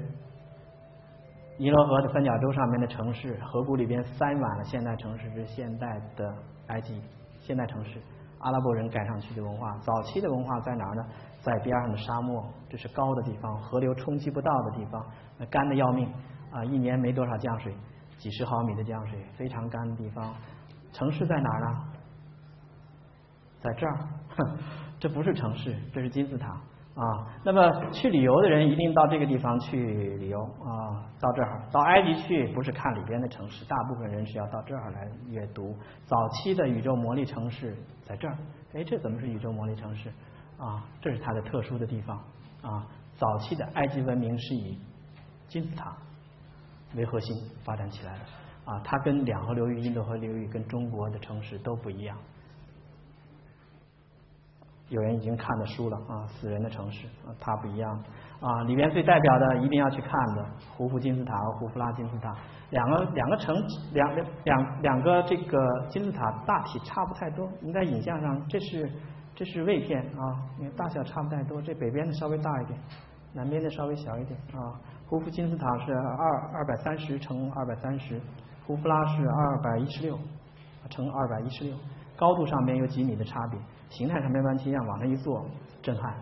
尼罗河的三角洲上面的城市，河谷里边塞满了现代城市，是现代的埃及现代城市，阿拉伯人盖上去的文化。早期的文化在哪儿呢？在边上的沙漠，这是高的地方，河流冲击不到的地方，那干的要命啊！一年没多少降水，几十毫米的降水，非常干的地方。城市在哪儿呢？在这儿，[laughs] 这不是城市，这是金字塔。啊，那么去旅游的人一定到这个地方去旅游啊，到这儿，到埃及去不是看里边的城市，大部分人是要到这儿来阅读早期的宇宙魔力城市在这儿。哎，这怎么是宇宙魔力城市？啊，这是它的特殊的地方啊。早期的埃及文明是以金字塔为核心发展起来的啊，它跟两河流域、印度河流域跟中国的城市都不一样。有人已经看的书了啊，死人的城市啊，它不一样啊。里边最代表的一定要去看的，胡夫金字塔和胡夫拉金字塔，两个两个城两两两个这个金字塔大体差不太多。你在影像上，这是这是位片啊，你看大小差不太多，这北边的稍微大一点，南边的稍微小一点啊。胡夫金字塔是二二百三十乘二百三十，胡夫拉是二百一十六乘二百一十六，高度上面有几米的差别。形态上面完全一样，往上一坐，震撼，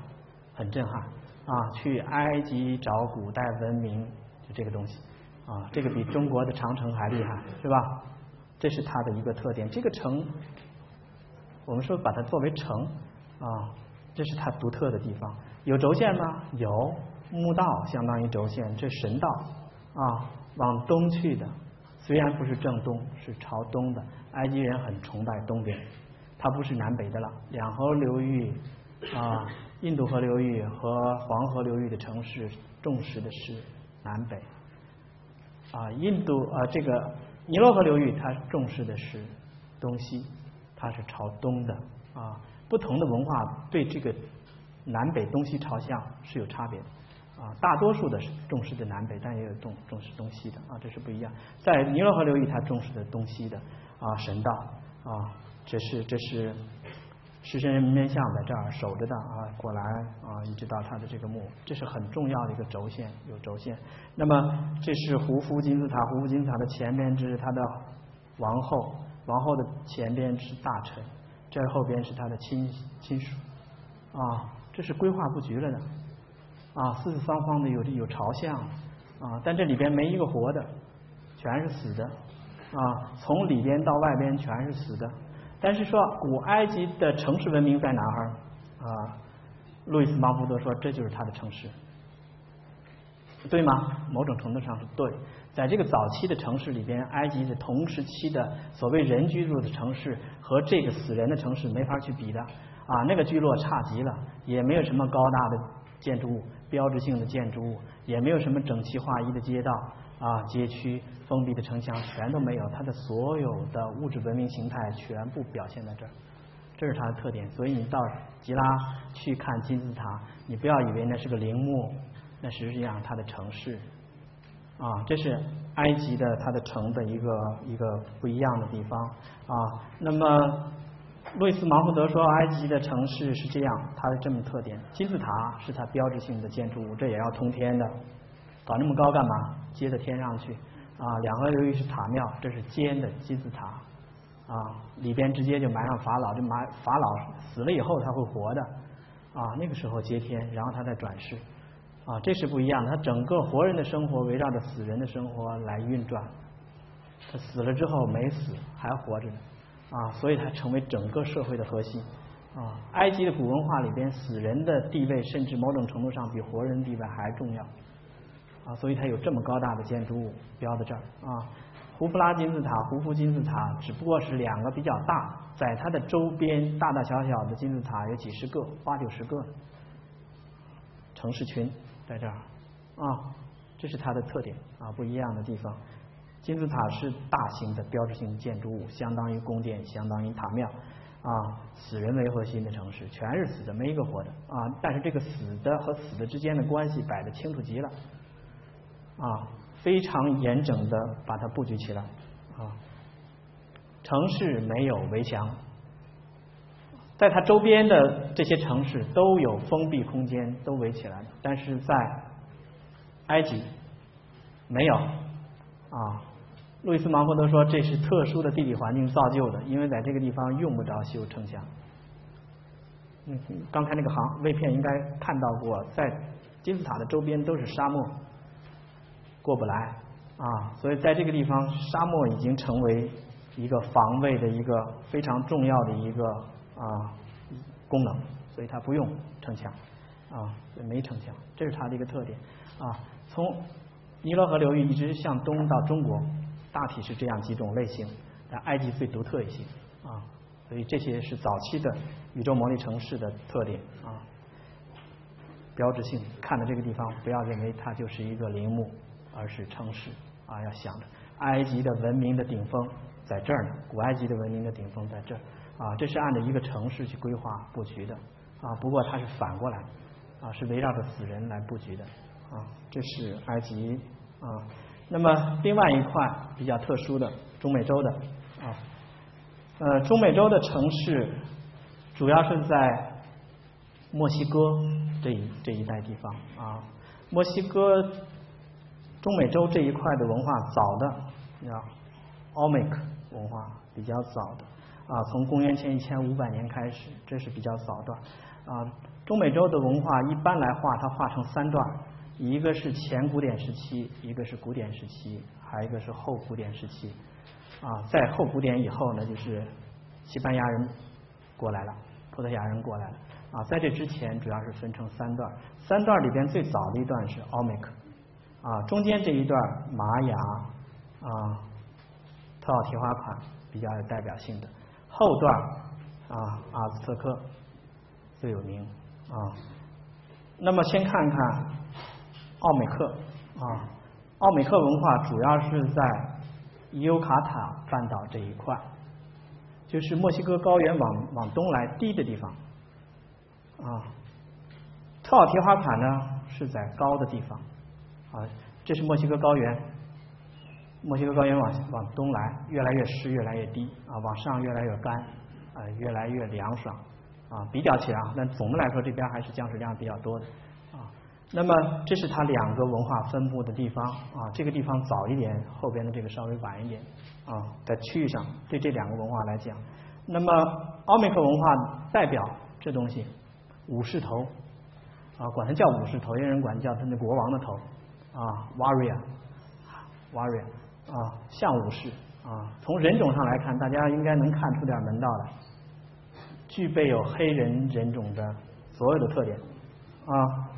很震撼啊！去埃及找古代文明，就这个东西啊，这个比中国的长城还厉害，是吧？这是它的一个特点。这个城，我们说把它作为城啊，这是它独特的地方。有轴线吗？有，墓道相当于轴线，这神道啊，往东去的，虽然不是正东，是朝东的。埃及人很崇拜东边。它不是南北的了，两河流域啊，印度河流域和黄河流域的城市重视的是南北。啊，印度啊这个尼罗河流域它重视的是东西，它是朝东的。啊，不同的文化对这个南北东西朝向是有差别的。啊，大多数的是重视的南北，但也有重重视东西的。啊，这是不一样。在尼罗河流域，它重视的东西的啊神道。啊。这是这是狮身人面像在这儿守着的啊，过来啊，一直到他的这个墓，这是很重要的一个轴线，有轴线。那么这是胡夫金字塔，胡夫金字塔的前边这是他的王后，王后的前边是大臣，这后边是他的亲亲属啊，这是规划布局了的啊，四四方方的有有朝向啊，但这里边没一个活的全是死的啊，从里边到外边全是死的。但是说古埃及的城市文明在哪儿啊？路易斯芒福德说这就是他的城市，对吗？某种程度上是对。在这个早期的城市里边，埃及的同时期的所谓人居住的城市和这个死人的城市没法去比的啊，那个聚落差极了，也没有什么高大的建筑物、标志性的建筑物，也没有什么整齐划一的街道啊、街区、封闭的城墙，全都没有。它的所有的物质文明形态全部表现在这儿，这是它的特点。所以你到吉拉去看金字塔，你不要以为那是个陵墓，那实际上它的城市。啊，这是埃及的它的城的一个一个不一样的地方啊。那么，路易斯芒福德说，埃及的城市是这样，它的这么特点，金字塔是它标志性的建筑物，这也要通天的，搞那么高干嘛？接到天上去啊。两个由于是塔庙，这是尖的金字塔啊，里边直接就埋上法老，这埋法老死了以后他会活的啊，那个时候接天，然后他再转世。啊，这是不一样的。他整个活人的生活围绕着死人的生活来运转，他死了之后没死，还活着呢。啊，所以他成为整个社会的核心。啊，埃及的古文化里边，死人的地位甚至某种程度上比活人地位还重要。啊，所以它有这么高大的建筑物标在这儿。啊，胡夫拉金字塔、胡夫金字塔只不过是两个比较大，在它的周边大大小小的金字塔有几十个、八九十个城市群。在这儿啊，这是它的特点啊，不一样的地方。金字塔是大型的标志性建筑物，相当于宫殿，相当于塔庙啊。死人为核心的城市，全是死的，没一个活的啊。但是这个死的和死的之间的关系摆的清楚极了啊，非常严整的把它布局起来啊。城市没有围墙。在它周边的这些城市都有封闭空间，都围起来。但是在埃及没有啊。路易斯芒福德说这是特殊的地理环境造就的，因为在这个地方用不着修城墙。嗯，刚才那个航卫片应该看到过，在金字塔的周边都是沙漠，过不来啊。所以在这个地方，沙漠已经成为一个防卫的一个非常重要的一个。啊，功能，所以它不用城墙，啊，没城墙，这是它的一个特点啊。从尼罗河流域一直向东到中国，大体是这样几种类型，但埃及最独特一些啊。所以这些是早期的宇宙模拟城市的特点啊，标志性。看到这个地方，不要认为它就是一个陵墓，而是城市啊。要想着埃及的文明的顶峰在这儿呢，古埃及的文明的顶峰在这儿。啊，这是按照一个城市去规划布局的啊，不过它是反过来啊，是围绕着死人来布局的啊。这是埃及啊，那么另外一块比较特殊的中美洲的啊，呃，中美洲的城市主要是在墨西哥这一这一带地方啊，墨西哥中美洲这一块的文化早的啊，奥美克文化比较早的。啊，从公元前一千五百年开始，这是比较早段。啊，中美洲的文化一般来画，它画成三段，一个是前古典时期，一个是古典时期，还有一个是后古典时期。啊，在后古典以后呢，就是西班牙人过来了，葡萄牙人过来了。啊，在这之前主要是分成三段，三段里边最早的一段是奥美克，啊，中间这一段玛雅，啊，特奥提花款比较有代表性的。后段啊，阿兹特克最有名啊。那么先看看奥美克啊，奥美克文化主要是在伊尤卡塔半岛这一块，就是墨西哥高原往往东来低的地方啊。特奥提花卡呢是在高的地方啊，这是墨西哥高原。墨西哥高原往往东来，越来越湿，越来越低啊，往上越来越干，啊，越来越凉爽啊。比较起来啊，但总的来说，这边还是降水量比较多的啊。那么，这是它两个文化分布的地方啊。这个地方早一点，后边的这个稍微晚一点啊。在区域上，对这两个文化来讲，那么奥美克文化代表这东西，武士头啊，管它叫武士头，有人管叫他那国王的头啊，warrior，warrior。啊，像武士啊。从人种上来看，大家应该能看出点门道来，具备有黑人人种的所有的特点啊。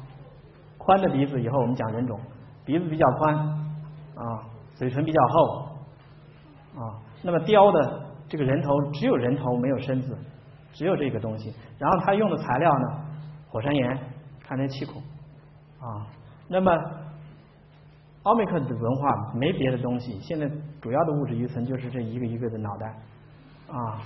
宽的鼻子，以后我们讲人种，鼻子比较宽啊，嘴唇比较厚啊。那么雕的这个人头只有人头没有身子，只有这个东西。然后他用的材料呢，火山岩，看这气孔啊。那么奥美克的文化没别的东西，现在主要的物质遗存就是这一个一个的脑袋啊。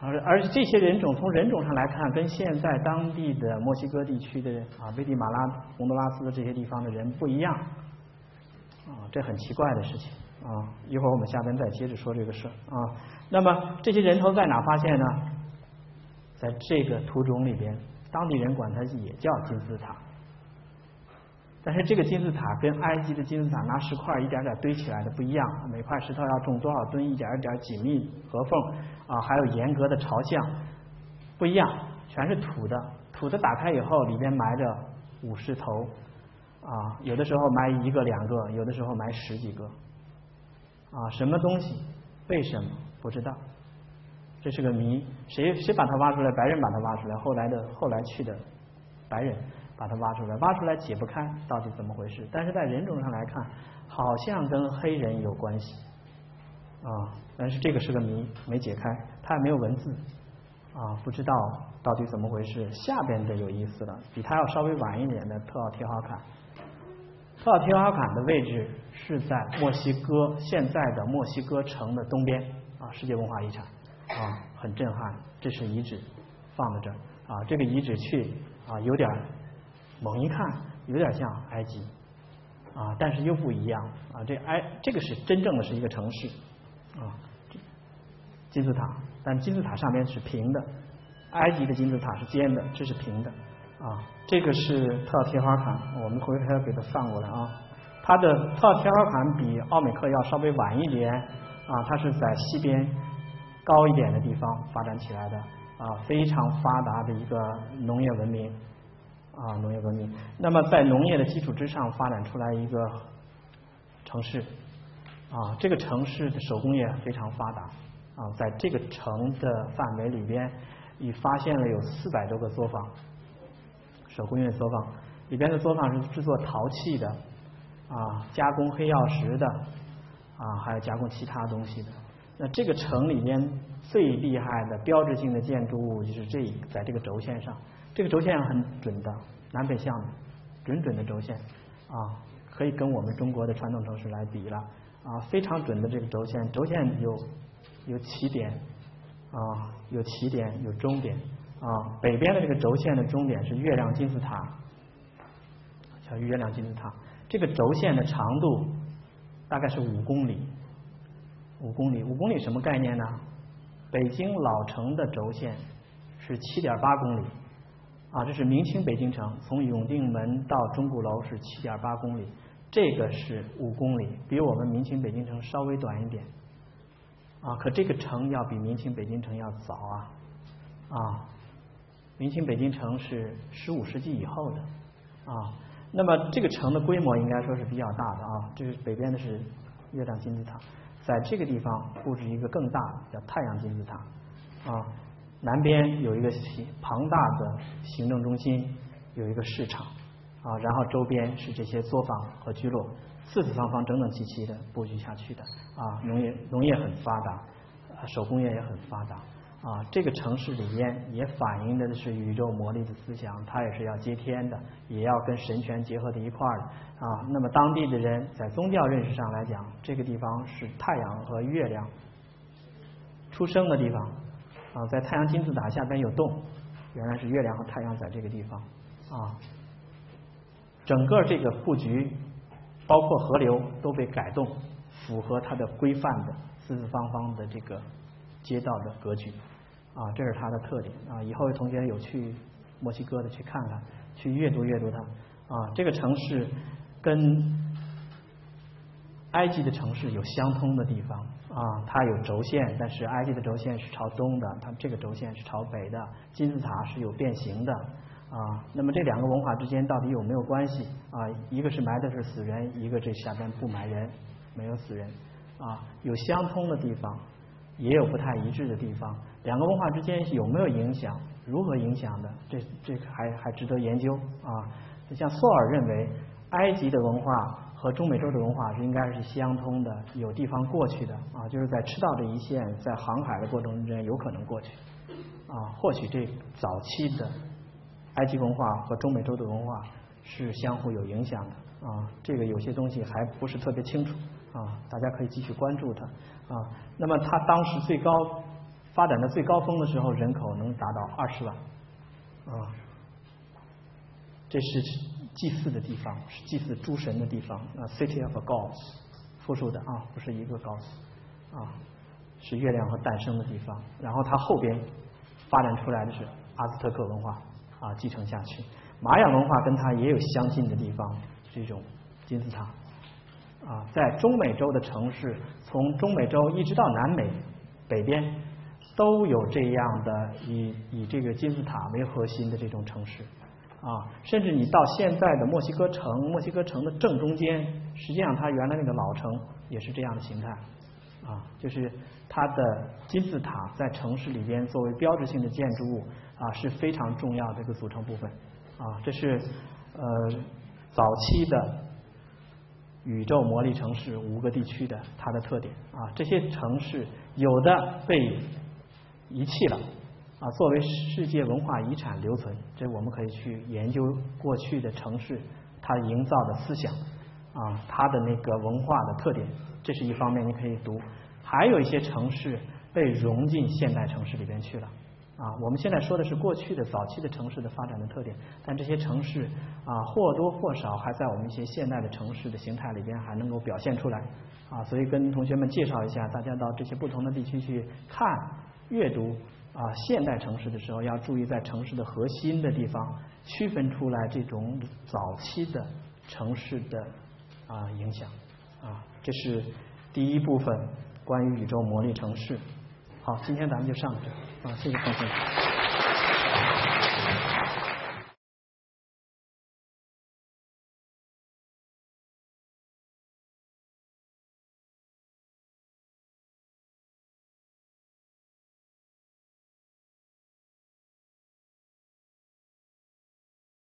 而而这些人种从人种上来看，跟现在当地的墨西哥地区的啊危地马拉、洪都拉斯的这些地方的人不一样啊，这很奇怪的事情啊。一会儿我们下边再接着说这个事啊。那么这些人头在哪发现呢？在这个土种里边，当地人管它也叫金字塔。但是这个金字塔跟埃及的金字塔拿石块一点点堆起来的不一样，每块石头要重多少吨，一点一点紧密合缝啊，还有严格的朝向，不一样，全是土的。土的打开以后，里边埋着武士头啊，有的时候埋一个两个，有的时候埋十几个啊，什么东西？为什么？不知道，这是个谜。谁谁把它挖出来？白人把它挖出来，后来的后来去的白人。把它挖出来，挖出来解不开，到底怎么回事？但是在人种上来看，好像跟黑人有关系啊，但是这个是个谜，没解开，它也没有文字啊，不知道到底怎么回事。下边的有意思了，比它要稍微晚一点的特奥提华坎，特奥提华坎的位置是在墨西哥现在的墨西哥城的东边啊，世界文化遗产啊，很震撼。这是遗址放在这儿啊，这个遗址去啊，有点。猛一看，有点像埃及啊，但是又不一样啊。这埃这个是真正的是一个城市啊，金字塔，但金字塔上面是平的，埃及的金字塔是尖的，这是平的啊。这个是特奥提华坎，我们回头要给它放过来啊。它的特奥提华坎比奥美克要稍微晚一点啊，它是在西边高一点的地方发展起来的啊，非常发达的一个农业文明。啊，农业革命。那么在农业的基础之上发展出来一个城市，啊，这个城市的手工业非常发达，啊，在这个城的范围里边，已发现了有四百多个作坊，手工业作坊里边的作坊是制作陶器的，啊，加工黑曜石的，啊，还有加工其他东西的。那这个城里边最厉害的标志性的建筑物就是这在这个轴线上。这个轴线很准的，南北向的，准准的轴线啊，可以跟我们中国的传统城市来比了啊，非常准的这个轴线，轴线有有起点啊，有起点有终点啊，北边的这个轴线的终点是月亮金字塔，叫月亮金字塔，这个轴线的长度大概是五公里，五公里，五公里什么概念呢？北京老城的轴线是七点八公里。啊，这是明清北京城，从永定门到钟鼓楼是七点八公里，这个是五公里，比我们明清北京城稍微短一点。啊，可这个城要比明清北京城要早啊！啊，明清北京城是十五世纪以后的啊。那么这个城的规模应该说是比较大的啊。这是北边的是月亮金字塔，在这个地方布置一个更大的叫太阳金字塔啊。南边有一个庞大的行政中心，有一个市场啊，然后周边是这些作坊和聚落，四四方方、整整齐齐的布局下去的啊。农业农业很发达，手工业也很发达啊。这个城市里边也反映的是宇宙魔力的思想，它也是要接天的，也要跟神权结合在一块儿的啊。那么当地的人在宗教认识上来讲，这个地方是太阳和月亮出生的地方。啊，在太阳金字塔下边有洞，原来是月亮和太阳在这个地方啊。整个这个布局，包括河流都被改动，符合它的规范的四四方方的这个街道的格局啊，这是它的特点啊。以后同学有去墨西哥的去看看，去阅读阅读它啊。这个城市跟埃及的城市有相通的地方。啊，它有轴线，但是埃及的轴线是朝东的，它这个轴线是朝北的。金字塔是有变形的啊。那么这两个文化之间到底有没有关系啊？一个是埋的是死人，一个这下边不埋人没有死人啊，有相通的地方，也有不太一致的地方。两个文化之间有没有影响？如何影响的？这这还还值得研究啊。像索尔认为，埃及的文化和中美洲的文化是应该是相通的，有地方过去的啊，就是在赤道这一线，在航海的过程中间有可能过去啊。或许这早期的埃及文化和中美洲的文化是相互有影响的啊。这个有些东西还不是特别清楚啊，大家可以继续关注它啊。那么它当时最高发展的最高峰的时候，人口能达到二十万啊。这是祭祀的地方，是祭祀诸神的地方。啊，City of Gods，复数的啊，不是一个 Gods，啊，是月亮和诞生的地方。然后它后边发展出来的是阿兹特克文化啊，继承下去。玛雅文化跟它也有相近的地方，这种金字塔啊，在中美洲的城市，从中美洲一直到南美北边，都有这样的以以这个金字塔为核心的这种城市。啊，甚至你到现在的墨西哥城，墨西哥城的正中间，实际上它原来那个老城也是这样的形态，啊，就是它的金字塔在城市里边作为标志性的建筑物啊是非常重要的一个组成部分，啊，这是呃早期的宇宙魔力城市五个地区的它的特点啊，这些城市有的被遗弃了。啊，作为世界文化遗产留存，这我们可以去研究过去的城市，它营造的思想啊，它的那个文化的特点，这是一方面你可以读。还有一些城市被融进现代城市里边去了啊。我们现在说的是过去的早期的城市的发展的特点，但这些城市啊或多或少还在我们一些现代的城市的形态里边还能够表现出来啊。所以跟同学们介绍一下，大家到这些不同的地区去看阅读。啊，现代城市的时候要注意在城市的核心的地方区分出来这种早期的城市的啊影响啊，这是第一部分关于宇宙魔力城市。好，今天咱们就上这啊，谢谢同学。